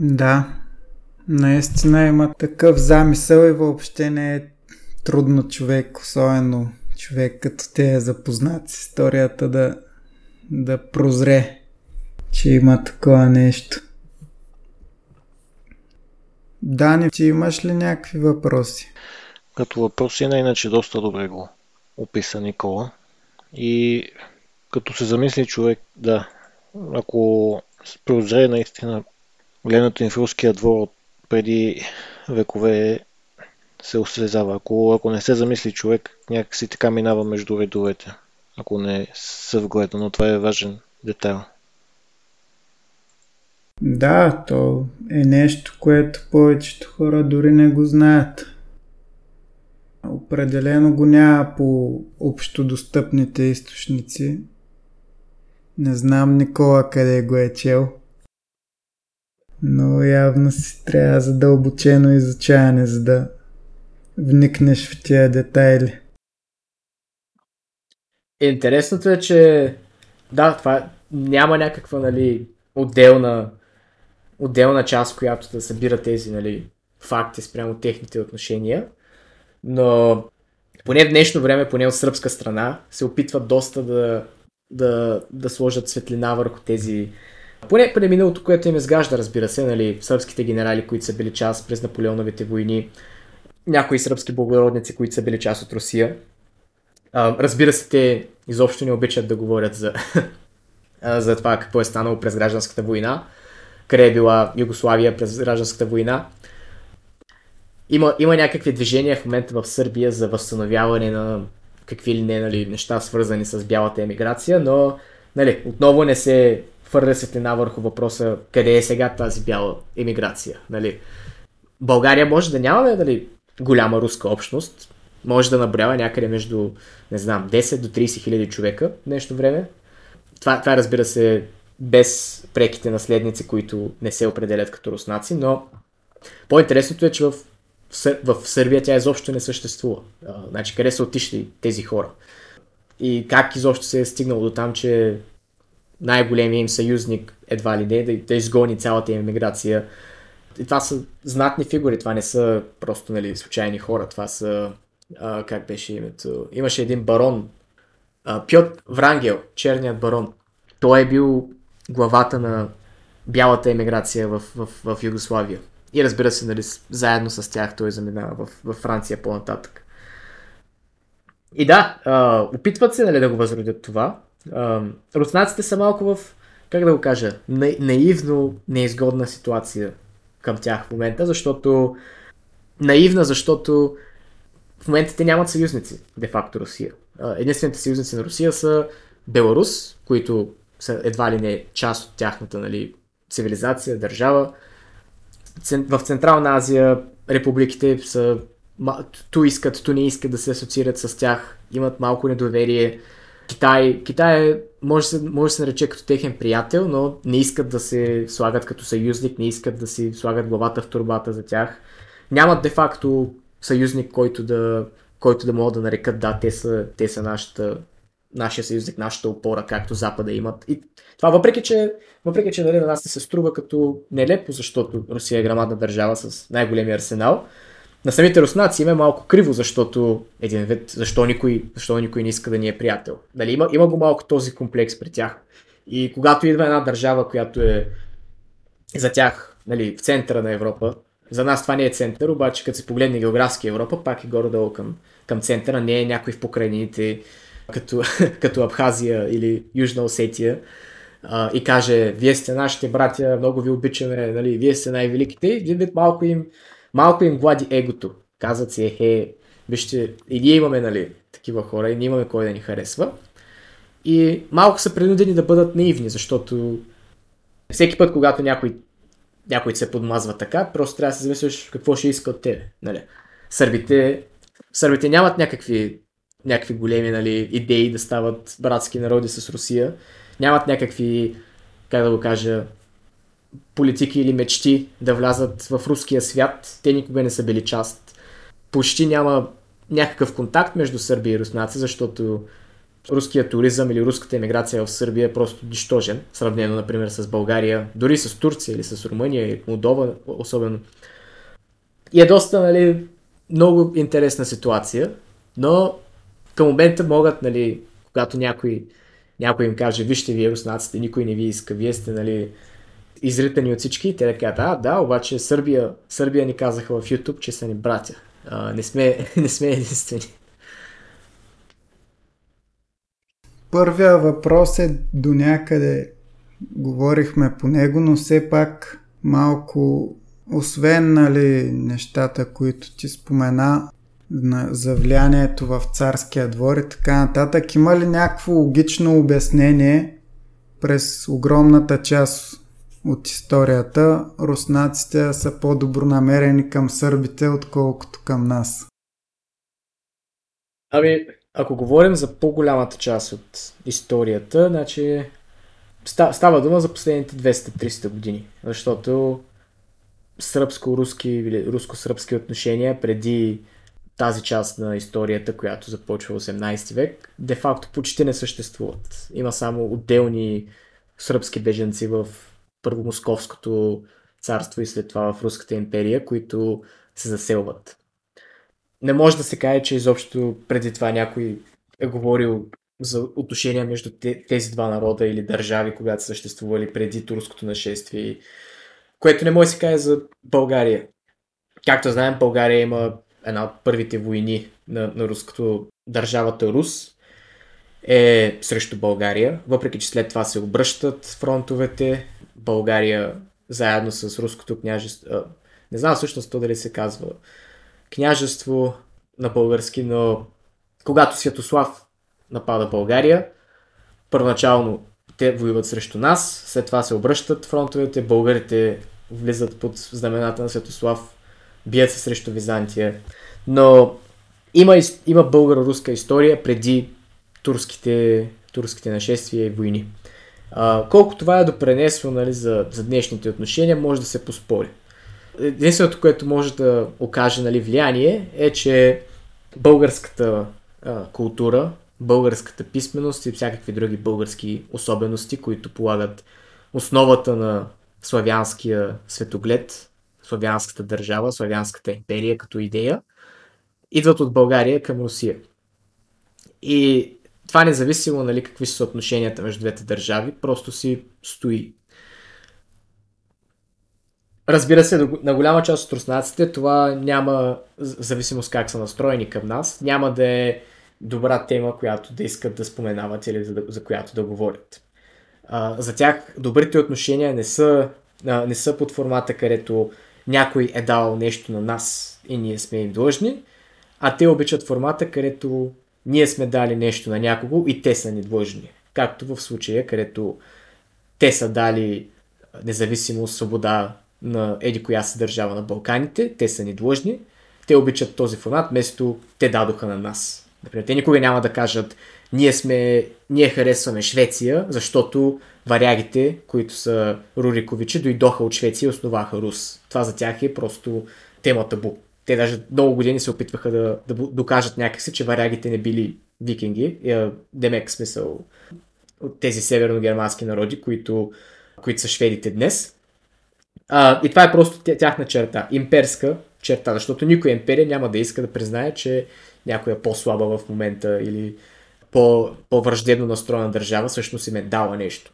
Speaker 1: Да, наистина има такъв замисъл и въобще не е трудно човек, особено човек като те е запознат с историята да, да прозре, че има такова нещо. Дани, ти имаш ли някакви въпроси?
Speaker 3: Като въпроси на иначе доста добре го описа Никола. И като се замисли човек, да, ако прозре наистина гледането им в руския двор от преди векове се осезава. Ако, ако не се замисли човек, някакси така минава между редовете, ако не се вгледа, но това е важен детайл.
Speaker 1: Да, то е нещо, което повечето хора дори не го знаят. Определено го няма по общодостъпните източници. Не знам Никола къде го е чел. Но явно си трябва задълбочено изучаване, за да вникнеш в тия детайли.
Speaker 2: Интересното е, че да, това няма някаква нали, отделна, отделна част, която да събира тези нали, факти спрямо техните отношения, но поне в днешно време, поне от сръбска страна, се опитват доста да, да, да сложат светлина върху тези поне поне миналото, което им изгажда, разбира се, нали, сръбските генерали, които са били част през Наполеоновите войни, някои сръбски благородници, които са били част от Русия. А, разбира се, те изобщо не обичат да говорят за, за това какво е станало през гражданската война, къде е била Югославия през гражданската война. Има, има някакви движения в момента в Сърбия за възстановяване на какви ли не нали, неща, свързани с бялата емиграция, но нали, отново не се хвърля светлина върху въпроса къде е сега тази бяла емиграция. Нали. България може да нямаме нали, голяма руска общност, може да набрява някъде между, не знам, 10 до 30 хиляди човека в днешно време. Това, това разбира се без преките наследници, които не се определят като руснаци, но по-интересното е, че в, в, Сърбия тя изобщо не съществува. А, значи къде са отишли тези хора? И как изобщо се е стигнало до там, че най-големия им съюзник едва ли не да, да изгони цялата им емиграция и това са знатни фигури, това не са просто нали, случайни хора, това са, а, как беше името, имаше един барон, а, Пьот Врангел, черният барон. Той е бил главата на бялата емиграция в, в, в Югославия. И разбира се, нали, заедно с тях той заминава в, в Франция по-нататък. И да, а, опитват се нали, да го възродят това. А, руснаците са малко в, как да го кажа, на, наивно неизгодна ситуация към тях в момента, защото наивна, защото в момента те нямат съюзници, де-факто Русия. Единствените съюзници на Русия са Беларус, които са едва ли не част от тяхната нали, цивилизация, държава. В Централна Азия републиките са ту искат, ту не искат да се асоциират с тях, имат малко недоверие. Китай, Китай може, се, може да се нарече като техен приятел, но не искат да се слагат като съюзник, не искат да си слагат главата в турбата за тях. Нямат де-факто съюзник, който да, който да могат да нарекат да, те са, те са нашата, нашия съюзник, нашата опора, както Запада имат. И това въпреки, че, въпреки, че нали, на нас не се струва като нелепо, защото Русия е грамадна държава с най-големия арсенал, на самите руснаци им е малко криво, защото един вид, защо никой, защо никой не иска да ни е приятел. Дали има, има го малко този комплекс при тях. И когато идва една държава, която е за тях нали, в центъра на Европа, за нас това не е център, обаче като се погледне географски Европа, пак е горе-долу към, към центъра, не е някой в покрайнините, като, като Абхазия или Южна Осетия, а, и каже, вие сте нашите братя, много ви обичаме, нали, вие сте най-великите, един вид малко им малко им глади егото. Казват си, ехе, вижте, и ние имаме, нали, такива хора, и ние имаме кой да ни харесва. И малко са принудени да бъдат наивни, защото всеки път, когато някой, някой се подмазва така, просто трябва да се замислиш какво ще иска от тебе. Нали. Сърбите, сърбите нямат някакви, някакви големи нали, идеи да стават братски народи с Русия. Нямат някакви, как да го кажа, политики или мечти да влязат в руския свят. Те никога не са били част. Почти няма някакъв контакт между Сърбия и руснаци, защото руският туризъм или руската емиграция в Сърбия е просто нищожен, сравнено, например, с България, дори с Турция или с Румъния и Молдова особено. И е доста, нали, много интересна ситуация, но към момента могат, нали, когато някой, някой им каже, вижте вие руснаците, никой не ви иска, вие сте, нали, изритани от всички, те да кажат, а, да, обаче Сърбия, Сърбия ни казаха в YouTube, че са ни братя. А, не, сме, не сме единствени.
Speaker 1: Първия въпрос е до някъде говорихме по него, но все пак малко, освен нали, нещата, които ти спомена за влиянието в царския двор и така нататък, има ли някакво логично обяснение през огромната част от историята руснаците са по-добронамерени към сърбите, отколкото към нас?
Speaker 2: Ами, ако говорим за по-голямата част от историята, значи става дума за последните 200-300 години, защото сръбско-руски или руско-сръбски отношения преди тази част на историята, която започва в 18 век, де-факто почти не съществуват. Има само отделни сръбски беженци в първо Московското царство и след това в Руската империя, които се заселват не може да се каже, че изобщо преди това някой е говорил за отношения между тези два народа или държави, когато съществували преди турското нашествие, което не може да се каже за България. Както знаем, България има една от първите войни на, на руското държавата Рус е срещу България, въпреки че след това се обръщат фронтовете. България заедно с руското княжество, не знам всъщност то дали се казва княжество на български, но когато Святослав напада България, първоначално те воюват срещу нас, след това се обръщат фронтовете, българите влизат под знамената на Святослав, бият се срещу Византия. Но има, има българо-руска история преди турските, турските нашествия и войни. А, колко това е допренесло нали, за, за днешните отношения, може да се поспори. Единственото, което може да окаже нали, влияние е, че българската а, култура, българската писменост и всякакви други български особености, които полагат основата на славянския светоглед, славянската държава, славянската империя като идея, идват от България към Русия. И това независимо нали, какви са отношенията между двете държави, просто си стои. Разбира се, на голяма част от руснаците това няма, в зависимост как са настроени към нас, няма да е добра тема, която да искат да споменават или за, за която да говорят. А, за тях добрите отношения не са, а, не са под формата, където някой е дал нещо на нас и ние сме им длъжни, а те обичат формата, където ние сме дали нещо на някого и те са ни длъжни. Както в случая, където те са дали независимост, свобода на еди коя се държава на Балканите, те са ни длъжни, те обичат този формат, вместо те дадоха на нас. Например, те никога няма да кажат, ние, сме, ние харесваме Швеция, защото варягите, които са Руриковичи, дойдоха от Швеция и основаха Рус. Това за тях е просто тема табу. Те даже много години се опитваха да, да докажат някакси, че варягите не били викинги. Демек смисъл от тези северно-германски народи, които, които са шведите днес. А, и това е просто тяхна черта, имперска черта, защото никой империя няма да иска да признае, че някоя е по-слаба в момента или по, по-враждебно настроена държава всъщност им е дала нещо.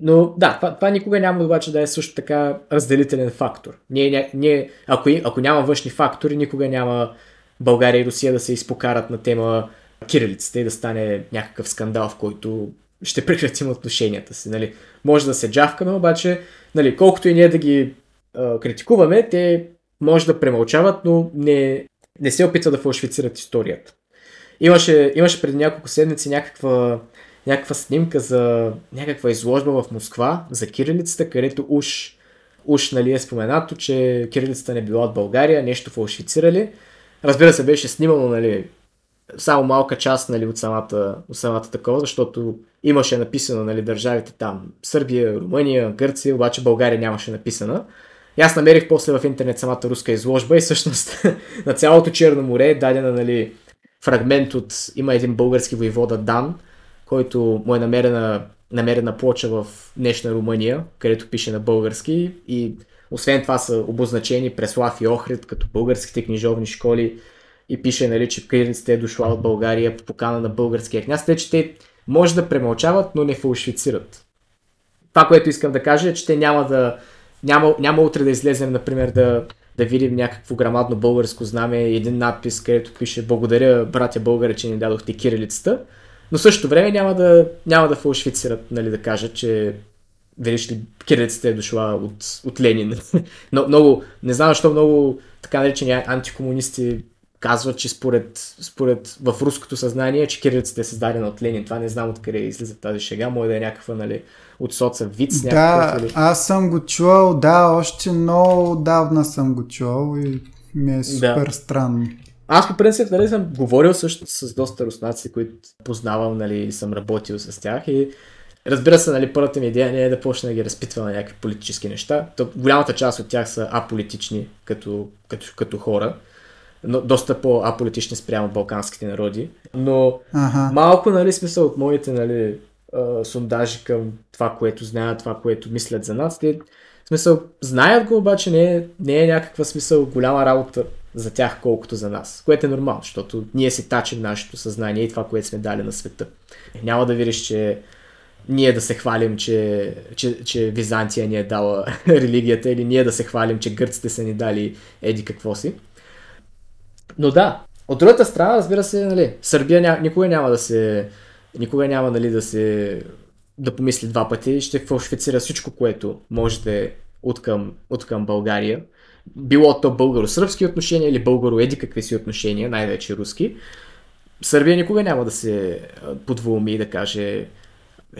Speaker 2: Но да, това, това никога няма обаче да е също така разделителен фактор. Ние, ние, ако, ако няма външни фактори, никога няма България и Русия да се изпокарат на тема кирилицата и да стане някакъв скандал, в който ще прекратим отношенията си. Нали? Може да се джавкаме, обаче, нали, колкото и ние да ги а, критикуваме, те може да премълчават, но не, не се опитват да фалшифицират историята. Имаше, имаше преди няколко седмици някаква, някаква снимка за някаква изложба в Москва за кирилицата, където уж, уж нали, е споменато, че кирилицата не била от България, нещо фалшифицирали. Разбира се, беше снимано нали, само малка част нали, от, самата, от самата такова, защото имаше написано нали, държавите там Сърбия, Румъния, Гърция, обаче България нямаше написана. И аз намерих после в интернет самата руска изложба и всъщност на цялото Черно море е дадена нали, фрагмент от... Има един български воевода Дан, който му е намерена, намерена плоча в днешна Румъния, където пише на български и освен това са обозначени Преслав и Охрид като българските книжовни школи и пише, нали, че кирилицата е дошла от България по покана на българския княз, тъй че те може да премълчават, но не фалшифицират. Това, което искам да кажа е, че те няма да няма, няма утре да излезем, например, да, да видим някакво грамадно българско знаме и един надпис, където пише Благодаря, братя българи, че ни дадохте кирилицата. Но в същото време няма да, няма да фалшифицират, нали, да кажат, че видиш ли, кирилицата е дошла от, от Ленин. Но, много, не знам защо много така наречени антикомунисти казват, че според, според в руското съзнание, че кирилицата е създадена от Ленин. Това не знам откъде излиза тази шега, може да е някаква, нали, от соца виц.
Speaker 1: Да, или... аз съм го чувал, да, още много давна съм го чувал и ми е супер да. странно.
Speaker 2: Аз по принцип нали, съм говорил също с доста руснаци, които познавам, нали, съм работил с тях и Разбира се, нали, първата ми идея не е да почне да ги разпитва на някакви политически неща. То, голямата част от тях са аполитични като, като, като хора но доста по-аполитични спрямо балканските народи. Но ага. малко, нали, смисъл от моите, нали, сондажи към това, което знаят, това, което мислят за нас. Те, смисъл, знаят го, обаче не е, не е някаква смисъл голяма работа за тях, колкото за нас. Което е нормално, защото ние си тачим нашето съзнание и това, което сме дали на света. Няма да видиш, че ние да се хвалим, че, че, че Византия ни е дала религията или ние да се хвалим, че гърците са ни дали еди какво си. Но да, от другата страна, разбира се, нали, Сърбия ня, никога няма да се никога няма нали, да се да помисли два пъти, ще фалшифицира всичко, което може да е от към, от към България. Било то българо-сръбски отношения или българо-еди какви си отношения, най-вече руски. Сърбия никога няма да се подволми и да каже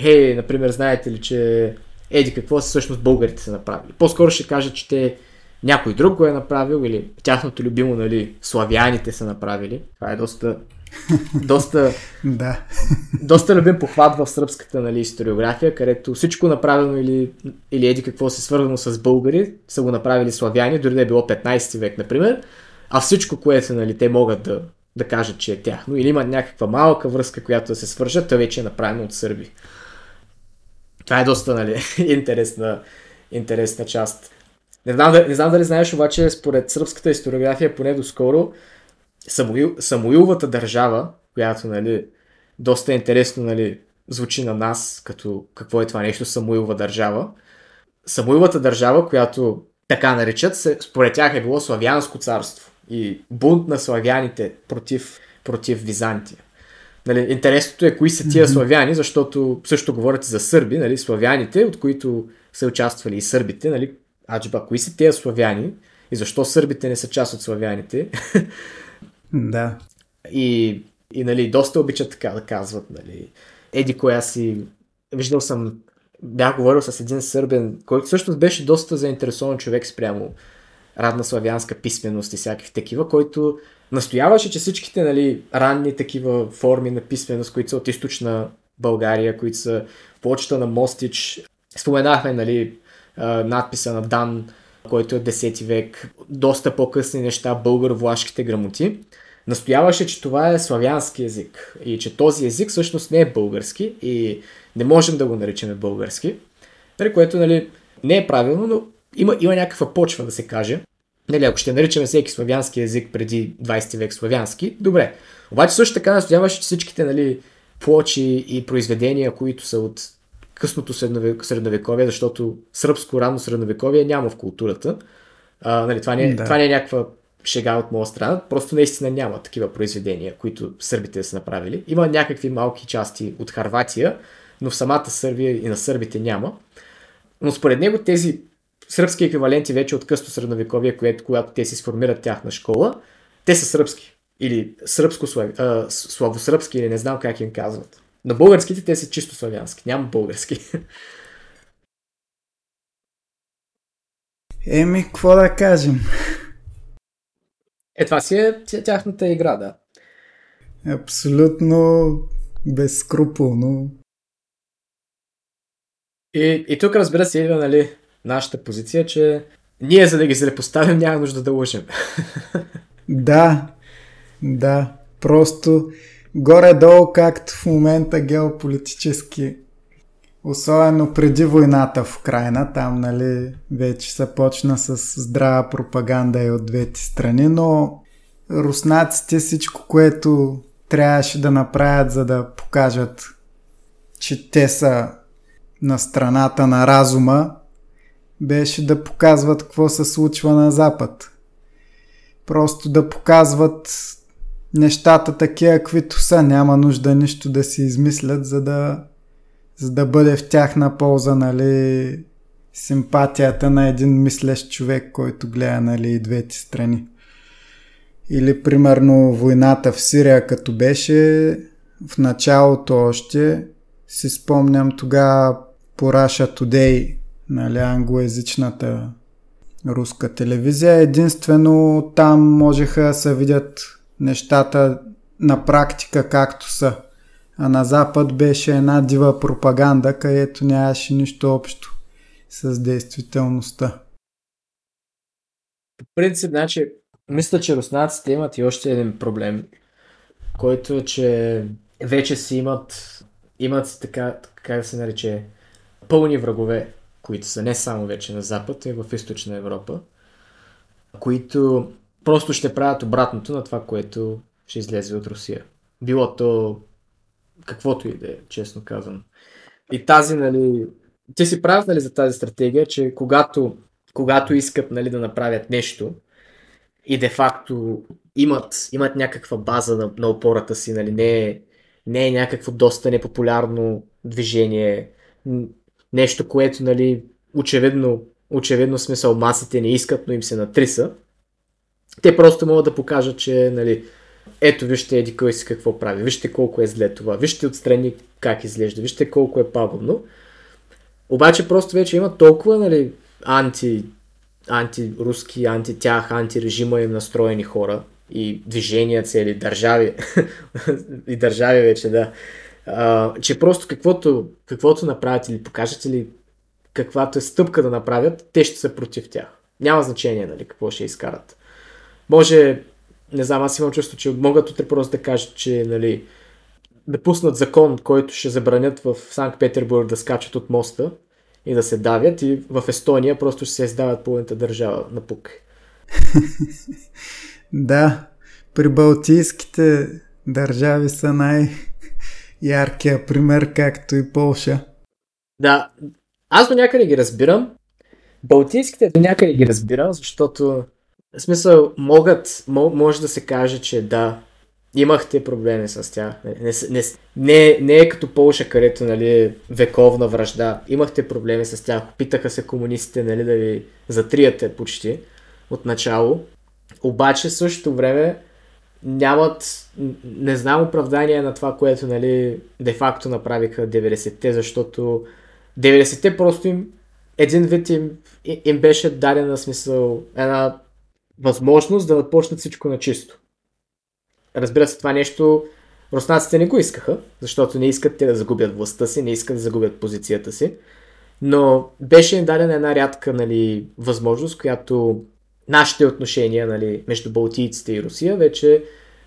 Speaker 2: Хей, например, знаете ли, че еди какво са всъщност българите са направили. По-скоро ще кажа, че те някой друг го е направил или тяхното любимо, нали, славяните са направили. Това е доста доста,
Speaker 1: да.
Speaker 2: доста любим похват в сръбската нали, историография, където всичко направено или, или еди какво се свързано с българи, са го направили славяни, дори да е било 15 век, например, а всичко, което нали, те могат да, да кажат, че е тяхно, или има някаква малка връзка, която да се свържат, то вече е направено от сърби. Това е доста нали, интересна, интересна част. Не знам, не знам дали знаеш, обаче според сръбската историография, поне доскоро, Самуил, Самуиловата държава, която нали, доста интересно нали, звучи на нас, като какво е това нещо Самуилова държава. Самуиловата държава, която така наричат, се, според тях е било славянско царство и бунт на славяните против, против Византия. Нали, интересното е кои са тия славяни, защото също говорят за сърби, нали, славяните, от които са участвали и сърбите, нали, аджба, кои са тези славяни и защо сърбите не са част от славяните.
Speaker 1: Да.
Speaker 2: И, и нали, доста обичат така да казват, нали, еди коя си, виждал съм, бях говорил с един сърбен, който всъщност беше доста заинтересован човек спрямо радна славянска писменост и всякакви такива, който настояваше, че всичките нали, ранни такива форми на писменост, които са от източна България, които са почта на Мостич, споменахме нали, надписа на Дан, който е 10 век, доста по-късни неща, българо-влашките грамоти настояваше, че това е славянски език и че този език всъщност не е български и не можем да го наричаме български, което нали, не е правилно, но има, има някаква почва да се каже. Нали, ако ще наричаме всеки славянски език преди 20 век славянски, добре. Обаче също така настояваше, че всичките нали, плочи и произведения, които са от късното средновековие, защото сръбско рано средновековие няма в културата. А, нали, това, не, да. това не е някаква шега от моя страна. Просто наистина няма такива произведения, които сърбите са направили. Има някакви малки части от Харватия, но в самата Сърбия и на сърбите няма. Но според него тези сръбски еквиваленти вече от късто средновековие, което, когато те си сформират тяхна школа, те са сръбски. Или сръбско славосръбски, или не знам как им казват. Но българските те са чисто славянски. Няма български.
Speaker 1: Еми, какво да кажем?
Speaker 2: Е, това си е тяхната игра, да.
Speaker 1: Абсолютно безскрупулно
Speaker 2: И, и тук разбира се идва нали, нашата позиция, че ние за да ги злепоставим няма нужда да лъжем.
Speaker 1: Да, да. Просто горе-долу, както в момента геополитически, особено преди войната в Украина, там нали, вече се почна с здрава пропаганда и от двете страни, но руснаците всичко, което трябваше да направят, за да покажат, че те са на страната на разума, беше да показват какво се случва на Запад. Просто да показват нещата такива, каквито са. Няма нужда нищо да си измислят, за да, за да бъде в тяхна полза, нали, симпатията на един мислещ човек, който гледа, нали, двете страни. Или, примерно, войната в Сирия, като беше в началото още, си спомням тогава по Russia Today, нали, англоязичната руска телевизия. Единствено там можеха да се видят нещата на практика както са. А на Запад беше една дива пропаганда, където нямаше нищо общо с действителността.
Speaker 2: По принцип, значи, мисля, че руснаците имат и още един проблем, който е, че вече си имат, имат си така, как да се нарече, пълни врагове, които са не само вече на Запад, и в източна Европа, които просто ще правят обратното на това, което ще излезе от Русия. Било то каквото и да е, честно казвам. И тази, нали, те си правят нали, за тази стратегия, че когато, когато искат нали, да направят нещо и де-факто имат, имат някаква база на, на опората си, нали, не, е, не е някакво доста непопулярно движение, нещо, което, нали, очевидно, очевидно смисъл масите не искат, но им се натриса, те просто могат да покажат, че, нали, ето вижте еди кой си какво прави, вижте колко е зле това, вижте отстрани как изглежда, вижте колко е пагубно. Обаче просто вече има толкова, нали, анти, антируски, антитях, антирежима им настроени хора и движения цели, държави, и държави вече, да, а, че просто каквото, каквото направят или покажат или каквато е стъпка да направят, те ще са против тях. Няма значение, нали, какво ще изкарат. Може, не знам, аз имам чувство, че могат утре просто да кажат, че, нали, да пуснат закон, който ще забранят в Санкт Петербург да скачат от моста и да се давят и в Естония просто ще се издават половината държава на пук.
Speaker 1: да, при балтийските държави са най-яркия пример, както и Полша.
Speaker 2: Да, аз до някъде ги разбирам. Балтийските до някъде ги разбирам, защото в смисъл могат, може да се каже, че да, имахте проблеми с тях. Не, не, не, не е като Полша, където нали, вековна връжда. Имахте проблеми с тях. Питаха се комунистите нали, да ви затрияте почти от начало. Обаче в същото време нямат, не знам оправдание на това, което нали, де-факто направиха 90-те, защото 90-те просто им един вид им, им беше дадена смисъл една възможност да започнат всичко на чисто. Разбира се, това нещо руснаците не го искаха, защото не искат те да загубят властта си, не искат да загубят позицията си. Но беше им дадена една рядка нали, възможност, която нашите отношения нали, между Балтийците и Русия вече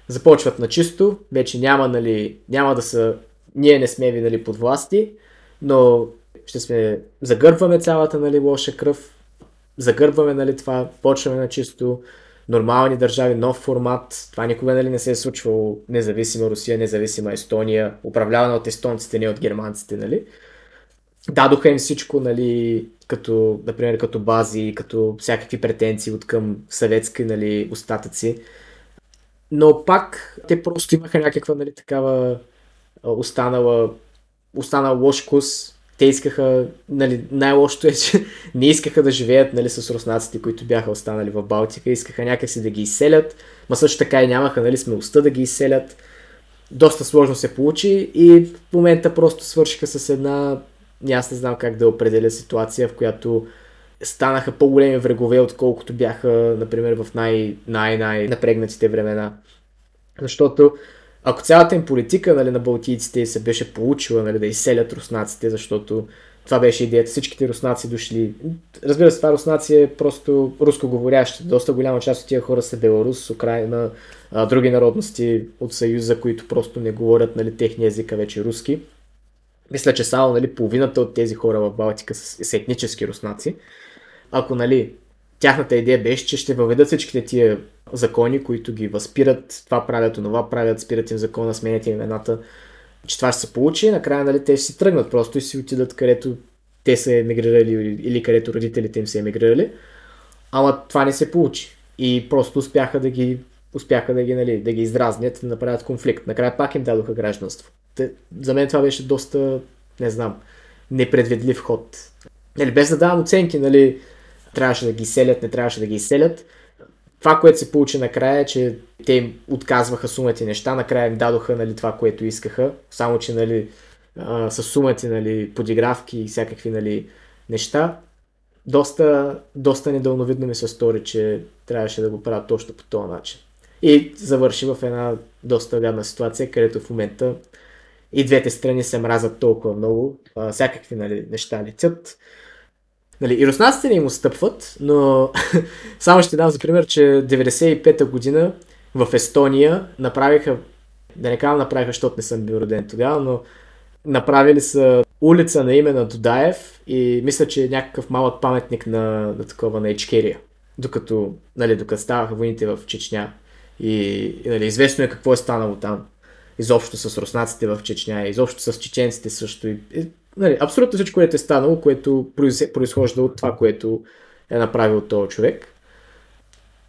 Speaker 2: започват на чисто, вече няма, нали, няма да са, ние не сме ви нали, под власти, но ще сме, загърбваме цялата нали, лоша кръв, загърбваме нали, това, почваме на чисто, нормални държави, нов формат. Това никога нали, не се е случвало независима Русия, независима Естония, управлявана от естонците, не от германците. Нали. Дадоха им всичко, нали, като, например, като бази, като всякакви претенции от към съветски нали, остатъци. Но пак те просто имаха някаква нали, такава останала, останал лош вкус те искаха, нали, най-лошото е, че не искаха да живеят нали, с руснаците, които бяха останали в Балтика, искаха някакси да ги изселят, но също така и нямаха нали, смелостта да ги изселят. Доста сложно се получи и в момента просто свършиха с една, аз не знам как да определя ситуация, в която станаха по-големи врагове, отколкото бяха, например, в най- най- най-напрегнатите времена. Защото ако цялата им политика нали, на балтийците се беше получила нали, да изселят руснаците, защото това беше идеята. Всичките руснаци дошли. Разбира се, това руснаци е просто рускоговорящи. Доста голяма част от тия хора са Беларус, Украина, други народности от Съюза, които просто не говорят нали, техния език, а вече руски. Мисля, че само нали, половината от тези хора в Балтика са етнически руснаци. Ако нали, тяхната идея беше, че ще въведат всичките тия закони, които ги възпират, това правят, това правят, спират им закона, сменят им имената, че това ще се получи, накрая нали, те ще си тръгнат просто и си отидат където те са емигрирали или където родителите им са емигрирали. Ама това не се получи. И просто успяха да ги, успяха да ги, нали, да ги издразнят, да направят конфликт. Накрая пак им дадоха гражданство. Те, за мен това беше доста, не знам, непредвидлив ход. Нали, без да давам оценки, нали, трябваше да ги селят, не трябваше да ги изселят. Това, което се получи накрая е, че те им отказваха сумати неща, накрая им дадоха нали, това, което искаха, само че нали, а, с сумати нали, подигравки и всякакви нали, неща. Доста, доста недълновидно ми се стори, че трябваше да го правят точно по този начин. И завърши в една доста гадна ситуация, където в момента и двете страни се мразят толкова много, а, всякакви нали, неща летят. Нали, и руснаците не им отстъпват, но само ще дам за пример, че 95-та година в Естония направиха, да не казвам направиха, защото не съм бил роден тогава, но направили са улица на име на Дудаев и мисля, че е някакъв малък паметник на, на такова на Ичкерия, докато, нали, докато ставаха войните в Чечня. И, и нали, известно е какво е станало там. Изобщо с руснаците в Чечня, изобщо с чеченците също. И, и нали, абсолютно всичко, което е станало, което произхожда от това, което е направил този човек.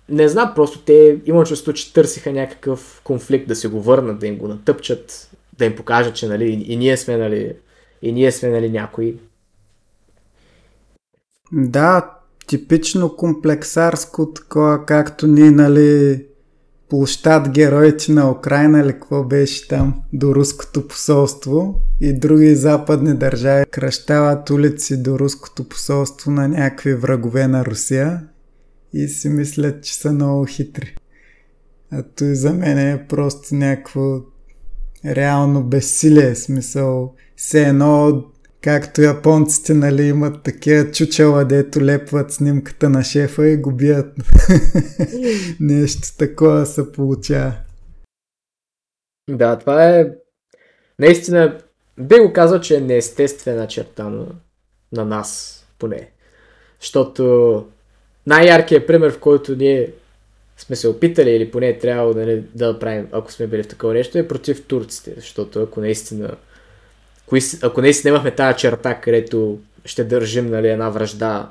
Speaker 2: Не знам, просто те има чувство, че търсиха някакъв конфликт да се го върнат, да им го натъпчат, да им покажат, че нали, и ние сме нали, и ние сме нали, някои.
Speaker 1: Да, типично комплексарско такова, както ние, нали, площад Героите на Украина или какво беше там до руското посолство и други западни държави кръщават улици до руското посолство на някакви врагове на Русия и си мислят, че са много хитри. А той за мен е просто някакво реално безсилие, смисъл все едно Както японците, нали, имат такива чучела, дето лепват снимката на шефа и го бият. Нещо такова се получава.
Speaker 2: Да, това е наистина, би го казал, че е неестествена черта на, на нас, поне. Защото най-яркият пример, в който ние сме се опитали или поне е трябвало да, не, да правим, ако сме били в такова нещо, е против турците. Защото ако наистина кои, ако не имахме тази черта, където ще държим нали, една връжда,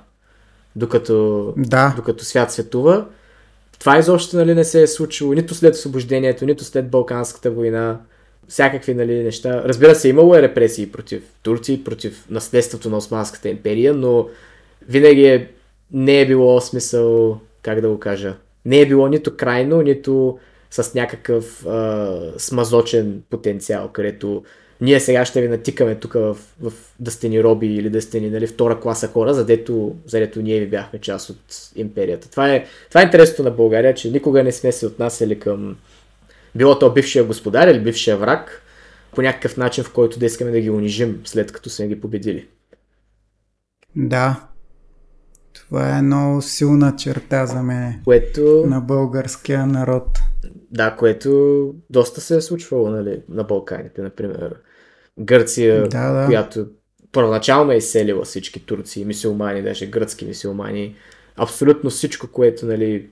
Speaker 2: докато,
Speaker 1: да.
Speaker 2: докато свят светува, това изобщо нали, не се е случило нито след освобождението, нито след Балканската война, всякакви нали, неща. Разбира се, имало е репресии против Турция, против наследството на Османската империя, но винаги е, не е било смисъл, как да го кажа, не е било нито крайно, нито с някакъв а, смазочен потенциал, където ние сега ще ви натикаме тук в, в да сте ни роби или да сте ни нали, втора класа хора, задето, задето ние ви бяхме част от империята. Това е, това е интересното на България, че никога не сме се отнасяли към било то бившия господар или бившия враг, по някакъв начин, в който да искаме да ги унижим, след като сме ги победили.
Speaker 1: Да. Това е много силна черта за мен.
Speaker 2: Което...
Speaker 1: На българския народ.
Speaker 2: Да, което доста се е случвало нали, на Балканите, например. Гърция,
Speaker 1: да, да.
Speaker 2: която първоначално е изселила всички турци, мисиомани, даже гръцки мисиомани. Абсолютно всичко, което нали,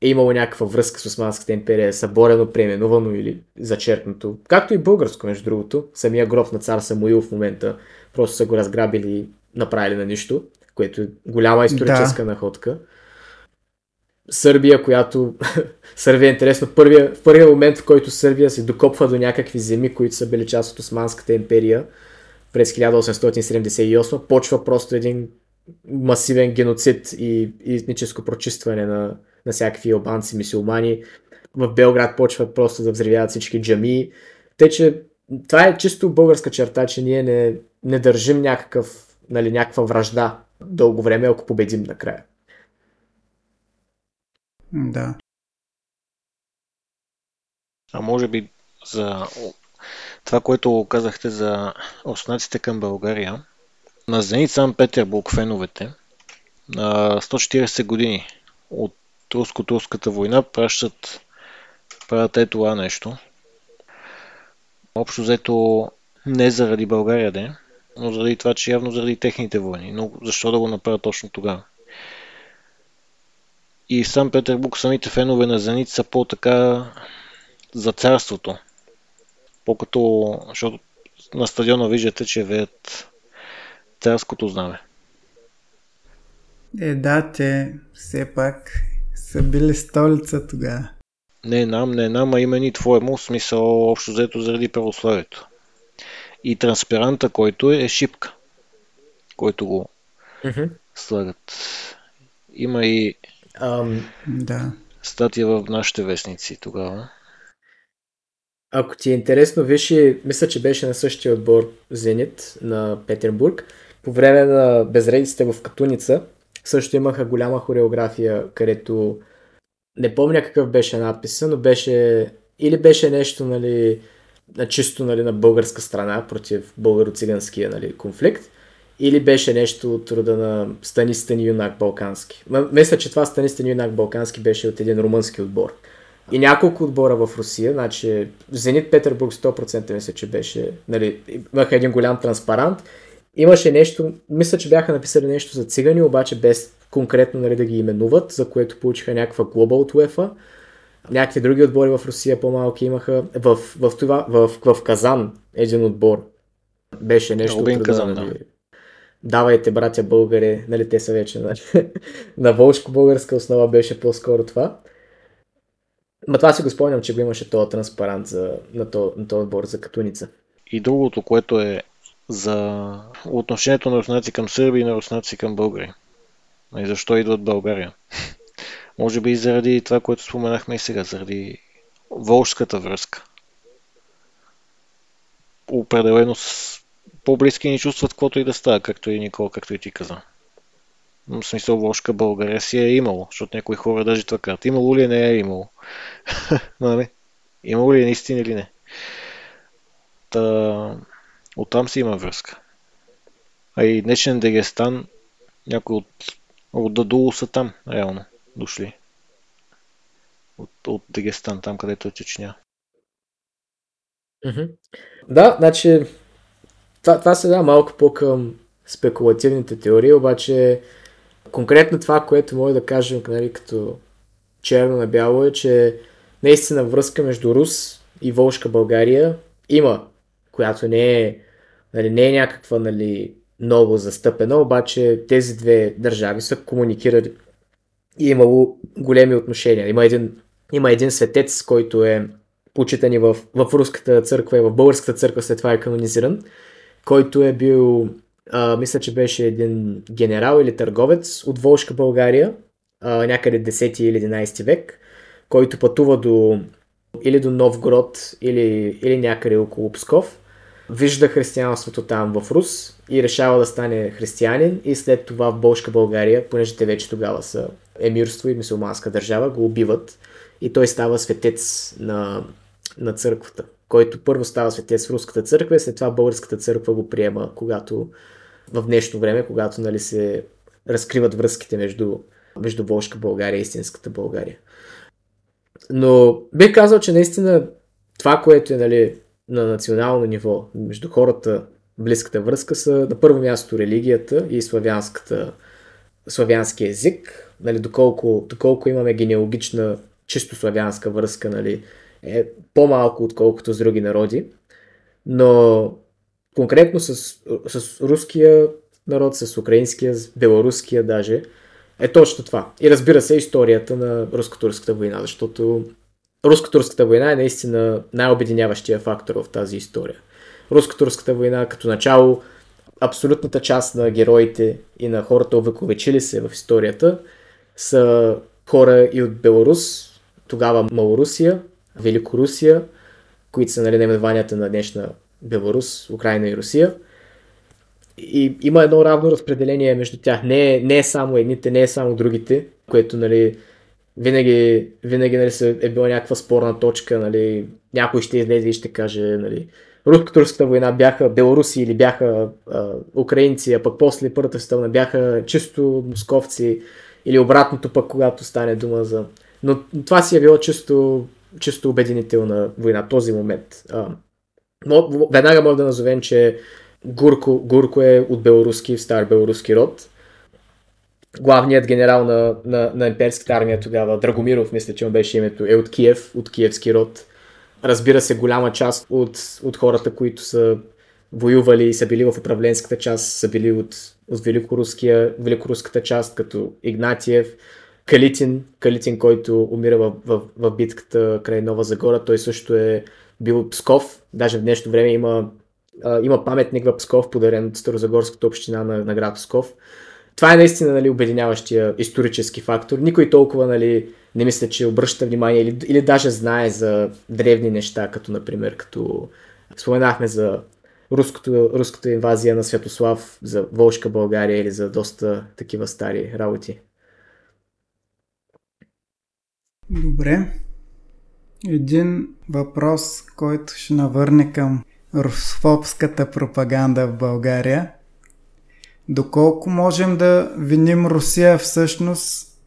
Speaker 2: е имало някаква връзка с Османската империя, е съборено, преименувано или зачеркнато. Както и българско, между другото. Самия гроб на цар Самуил в момента просто са го разграбили и направили на нищо, което е голяма историческа да. находка. Сърбия, която... Сърбия е интересно. Първия, в първия момент, в който Сърбия се докопва до някакви земи, които са били част от Османската империя през 1878, почва просто един масивен геноцид и, и етническо прочистване на, на всякакви албанци, мисиомани. В Белград почват просто да взривяват всички джами. Те, че това е чисто българска черта, че ние не, не държим някакъв, нали, някаква вражда дълго време, ако победим накрая.
Speaker 1: Да.
Speaker 3: А може би за това, което казахте за руснаците към България. На Зенит Сан Петербург феновете на 140 години от руско-турската война пращат правят е това нещо. Общо взето не заради България, де, но заради това, че явно заради техните войни. Но защо да го направят точно тогава? И в Сан Петербург самите фенове на Зенит са по-така за царството. По-като, защото на стадиона виждате, че веят царското знаме.
Speaker 1: Е, да, те все пак са били столица тогава.
Speaker 3: Не нам, не нам, а именно твоему смисъл общо взето заради православието. И транспаранта, който е, е шипка, който го mm-hmm. слагат. Има и
Speaker 1: um, да.
Speaker 3: статия в нашите вестници тогава.
Speaker 2: Ако ти е интересно, виж и, мисля, че беше на същия отбор Зенит на Петербург. По време на безредиците в Катуница също имаха голяма хореография, където не помня какъв беше надписа, но беше или беше нещо нали, на чисто нали, на българска страна против българо-циганския нали, конфликт, или беше нещо от рода на Стани Стани юнак балкански. Мисля, че това Стани Стани юнак балкански беше от един румънски отбор. И няколко отбора в Русия, значи Зенит Петербург 100% мисля, че беше, нали, имаха един голям транспарант. Имаше нещо, мисля, че бяха написали нещо за цигани, обаче без конкретно нали, да ги именуват, за което получиха някаква глоба от УЕФА. Някакви други отбори в Русия по-малки имаха. В, в, това, в, в, Казан един отбор беше нещо.
Speaker 3: Рубин Казан, нали, да.
Speaker 2: Давайте, братя българи, нали, те са вече нали, на волшко-българска основа беше по-скоро това. Ма това си го спомням, че го имаше този транспарант за, на, този, отбор за Катуница.
Speaker 3: И другото, което е за отношението на руснаци към сърби и на руснаци към българи. И защо идват в България? Може би и заради това, което споменахме и сега, заради волжската връзка. Определено с по-близки ни чувстват каквото и да става, както и Никола, както и ти каза. В смисъл Волжка България си е имало, защото някои хора даже това казват. Имало ли е, не е имало? нали? Имало ли е наистина или не? Та... Оттам си има връзка. А и днешен Дагестан, някой от от Дадуло са там, реално, дошли. От, от Дагестан, там където е Чечня.
Speaker 2: Да, значи това, това се да малко по-към спекулативните теории, обаче конкретно това, което мога да кажем нали, като черно на бяло е, че наистина връзка между Рус и Волжка България има, която не е, нали, не е някаква нали, много застъпена, обаче тези две държави са комуникирали и имало големи отношения. Има един, има един светец, който е почитан и в, в руската църква и в българската църква след това е канонизиран, който е бил, а, мисля, че беше един генерал или търговец от Волжка България, а, някъде 10 или 11 век, който пътува до или до Новгород, или, или някъде около Псков вижда християнството там в Рус и решава да стане християнин и след това в Болшка България, понеже те вече тогава са емирство и мусулманска държава, го убиват и той става светец на, на църквата, който първо става светец в руската църква и след това българската църква го приема, когато в днешно време, когато нали, се разкриват връзките между, между Волшка България и истинската България. Но бих казал, че наистина това, което е нали, на национално ниво между хората близката връзка са на първо място религията и славянската, славянски език. Нали, доколко, доколко имаме генеалогична чисто славянска връзка, нали, е по-малко отколкото с други народи. Но конкретно с, с руския народ, с украинския, с белоруския даже, е точно това. И разбира се, историята на руско-турската война, защото Руско-турската война е наистина най-обединяващия фактор в тази история. Руско-турската война като начало, абсолютната част на героите и на хората, увековечили се в историята, са хора и от Беларус, тогава Малорусия, Великорусия, които са нали, наименованията на днешна Беларус, Украина и Русия. И има едно равно разпределение между тях. Не, не е само едните, не е само другите, което нали, винаги, винаги нали, е била някаква спорна точка, нали, някой ще излезе и ще каже, нали, Руско-турската война бяха белоруси или бяха а, украинци, а пък после Първата световна бяха чисто московци или обратното пък, когато стане дума за... Но това си е било чисто, чисто обединителна война, този момент. А, веднага мога да назовем, че Гурко, Гурко е от белоруски, стар белоруски род. Главният генерал на, на, на имперската армия тогава, Драгомиров, мисля, че му беше името, е от Киев, от киевски род. Разбира се, голяма част от, от хората, които са воювали и са били в управленската част, са били от, от великоруската част, като Игнатиев, Калитин, Калитин, който умира в, в, в битката край Нова Загора, той също е бил Псков, даже в днешно време има, а, има паметник в Псков, подарен от Старозагорската община на, на град Псков. Това е наистина нали, обединяващия исторически фактор. Никой толкова нали, не мисля, че обръща внимание или, или даже знае за древни неща, като например, като споменахме за руското, руската инвазия на Святослав, за Волшка България или за доста такива стари работи.
Speaker 1: Добре. Един въпрос, който ще навърне към русофобската пропаганда в България. Доколко можем да виним Русия всъщност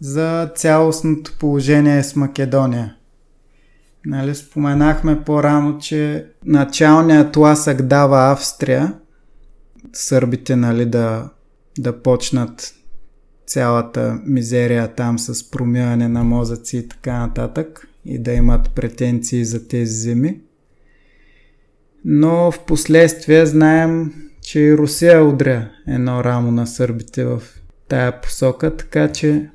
Speaker 1: за цялостното положение с Македония? Нали, споменахме по-рано, че началният тласък дава Австрия, сърбите нали, да, да почнат цялата мизерия там с промиване на мозъци и така нататък и да имат претенции за тези земи. Но в последствие знаем, че и Русия удря едно рамо на сърбите в тая посока, така че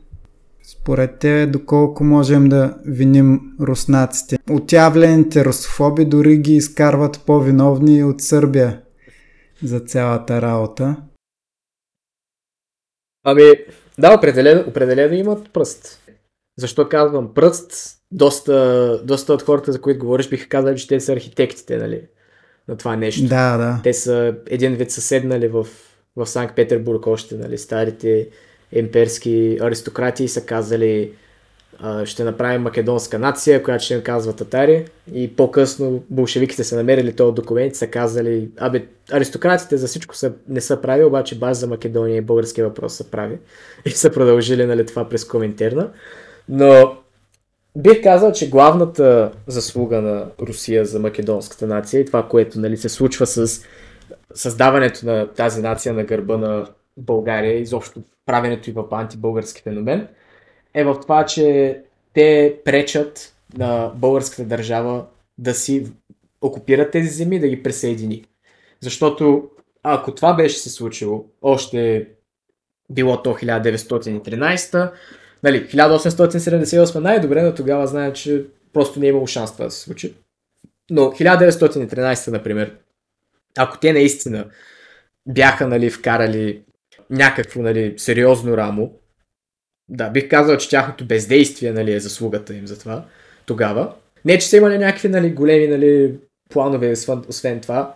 Speaker 1: според те, доколко можем да виним руснаците. Отявлените русофоби дори ги изкарват по-виновни от Сърбия за цялата работа.
Speaker 2: Ами, да, определено, определено имат пръст. Защо казвам пръст? Доста, доста от хората, за които говориш, биха казали, че те са архитектите, нали? На това нещо.
Speaker 1: Да, да.
Speaker 2: Те са един вид са седнали в, в Санкт Петербург още, нали? Старите имперски аристократи са казали ще направим македонска нация, която ще им казва татари и по-късно болшевиките са намерили този документ са казали, абе, аристократите за всичко са, не са прави, обаче база за Македония и българския въпрос са прави и са продължили нали, това през Коминтерна. Но бих казал, че главната заслуга на Русия за македонската нация и това, което нали, се случва с създаването на тази нация на гърба на България, изобщо правенето и в антибългарски феномен, е в това, че те пречат на българската държава да си окупират тези земи, да ги присъедини. Защото ако това беше се случило, още било то 1913, нали, 1878 най-добре, но тогава знаем, че просто не е имало шанс това да се случи. Но 1913, например, ако те наистина бяха нали, вкарали някакво нали, сериозно рамо, да, бих казал, че тяхното бездействие нали, е заслугата им за това тогава. Не, че са имали някакви нали, големи нали, планове, освен това.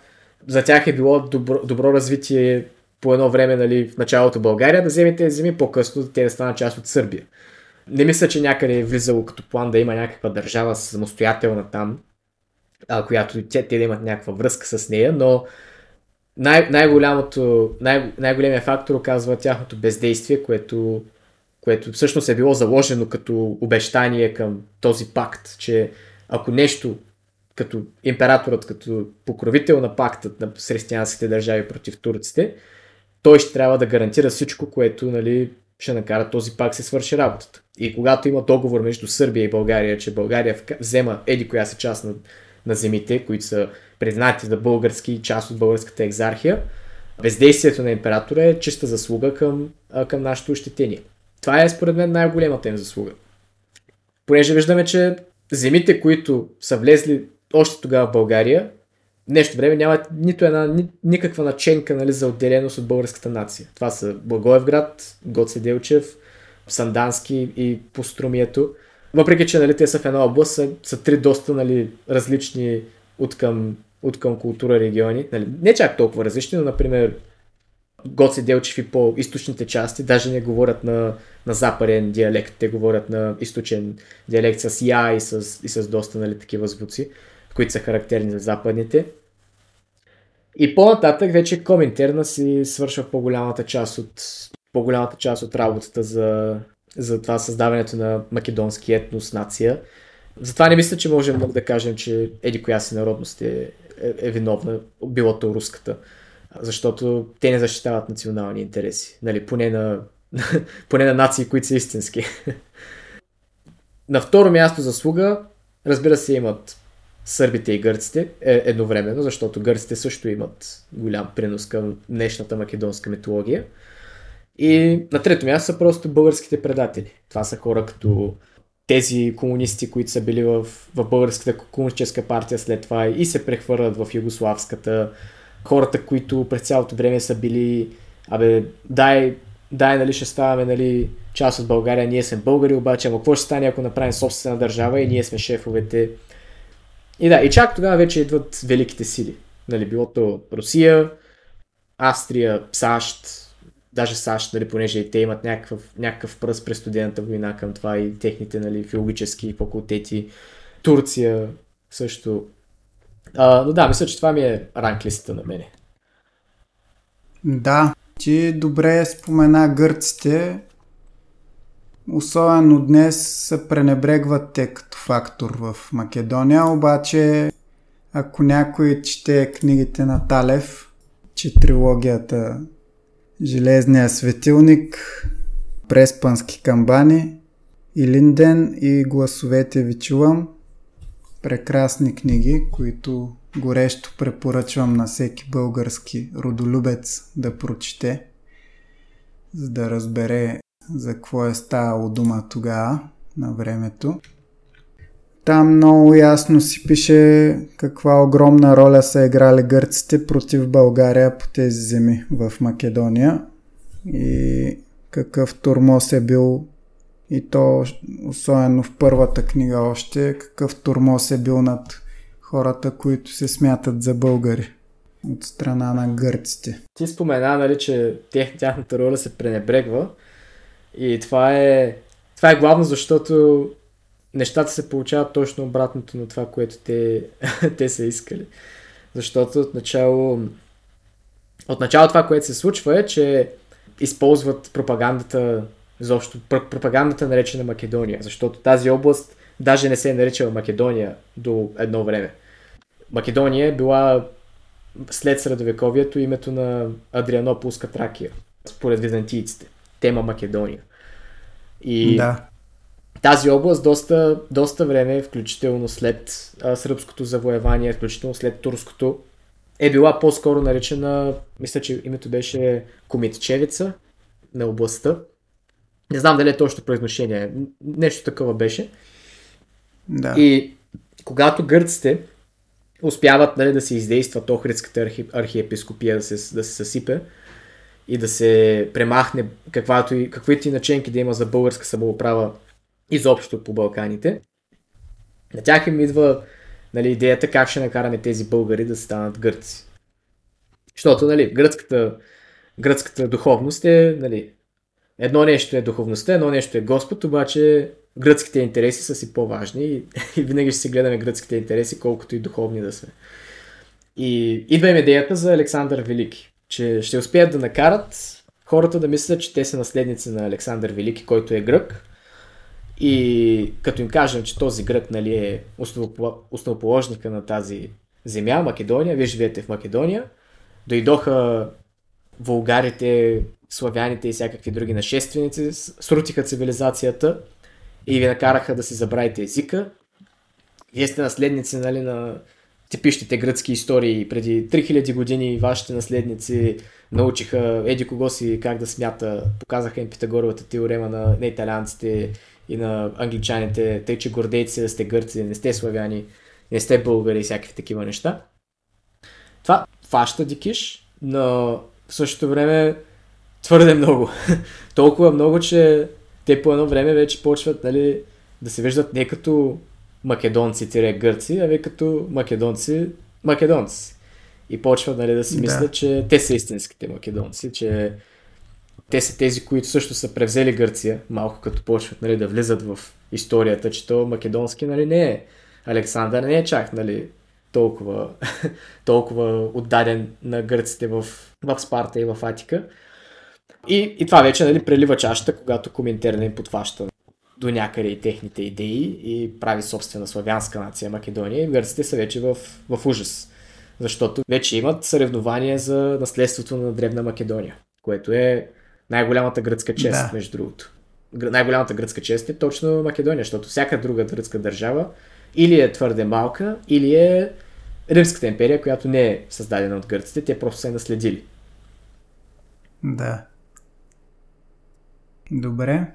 Speaker 2: За тях е било добро, добро развитие по едно време нали, в началото България да вземе тези земи, по-късно те да станат част от Сърбия. Не мисля, че някъде е влизало като план да има някаква държава самостоятелна там, а, която те, те да имат някаква връзка с нея, но най- най-голямото, най- най-големия фактор оказва тяхното бездействие, което, което всъщност е било заложено като обещание към този пакт, че ако нещо като императорът, като покровител на пактът на християнските държави против турците, той ще трябва да гарантира всичко, което нали, ще накара този пак се свърши работата. И когато има договор между Сърбия и България, че България взема еди коя се част на, на земите, които са признати за български част от българската екзархия, бездействието на императора е чиста заслуга към, към нашето ощетение. Това е според мен най-големата им заслуга. Понеже виждаме, че земите, които са влезли още тогава в България, нещо време нямат нито една, ни, никаква наченка нали, за отделеност от българската нация. Това са Благоевград, Гоце Делчев, Сандански и Пострумието. Въпреки, че нали, те са в една област, са, са три доста нали, различни от към, от към култура региони. Нали, не чак толкова различни, но например Гоце Делчев и по-источните части даже не говорят на, на западен диалект, те говорят на източен диалект с я и с, и с доста нали, такива звуци, които са характерни за западните. И по-нататък вече Коминтерна си свършва по-голямата част от, по-голямата част от работата за, за това създаването на македонски етнос, нация. Затова не мисля, че можем да кажем, че еди коя си народност е, е, е виновна, било то руската. Защото те не защитават национални интереси. Нали, поне, на, поне на нации, които са истински. на второ място заслуга, разбира се, имат сърбите и гърците е, едновременно, защото гърците също имат голям принос към днешната македонска митология. И на трето място са просто българските предатели. Това са хора като тези комунисти, които са били в, в българската комунистическа партия след това и се прехвърлят в югославската. Хората, които през цялото време са били, абе, дай, дай, нали, ще ставаме, нали, част от България, ние сме българи, обаче, ама какво ще стане, ако направим собствена държава и ние сме шефовете? И да, и чак тогава вече идват великите сили. Нали, било то Русия, Австрия, САЩ, даже САЩ, нали, понеже и те имат някакъв, някакъв пръст през студената война към това и техните нали, филологически факултети, Турция също. А, но да, мисля, че това ми е ранглистата на мене.
Speaker 1: Да, ти добре спомена гърците. Особено днес се пренебрегват те като фактор в Македония, обаче ако някой чете книгите на Талев, че трилогията Железния светилник, Преспански камбани, и Линден и Гласовете ви чувам. Прекрасни книги, които горещо препоръчвам на всеки български родолюбец да прочете, за да разбере за какво е ставало дума тогава на времето. Там много ясно си пише каква огромна роля са играли гърците против България по тези земи в Македония и какъв турмоз е бил и то особено в първата книга още, какъв турмоз е бил над хората, които се смятат за българи от страна на гърците.
Speaker 2: Ти спомена, нали, че тяхната роля се пренебрегва и това е, това е главно защото нещата се получават точно обратното на това, което те, те са искали. Защото отначало, отначало това, което се случва е, че използват пропагандата, изобщо пропагандата наречена Македония, защото тази област даже не се е наричала Македония до едно време. Македония е била след средовековието името на Адрианополска Тракия, според византийците. Тема Македония. И да тази област доста, доста време, включително след а, сръбското завоевание, включително след турското, е била по-скоро наречена, мисля, че името беше Комитчевица на областта. Не знам дали е точно произношение, нещо такова беше.
Speaker 1: Да.
Speaker 2: И когато гърците успяват нали, да се издействат Охридската архи, архиепископия да се, да се съсипе и да се премахне каквато и, каквито и наченки да има за българска самоуправа изобщо по Балканите. На тях им идва нали, идеята как ще накараме тези българи да станат гърци. Защото нали, гръцката, гръцката духовност е нали, едно нещо е духовността, едно нещо е Господ, обаче гръцките интереси са си по-важни и, и винаги ще си гледаме гръцките интереси, колкото и духовни да са. И идва им идеята за Александър Велики, че ще успеят да накарат хората да мислят, че те са наследници на Александър Велики, който е грък, и като им кажем, че този грък нали, е основоположника на тази земя, Македония, вие живеете в Македония, дойдоха вулгарите, славяните и всякакви други нашественици, срутиха цивилизацията и ви накараха да си забравите езика. Вие сте наследници нали, на типичните гръцки истории. Преди 3000 години вашите наследници научиха еди кого си как да смята, показаха им Питагоровата теорема на, на италианците и на англичаните, тъй че гордейте се да сте гърци, не сте славяни, не сте българи и всякакви такива неща. Това фаща дикиш, но в същото време твърде много. Толкова много, че те по едно време вече почват нали, да се виждат не като македонци-гърци, ами като македонци-македонци. И почват нали, да си мислят, да. че те са истинските македонци, че те са тези, които също са превзели Гърция, малко като почват нали, да влизат в историята, че то македонски нали, не е. Александър не е чак нали, толкова, толкова отдаден на гърците в, в Спарта и в Атика. И, и това вече нали, прелива чашата, когато Коминтер не подфаща до някъде и техните идеи и прави собствена славянска нация Македония и гърците са вече в, в ужас. Защото вече имат съревнование за наследството на Древна Македония, което е най-голямата гръцка чест, да. между другото. Най-голямата гръцка чест е точно Македония, защото всяка друга гръцка държава или е твърде малка, или е Римската империя, която не е създадена от гърците, те просто са наследили.
Speaker 1: Да. Добре.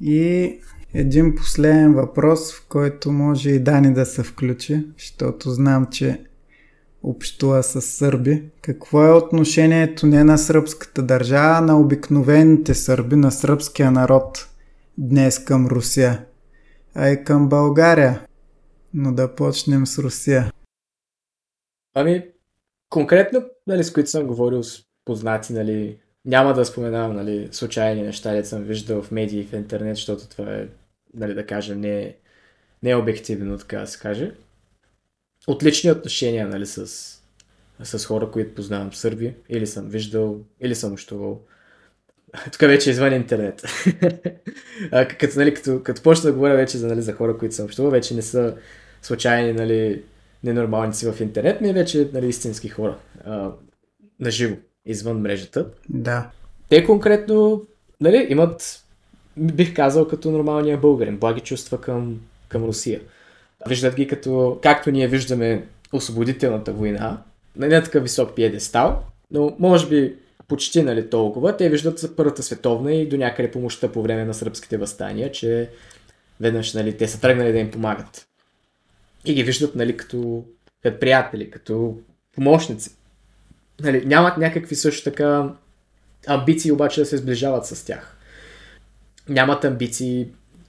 Speaker 1: И един последен въпрос, в който може и Дани да се включи, защото знам, че общува с сърби. Какво е отношението не на сръбската държава, а на обикновените сърби, на сръбския народ днес към Русия, а и към България? Но да почнем с Русия.
Speaker 2: Ами, конкретно, нали, с които съм говорил с познати, нали, няма да споменавам нали, случайни неща, да съм виждал в медии и в интернет, защото това е, нали, да кажем, не не е обективно, така да се каже. Отлични отношения нали, с, с хора, които познавам сърби, или съм виждал, или съм общувал. Тук вече е извън интернет. а, като, нали, като, като почна да говоря вече за, нали, за хора, които съм общувал, вече не са случайни, нали, ненормалници в интернет, ми е вече нали, истински хора. А, наживо извън мрежата.
Speaker 1: Да.
Speaker 2: Те конкретно нали, имат, бих казал, като нормалния българин, благи чувства към, към Русия. Виждат ги като, както ние виждаме освободителната война, на не такъв висок пиедестал, но може би почти нали, толкова. Те виждат Първата световна и до някъде помощта по време на сръбските възстания, че веднъж нали, те са тръгнали да им помагат. И ги виждат нали, като, като приятели, като помощници нали, нямат някакви също така амбиции обаче да се сближават с тях. Нямат амбиции,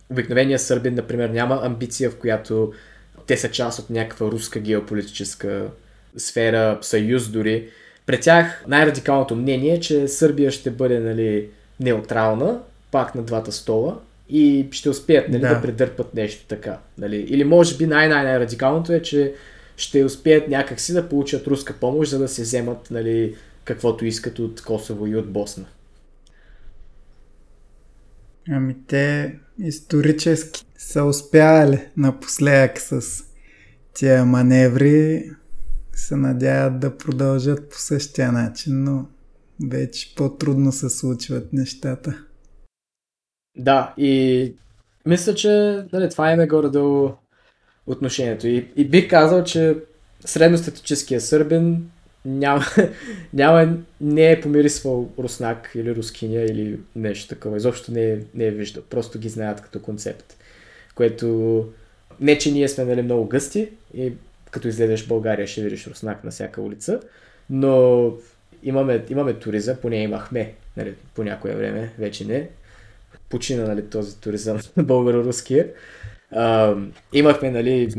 Speaker 2: обикновения сърбин, например, няма амбиция, в която те са част от някаква руска геополитическа сфера, съюз дори. Пред тях най-радикалното мнение е, че Сърбия ще бъде нали, неутрална, пак на двата стола и ще успеят нали, да. да предърпат нещо така. Нали. Или може би най-най-най-радикалното е, че ще успеят някакси да получат руска помощ, за да се вземат нали, каквото искат от Косово и от Босна.
Speaker 1: Ами те исторически са успяли напоследък с тия маневри. Се надяват да продължат по същия начин, но вече по-трудно се случват нещата.
Speaker 2: Да, и мисля, че нали, това е горе-долу отношението. И, и бих казал, че средностатическия сърбин няма, няма, не е помирисвал руснак или рускиня или нещо такова. Изобщо не е, не е виждал. Просто ги знаят като концепт. Което не, че ние сме нали, много гъсти и като излезеш България ще видиш руснак на всяка улица, но имаме, имаме туризъм, поне имахме нали, по някое време, вече не. Почина нали, този туризъм българо-руския. Uh, имахме нали,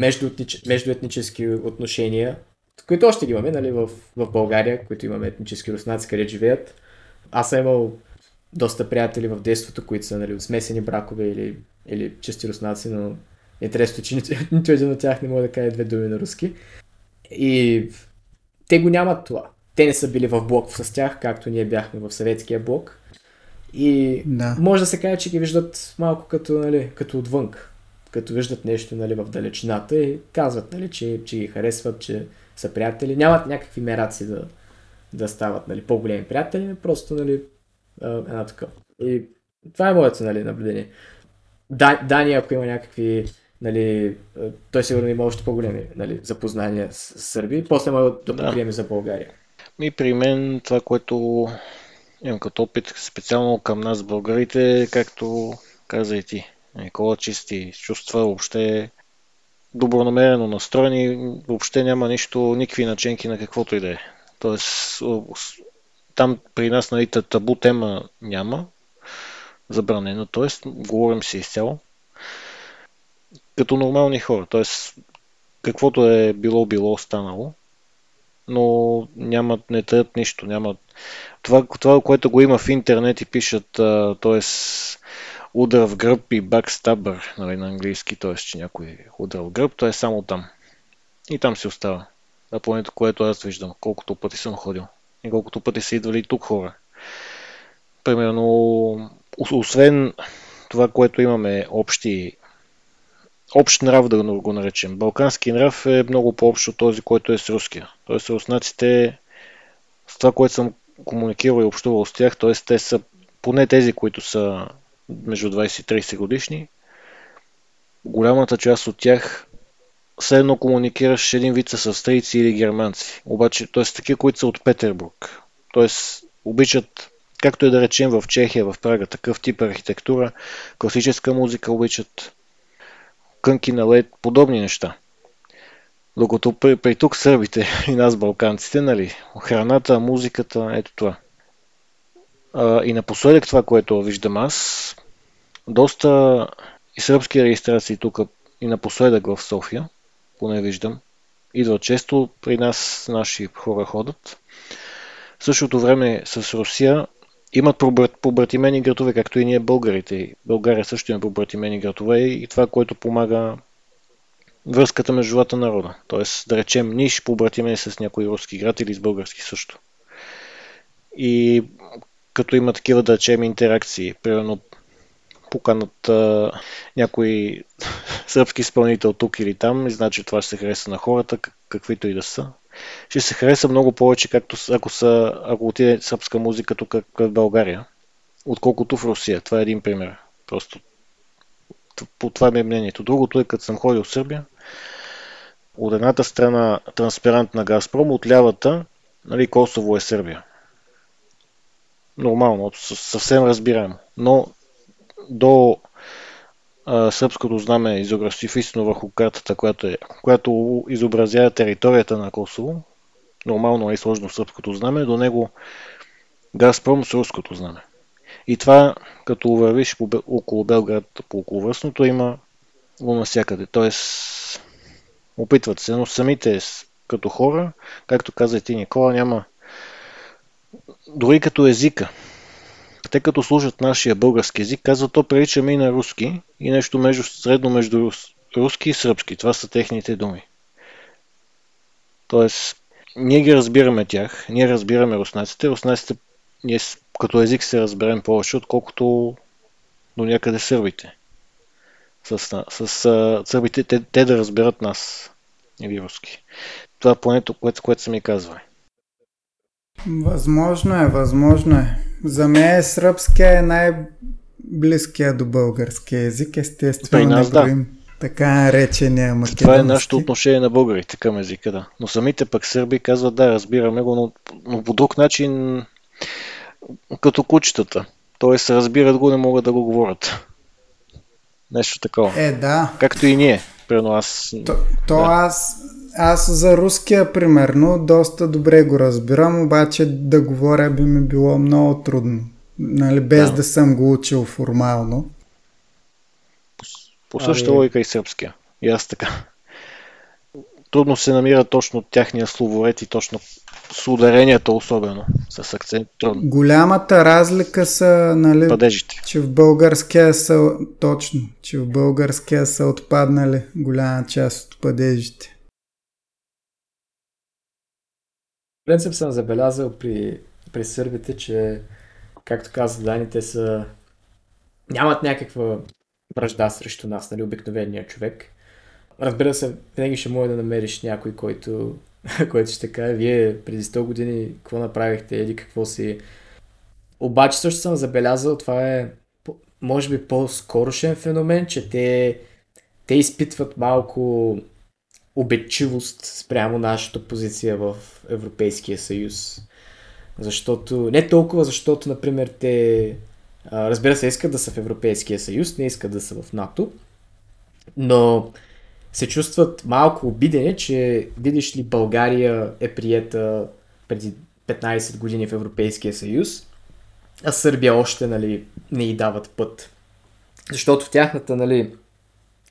Speaker 2: междуетнически отношения, които още ги имаме нали, в, в България, които имаме етнически руснаци, къде живеят. Аз съм имал доста приятели в детството, които са нали, от смесени бракове или, или чисти руснаци, но интересно, че нито, нито един от тях не може да каже две думи на руски. И те го нямат това. Те не са били в блок с тях, както ние бяхме в съветския блок. И да. може да се каже, че ги виждат малко като, нали, като отвън като виждат нещо нали, в далечината и казват, нали, че, че ги харесват, че са приятели. Нямат някакви мераци да, да стават нали, по-големи приятели, просто нали, една такава. И това е моето нали, наблюдение. Да, Дани, ако има някакви, нали, той сигурно има още по-големи нали, запознания с Сърби, после може да покрием за България.
Speaker 3: И при мен това, което имам като опит специално към нас българите, както каза и ти, Никола чисти чувства, въобще добронамерено настроени, въобще няма нищо, никакви наченки на каквото и да е. Тоест, там при нас нали, табу тема няма, забранено, т.е. говорим си изцяло. Като нормални хора, т.е. каквото е било, било станало. но нямат, не търят нищо. Нямат. Това, това, което го има в интернет и пишат, т.е. удар в гръб и бакстабър нали, на английски, т.е. че някой удар в гръб, то е само там. И там си остава. На поне което аз виждам, колкото пъти съм ходил. И колкото пъти са идвали тук хора. Примерно, освен това, което имаме общи общ нрав, да го наречем. Балкански нрав е много по-общ от този, който е с руския. Тоест руснаците, с това, което съм комуникирал и общувал с тях, т.е. те са поне тези, които са между 20 и 30 годишни, голямата част от тях все едно комуникираш един вид с австрийци или германци. Обаче, т.е. такива, които са от Петербург. Т.е. обичат, както е да речем в Чехия, в Прага, такъв тип архитектура, класическа музика обичат, кънки на лед, подобни неща. Докато при, при тук сърбите и нас балканците, нали, храната, музиката, ето това. И напоследък това, което виждам аз, доста и сръбски регистрации тук и напоследък в София, поне виждам, идват често, при нас наши хора ходят. В същото време с Русия имат побратимени градове, както и ние българите. България също има побратимени градове и това, което помага връзката между двата народа. Тоест, да речем, Ниш побратимени с някой руски град или с български също. И като има такива, да речем, интеракции, примерно поканат а, някой сръбски изпълнител тук или там, и значи това ще се хареса на хората, каквито и да са ще се хареса много повече, както ако, са, ако отиде сръбска музика тук в България, отколкото в Русия. Това е един пример. Просто по това ми е мнението. Другото е, като съм ходил в Сърбия, от едната страна транспарант на Газпром, от лявата нали, Косово е Сърбия. Нормално, съвсем разбираемо. Но до сръбското знаме изобразифисано върху картата, която, е, която изобразява територията на Косово. Нормално е сложно сръбското знаме, до него Газпром с руското знаме. И това, като вървиш по, около Белград по околовръстното, има го навсякъде. Тоест, опитват се, но самите като хора, както каза и ти Никола, няма дори като езика те като служат нашия български язик, казват, то приличаме и на руски и нещо между, средно между рус, руски и сръбски. Това са техните думи. Тоест, ние ги разбираме тях, ние разбираме руснаците, руснаците ние като език се разберем повече, отколкото до някъде сърбите. С, с, с сърбите те, те да разберат нас или руски. Това е поне което, което са ми казвали.
Speaker 1: Възможно е, възможно е. За мен сръбския е най-близкия до българския език, естествено. Нас, да. така наречения македонски.
Speaker 3: Това е нашето отношение на българите към езика, да. Но самите пък сърби казват, да, разбираме го, но, но по друг начин, като кучетата. Тоест, разбират го, не могат да го говорят. Нещо такова.
Speaker 1: Е, да.
Speaker 3: Както и ние. Примерно аз...
Speaker 1: То, то да. аз аз за руския, примерно, доста добре го разбирам, обаче да говоря би ми било много трудно. Нали, без да, да съм го учил формално.
Speaker 3: По, по същата ами... логика и сръбския. И аз така. Трудно се намира точно тяхния словоред и точно с ударенията особено, с акцент трудно.
Speaker 1: Голямата разлика са, нали,
Speaker 3: Падежите.
Speaker 1: че в българския са, точно, че в българския са отпаднали голяма част от падежите.
Speaker 2: Принцип съм забелязал при, при сърбите, че, както каза Дани, те са... нямат някаква връжда срещу нас, нали, обикновения човек. Разбира се, винаги ще може да намериш някой, който, който ще каже, вие преди 100 години какво направихте или какво си... Обаче също съм забелязал, това е може би по-скорошен феномен, че те, те изпитват малко обетчивост спрямо нашата позиция в Европейския съюз. Защото, не толкова защото, например, те разбира се, искат да са в Европейския съюз, не искат да са в НАТО, но се чувстват малко обидени, че видиш ли България е приета преди 15 години в Европейския съюз, а Сърбия още нали, не й дават път. Защото в тяхната нали,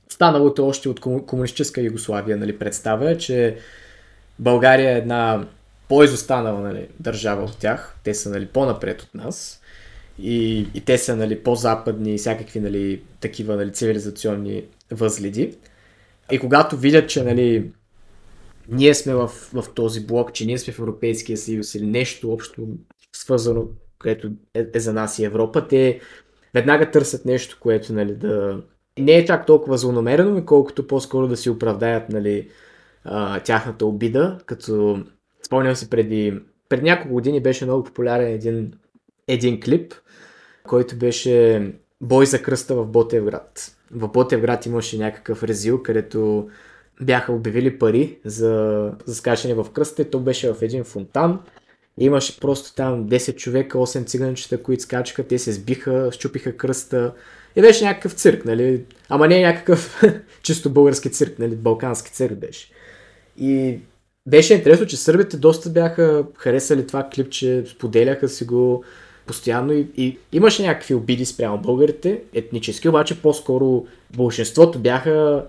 Speaker 2: Станалото още от комунистическа Югославия нали, представя, че България е една по-изостанала нали, държава от тях. Те са нали, по-напред от нас. И, и те са нали, по-западни и всякакви нали, такива нали, цивилизационни възгледи. И когато видят, че нали, ние сме в, в този блок, че ние сме в Европейския съюз или нещо общо свързано, което е, е за нас и Европа, те веднага търсят нещо, което нали, да не е чак толкова злонамерено, колкото по-скоро да си оправдаят нали, а, тяхната обида, като спомням се преди, преди няколко години беше много популярен един, един клип, който беше Бой за кръста в Ботевград. В Ботевград имаше някакъв резил, където бяха обявили пари за, за скачане в кръста и то беше в един фонтан. Имаше просто там 10 човека, 8 циганчета, които скачаха, те се сбиха, щупиха кръста. И беше някакъв цирк, нали? Ама не някакъв чисто български цирк, нали? Балкански цирк беше. И беше интересно, че сърбите доста бяха харесали това клипче, споделяха си го постоянно и, и имаше някакви обиди спрямо българите, етнически, обаче по-скоро большинството бяха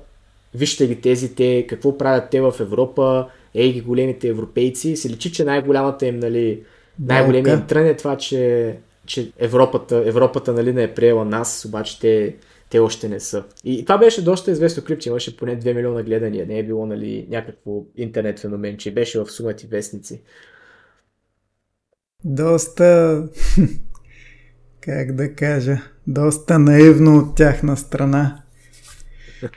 Speaker 2: вижте ги тези те, какво правят те в Европа, ей ги големите европейци, се личи, че най-голямата им, нали, най-големият им трън е това, че, че Европата, Европата нали, не е приела нас, обаче те, те още не са. И това беше доста известно клип, че имаше поне 2 милиона гледания, не е било нали, някакво интернет феномен, че беше в сумати вестници.
Speaker 1: Доста, как да кажа, доста наивно от тяхна страна.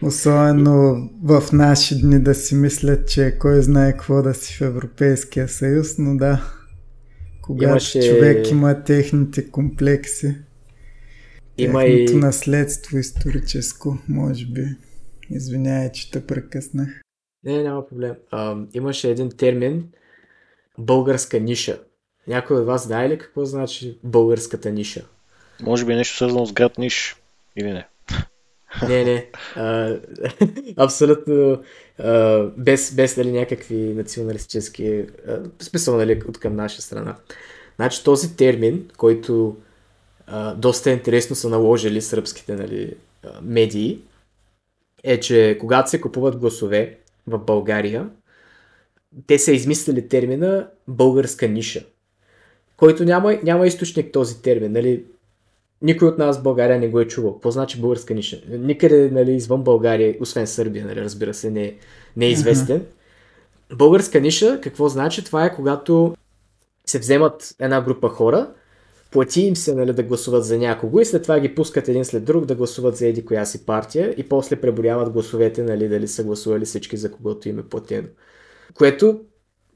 Speaker 1: Особено в наши дни да си мислят, че кой знае какво да си в Европейския съюз, но да, когато Имаше... човек има техните комплекси, има и... наследство историческо, може би. Извинявай, че те прекъснах.
Speaker 2: Не, няма проблем. А, имаше един термин българска ниша. Някой от вас знае ли какво значи българската ниша?
Speaker 3: Може би нещо свързано с град Ниш или не?
Speaker 2: Не, не. А, абсолютно а, без, без нали, някакви националистически а, смисъл нали, от към наша страна. Значи този термин, който а, доста интересно са наложили сръбските нали, медии, е, че когато се купуват гласове в България, те са измислили термина българска ниша, който няма, няма източник този термин. Нали? Никой от нас в България не го е чувал. Какво значи българска ниша? Никъде нали, извън България, освен Сърбия, нали, разбира се, не, не е известен. Българска ниша, какво значи? Това е когато се вземат една група хора, плати им се нали, да гласуват за някого и след това ги пускат един след друг да гласуват за еди коя си партия и после преборяват гласовете, нали, дали са гласували всички за когото им е платено. Което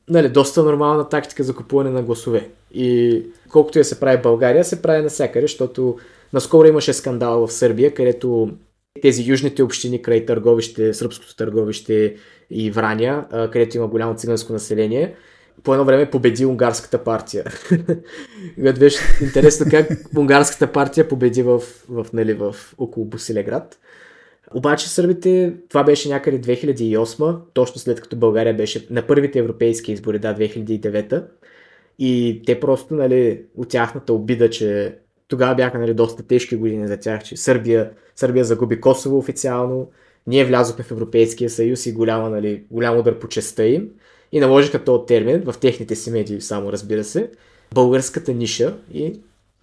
Speaker 2: нали, доста нормална тактика за купуване на гласове. И колкото я се прави в България, се прави навсякъде, защото наскоро имаше скандал в Сърбия, където тези южните общини край търговище, сръбското търговище и Враня, където има голямо циганско население, по едно време победи унгарската партия. Което беше интересно как унгарската партия победи в, в, нали, в около Босилеград. Обаче сърбите, това беше някъде 2008, точно след като България беше на първите европейски избори, да, 2009. И те просто, нали, от тяхната обида, че тогава бяха нали, доста тежки години за тях, че Сърбия, Сърбия загуби Косово официално, ние влязохме в Европейския съюз и голяма, нали, голям удар по честа им и наложиха този термин в техните си медии, само разбира се, българската ниша и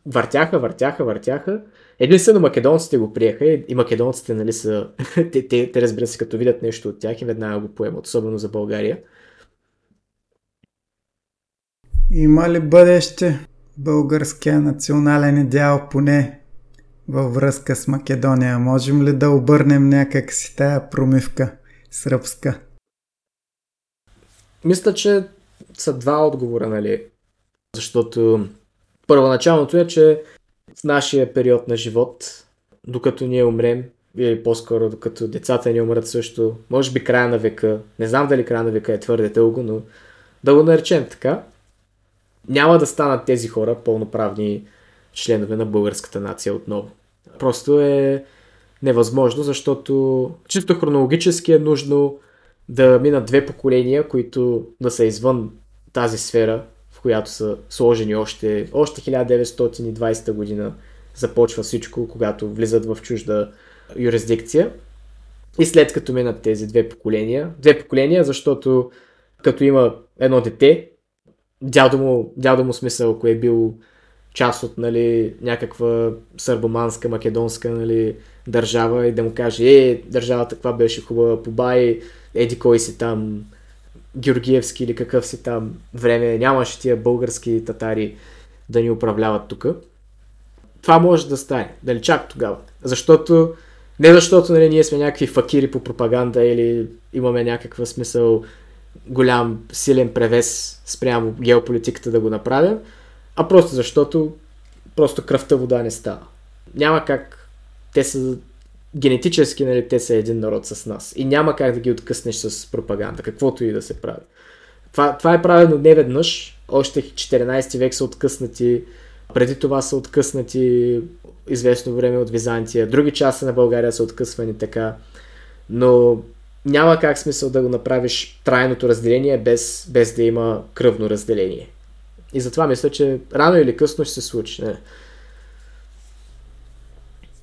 Speaker 2: въртяха, въртяха, въртяха. Единствено македонците го приеха и македонците, нали, са, те, те, те разбира се, като видят нещо от тях и веднага го поемат, особено за България.
Speaker 1: Има ли бъдеще българския национален идеал поне във връзка с Македония? Можем ли да обърнем някак си тая промивка сръбска?
Speaker 2: Мисля, че са два отговора, нали? Защото първоначалното е, че в нашия период на живот, докато ние умрем, или по-скоро докато децата ни умрат също, може би края на века, не знам дали края на века е твърде дълго, но да го наречем така, няма да станат тези хора пълноправни членове на българската нация отново. Просто е невъзможно, защото чисто хронологически е нужно да минат две поколения, които да са извън тази сфера, в която са сложени още, още 1920 година започва всичко, когато влизат в чужда юрисдикция. И след като минат тези две поколения, две поколения, защото като има едно дете, дядо му, дядо му смисъл, ако е бил част от нали, някаква сърбоманска, македонска нали, държава и да му каже, е, държавата каква беше хубава, побай, еди кой си там, Георгиевски или какъв си там време, нямаше тия български татари да ни управляват тук. Това може да стане, дали чак тогава. Защото, не защото нали, ние сме някакви факири по пропаганда или имаме някаква смисъл голям, силен превес спрямо геополитиката да го направим, а просто защото просто кръвта вода не става. Няма как те са генетически, нали, те са един народ с нас. И няма как да ги откъснеш с пропаганда, каквото и да се прави. Това, това е правено не веднъж. Още 14 век са откъснати. Преди това са откъснати известно време от Византия. Други части на България са откъсвани така. Но няма как смисъл да го направиш трайното разделение без, без да има кръвно разделение. И затова мисля, че рано или късно ще се случи. Не?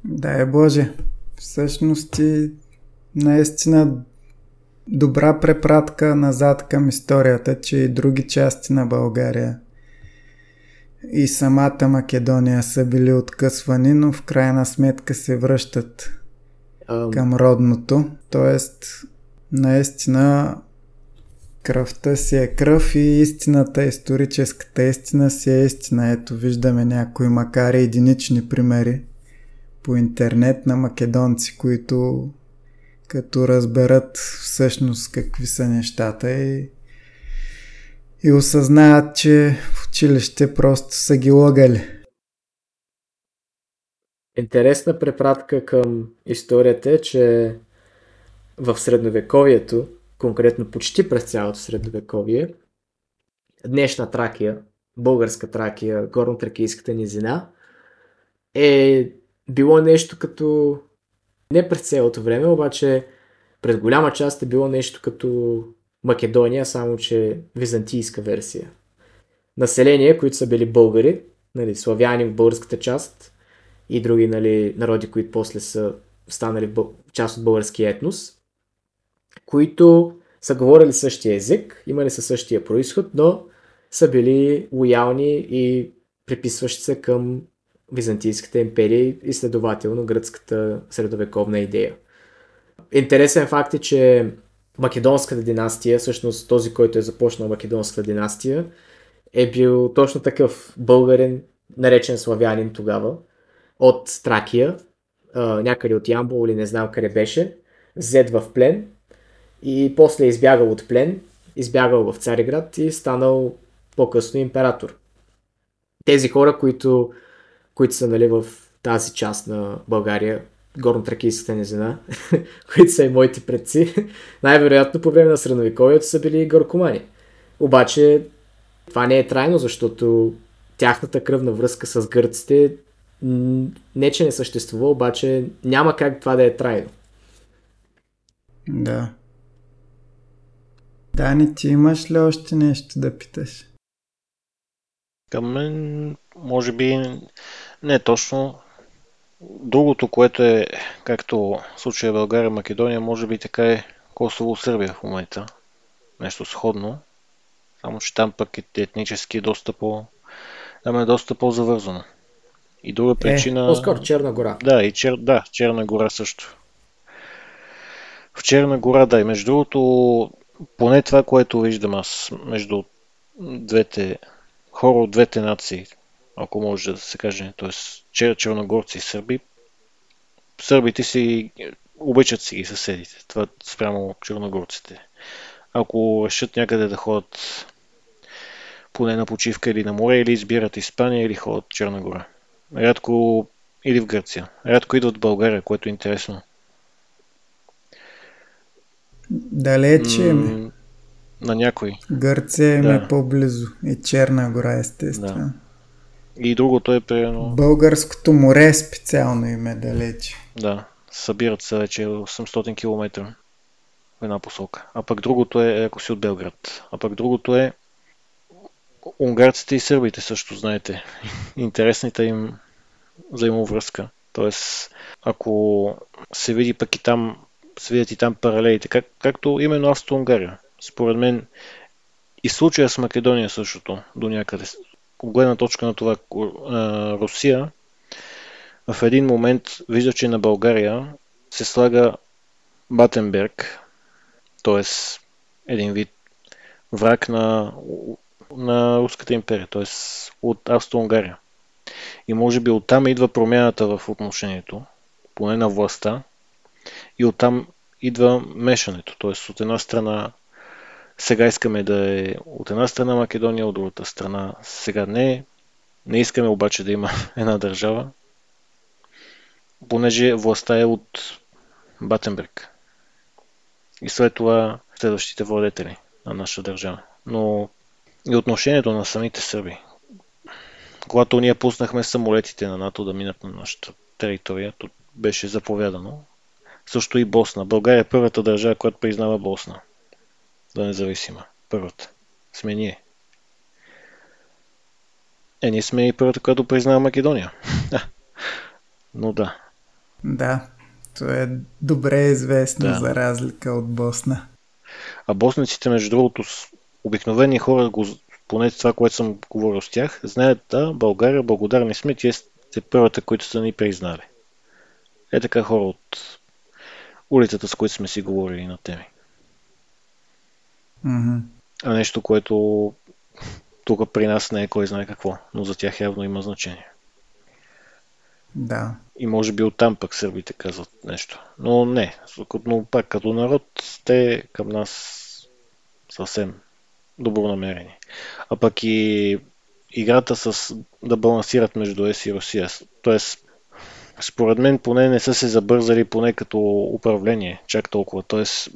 Speaker 1: Да, е Боже. Всъщност и наистина добра препратка назад към историята, че и други части на България и самата Македония са били откъсвани, но в крайна сметка се връщат към родното. Тоест, наистина кръвта си е кръв и истината, историческата истина си е истина. Ето виждаме някои, макар и единични примери по интернет на македонци, които като разберат всъщност какви са нещата и, и осъзнаят, че в училище просто са ги лъгали.
Speaker 2: Интересна препратка към историята е, че в средновековието, конкретно почти през цялото средновековие, днешна Тракия, българска Тракия, горно-тракийската низина, е било нещо като не през цялото време, обаче през голяма част е било нещо като Македония, само че византийска версия. Население, които са били българи, нали, славяни в българската част и други нали, народи, които после са станали част от българския етнос, които са говорили същия език, имали са същия происход, но са били лоялни и приписващи се към Византийската империя и следователно гръцката средовековна идея. Интересен факт е, че Македонската династия, всъщност този, който е започнал Македонската династия, е бил точно такъв българин, наречен славянин тогава, от Тракия, някъде от Ямбол или не знам къде беше, взет в плен и после избягал от плен, избягал в Цариград и станал по-късно император. Тези хора, които които са нали, в тази част на България, горно-тракийската низина, които са и моите предци, най-вероятно по време на средновековието са били горкомани. Обаче това не е трайно, защото тяхната кръвна връзка с гърците не че не съществува, обаче няма как това да е трайно.
Speaker 1: Да. Дани, ти имаш ли още нещо да питаш?
Speaker 3: Към мен, може би, не точно. Другото, което е, както в случая България, Македония, може би така е Косово-Сърбия в момента. Нещо сходно. Само, че там пък е етнически доста по... Там е доста по-завързано. И друга е, причина...
Speaker 2: Е, по-скоро Черна гора.
Speaker 3: Да, и Чер... да, Черна гора също. В Черна гора, да, и между другото, поне това, което виждам аз между двете хора от двете нации, ако може да се каже, т.е. чер, черногорци и сърби, сърбите си обичат си ги съседите. Това спрямо черногорците. Ако решат някъде да ходят поне на почивка или на море, или избират Испания, или ходят в Черна гора. Рядко или в Гърция. Рядко идват в България, което е интересно.
Speaker 1: Далече м-
Speaker 3: На някой.
Speaker 1: Гърция е да. е по-близо. И Черна гора, естествено. Да.
Speaker 3: И другото е примерно...
Speaker 1: Българското море специално им е далече.
Speaker 3: Да, събират се вече 800 км в една посока. А пък другото е, ако си от Белград. А пък другото е унгарците и сърбите също, знаете. Интересната им взаимовръзка. Тоест, ако се види пък и там, се видят и там паралелите, как, както именно Австро-Унгария. Според мен И случая с Македония е същото, до някъде. Гледна точка на това, Русия в един момент вижда, че на България се слага Батенберг, т.е. един вид враг на, на Руската империя, т.е. от Австро-Унгария. И може би оттам идва промяната в отношението, поне на властта, и оттам идва мешането. Т.е. от една страна сега искаме да е от една страна Македония, от другата страна сега не. Не искаме обаче да има една държава, понеже властта е от Батенберг. И след това следващите владетели на нашата държава. Но и отношението на самите сърби. Когато ние пуснахме самолетите на НАТО да минат на нашата територия, то беше заповядано. Също и Босна. България е първата държава, която признава Босна. Да независима. Първата. Сме ние. Е, ние сме и първата, която признава Македония. Но да.
Speaker 1: Да, то е добре известно да. за разлика от Босна.
Speaker 3: А боснаците, между другото, обикновени хора, го, поне това, което съм говорил с тях, знаят, да, България, благодарни сме, че сте първата, които са ни признали. Е така хора от улицата, с които сме си говорили на теми.
Speaker 1: Mm-hmm.
Speaker 3: А нещо, което тук при нас не е кой знае какво, но за тях явно има значение.
Speaker 1: Да.
Speaker 3: И може би оттам пък сърбите казват нещо. Но не, но пак като народ, те към нас съвсем добронамерени. А пък и играта с да балансират между ЕС и Русия. Тоест, според мен поне не са се забързали поне като управление, чак толкова. Тоест,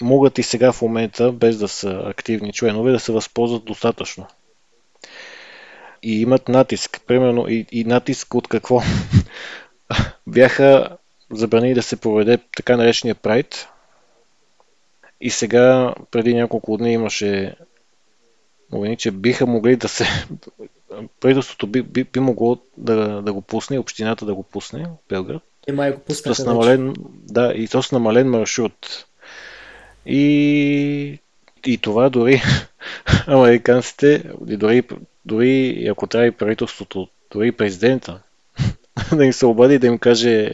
Speaker 3: могат и сега в момента, без да са активни членове, да се възползват достатъчно. И имат натиск. Примерно и, и натиск от какво? Бяха забрани да се проведе така наречения прайд. И сега, преди няколко дни имаше новини, че биха могли да се... Правителството би, би, би могло да, да го пусне, общината да го пусне, Белград.
Speaker 2: И май го пуснаха
Speaker 3: с намален, Да, и то с намален маршрут. И, и това дори американците, дори, дори ако трябва и правителството, дори и президента, да им се обади да им каже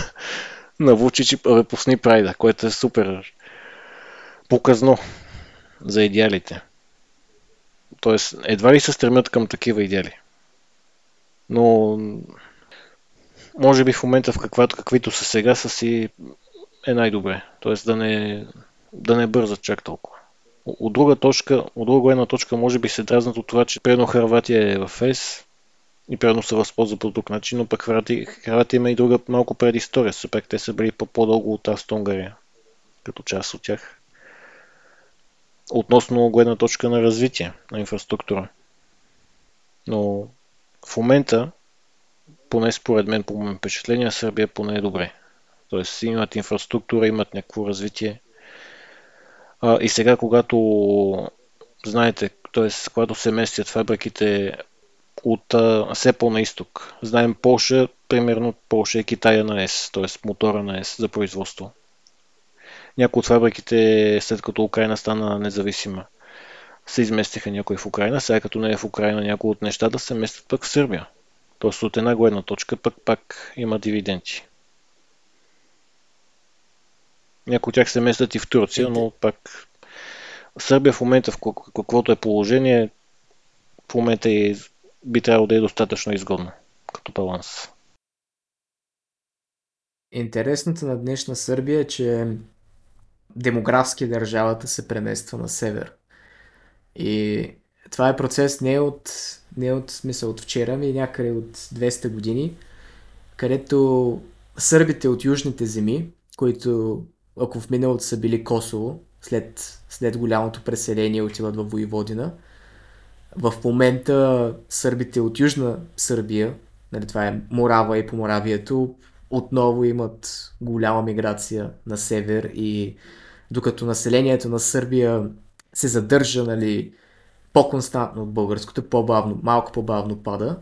Speaker 3: на Вучич, да пусни прайда, което е супер показно за идеалите. Тоест, едва ли се стремят към такива идеали. Но може би в момента, в каквато, каквито са сега, са си е най-добре. Тоест да не, да не бързат чак толкова. От друга точка, от друга гледна точка, може би се дразнат от това, че предно Харватия е в ЕС и предно се възползва по друг начин, но пък Харватия, има и друга малко предистория. Все пак те са били по-дълго от Австро-Унгария, като част от тях. Относно гледна точка на развитие на инфраструктура. Но в момента, поне според мен, по моим впечатления, Сърбия поне е добре. Тоест имат инфраструктура, имат някакво развитие. А, и сега, когато знаете, т.е. когато се местят фабриките от а, все по-на изток. Знаем Польша, примерно Польша е Китая на ЕС, т.е. мотора на ЕС за производство. Някои от фабриките, след като Украина стана независима, се изместиха някои в Украина, сега като не е в Украина някои от нещата се местят пък в Сърбия. Тоест от една гледна точка пък пак има дивиденти. Някои от тях се местят и в Турция, но пак Сърбия в момента, в каквото е положение, в момента е, би трябвало да е достатъчно изгодно като баланс.
Speaker 2: Интересното на днешна Сърбия е, че демографски държавата се премества на север. И това е процес не от, не от смисъл от вчера, ми някъде от 200 години, където сърбите от южните земи, които ако в миналото са били Косово, след, след голямото преселение отиват в Воеводина. В момента сърбите от Южна Сърбия, нали, това е Морава и Поморавието, отново имат голяма миграция на север и докато населението на Сърбия се задържа нали, по-константно от българското, по-бавно, малко по-бавно пада,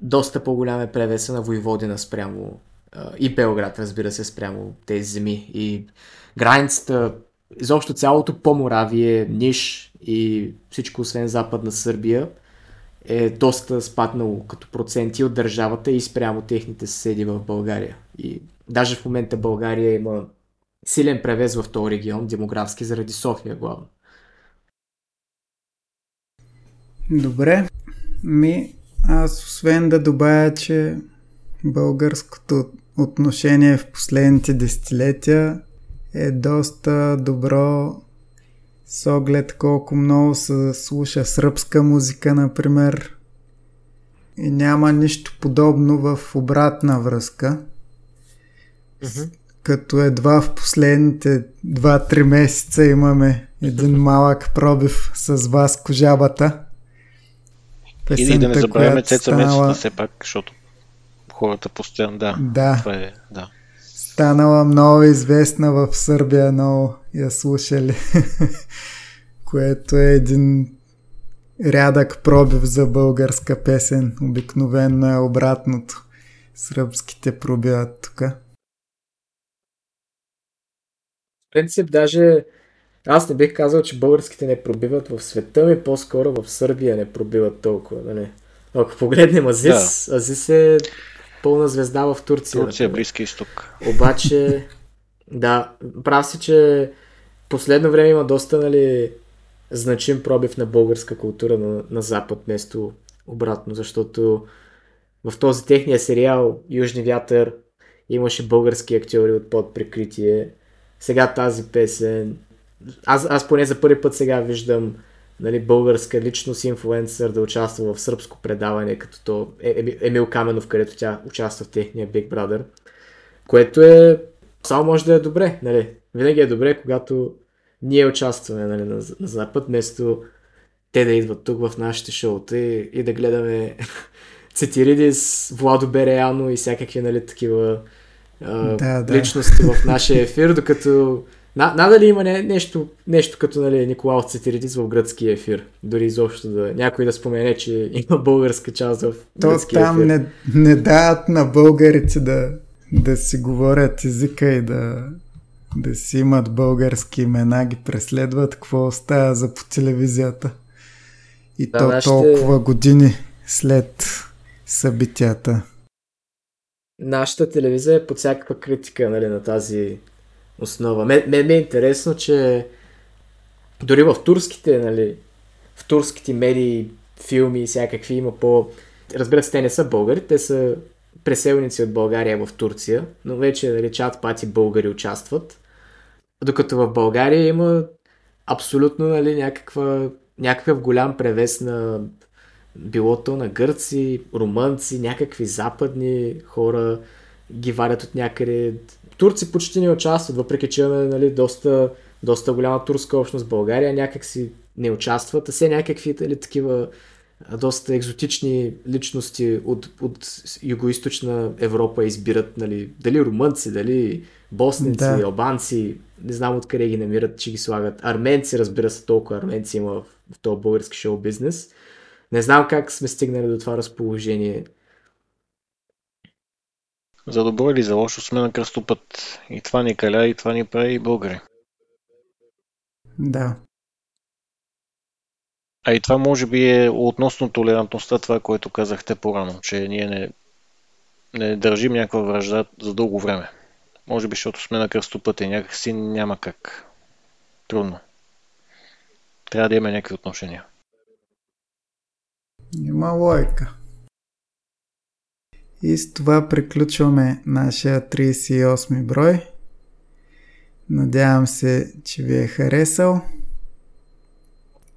Speaker 2: доста по-голям е превеса на Воеводина спрямо и Белград, разбира се, спрямо тези земи. И границата, изобщо цялото Поморавие, Ниш и всичко освен Западна Сърбия е доста спаднало като проценти от държавата и спрямо техните съседи в България. И даже в момента България има силен превес в този регион, демографски, заради София главно.
Speaker 1: Добре. Ми, аз освен да добавя, че българското отношение в последните десетилетия е доста добро с оглед колко много се слуша сръбска музика, например. И няма нищо подобно в обратна връзка. Mm-hmm. Като едва в последните 2-3 месеца имаме един малък пробив с вас кожабата.
Speaker 3: Песента, и да не забравяме Цеца станала... Все пак, защото хората постоянно, да.
Speaker 1: Да.
Speaker 3: Това е, да.
Speaker 1: Станала много известна в Сърбия, много я слушали. Което е един рядък пробив за българска песен. Обикновено е обратното. Сръбските пробиват тук.
Speaker 2: В принцип, даже аз не бих казал, че българските не пробиват в света ми, по-скоро в Сърбия не пробиват толкова. Нали? Ако погледнем Азис, да. Азис е пълна звезда в Турция.
Speaker 3: Турция, Близки изток.
Speaker 2: Обаче, да, прав си, че последно време има доста, нали, значим пробив на българска култура на, на Запад, вместо обратно, защото в този техния сериал Южни вятър имаше български актьори от под прикритие. Сега тази песен. Аз, аз поне за първи път сега виждам нали, българска личност инфлуенсър да участва в сръбско предаване, като то е, е, Емил Каменов, където тя участва в техния Big Brother. Което е само може да е добре, нали? Винаги е добре, когато ние участваме нали, на, на Запад, вместо те да идват тук в нашите шоута и, и да гледаме Цитиридис, Владо Береяно и всякакви нали, такива а, да, да. личности в нашия ефир, докато на, надали има не, нещо, нещо като нали, Николао Цитиридис в гръцкия ефир. Дори изобщо да някой да спомене, че има българска част в
Speaker 1: То там
Speaker 2: ефир.
Speaker 1: Не, не дават на българите да, да си говорят езика и да, да си имат български имена, ги преследват, какво остава за по телевизията. И да, то нашите... толкова години след събитията.
Speaker 2: Нашата телевизия е под всякаква критика нали, на тази основа. Мен, мен е интересно, че дори в турските, нали, в турските медии, филми и всякакви има по... Разбира се, те не са българи, те са преселници от България в Турция, но вече нали, чат пати българи участват. Докато в България има абсолютно нали, някаква, някакъв голям превес на билото на гърци, румънци, някакви западни хора ги варят от някъде. Турци почти не участват, въпреки че имаме нали, доста, доста голяма турска общност в България, някак си не участват, а все някакви нали, такива доста екзотични личности от, от югоисточна Европа избират, нали, дали румънци, дали босници, да. албанци, не знам откъде ги намират, че ги слагат. Арменци, разбира се, толкова арменци има в, в този български шоу бизнес. Не знам как сме стигнали до това разположение.
Speaker 3: За добро или за лошо сме на кръстопът. И това ни каля, и това ни прави българи.
Speaker 1: Да.
Speaker 3: А и това може би е относно толерантността, това, което казахте по-рано, че ние не, не държим някаква връжда за дълго време. Може би, защото сме на кръстопът и някакси няма как. Трудно. Трябва да имаме някакви отношения.
Speaker 1: Има лойка. И с това приключваме нашия 38 брой. Надявам се, че ви е харесал.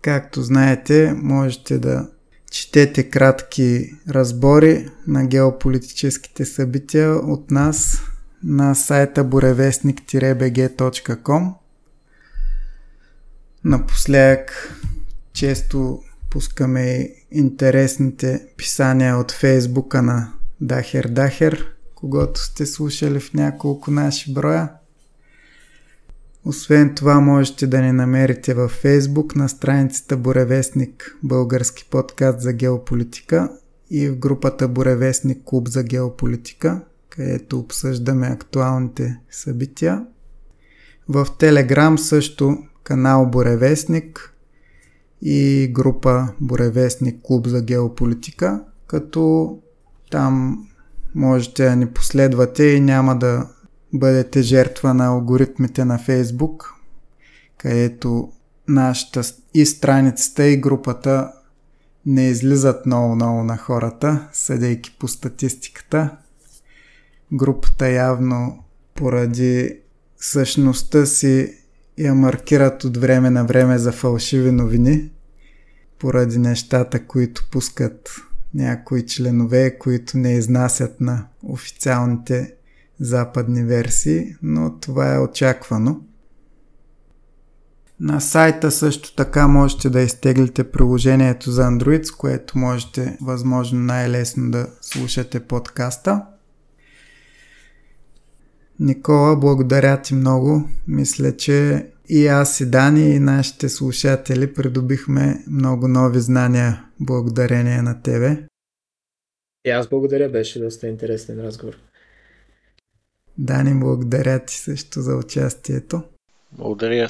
Speaker 1: Както знаете, можете да четете кратки разбори на геополитическите събития от нас на сайта буревестник-bg.com Напоследък често пускаме интересните писания от фейсбука на Дахер Дахер, когато сте слушали в няколко наши броя. Освен това можете да ни намерите във Фейсбук на страницата Буревестник Български подкаст за геополитика и в групата Буревестник Клуб за геополитика, където обсъждаме актуалните събития. В Телеграм също канал Буревестник и група Боревестник Клуб за геополитика, като там можете да ни последвате и няма да бъдете жертва на алгоритмите на Фейсбук, където нашата и страницата и групата не излизат много-много на хората, съдейки по статистиката. Групата явно поради същността си я маркират от време на време за фалшиви новини, поради нещата, които пускат някои членове, които не изнасят на официалните западни версии, но това е очаквано. На сайта също така можете да изтеглите приложението за Android, с което можете възможно най-лесно да слушате подкаста. Никола, благодаря ти много. Мисля, че и аз и Дани и нашите слушатели придобихме много нови знания благодарение на тебе.
Speaker 2: И аз благодаря, беше доста интересен разговор.
Speaker 1: Дани, благодаря ти също за участието.
Speaker 3: Благодаря.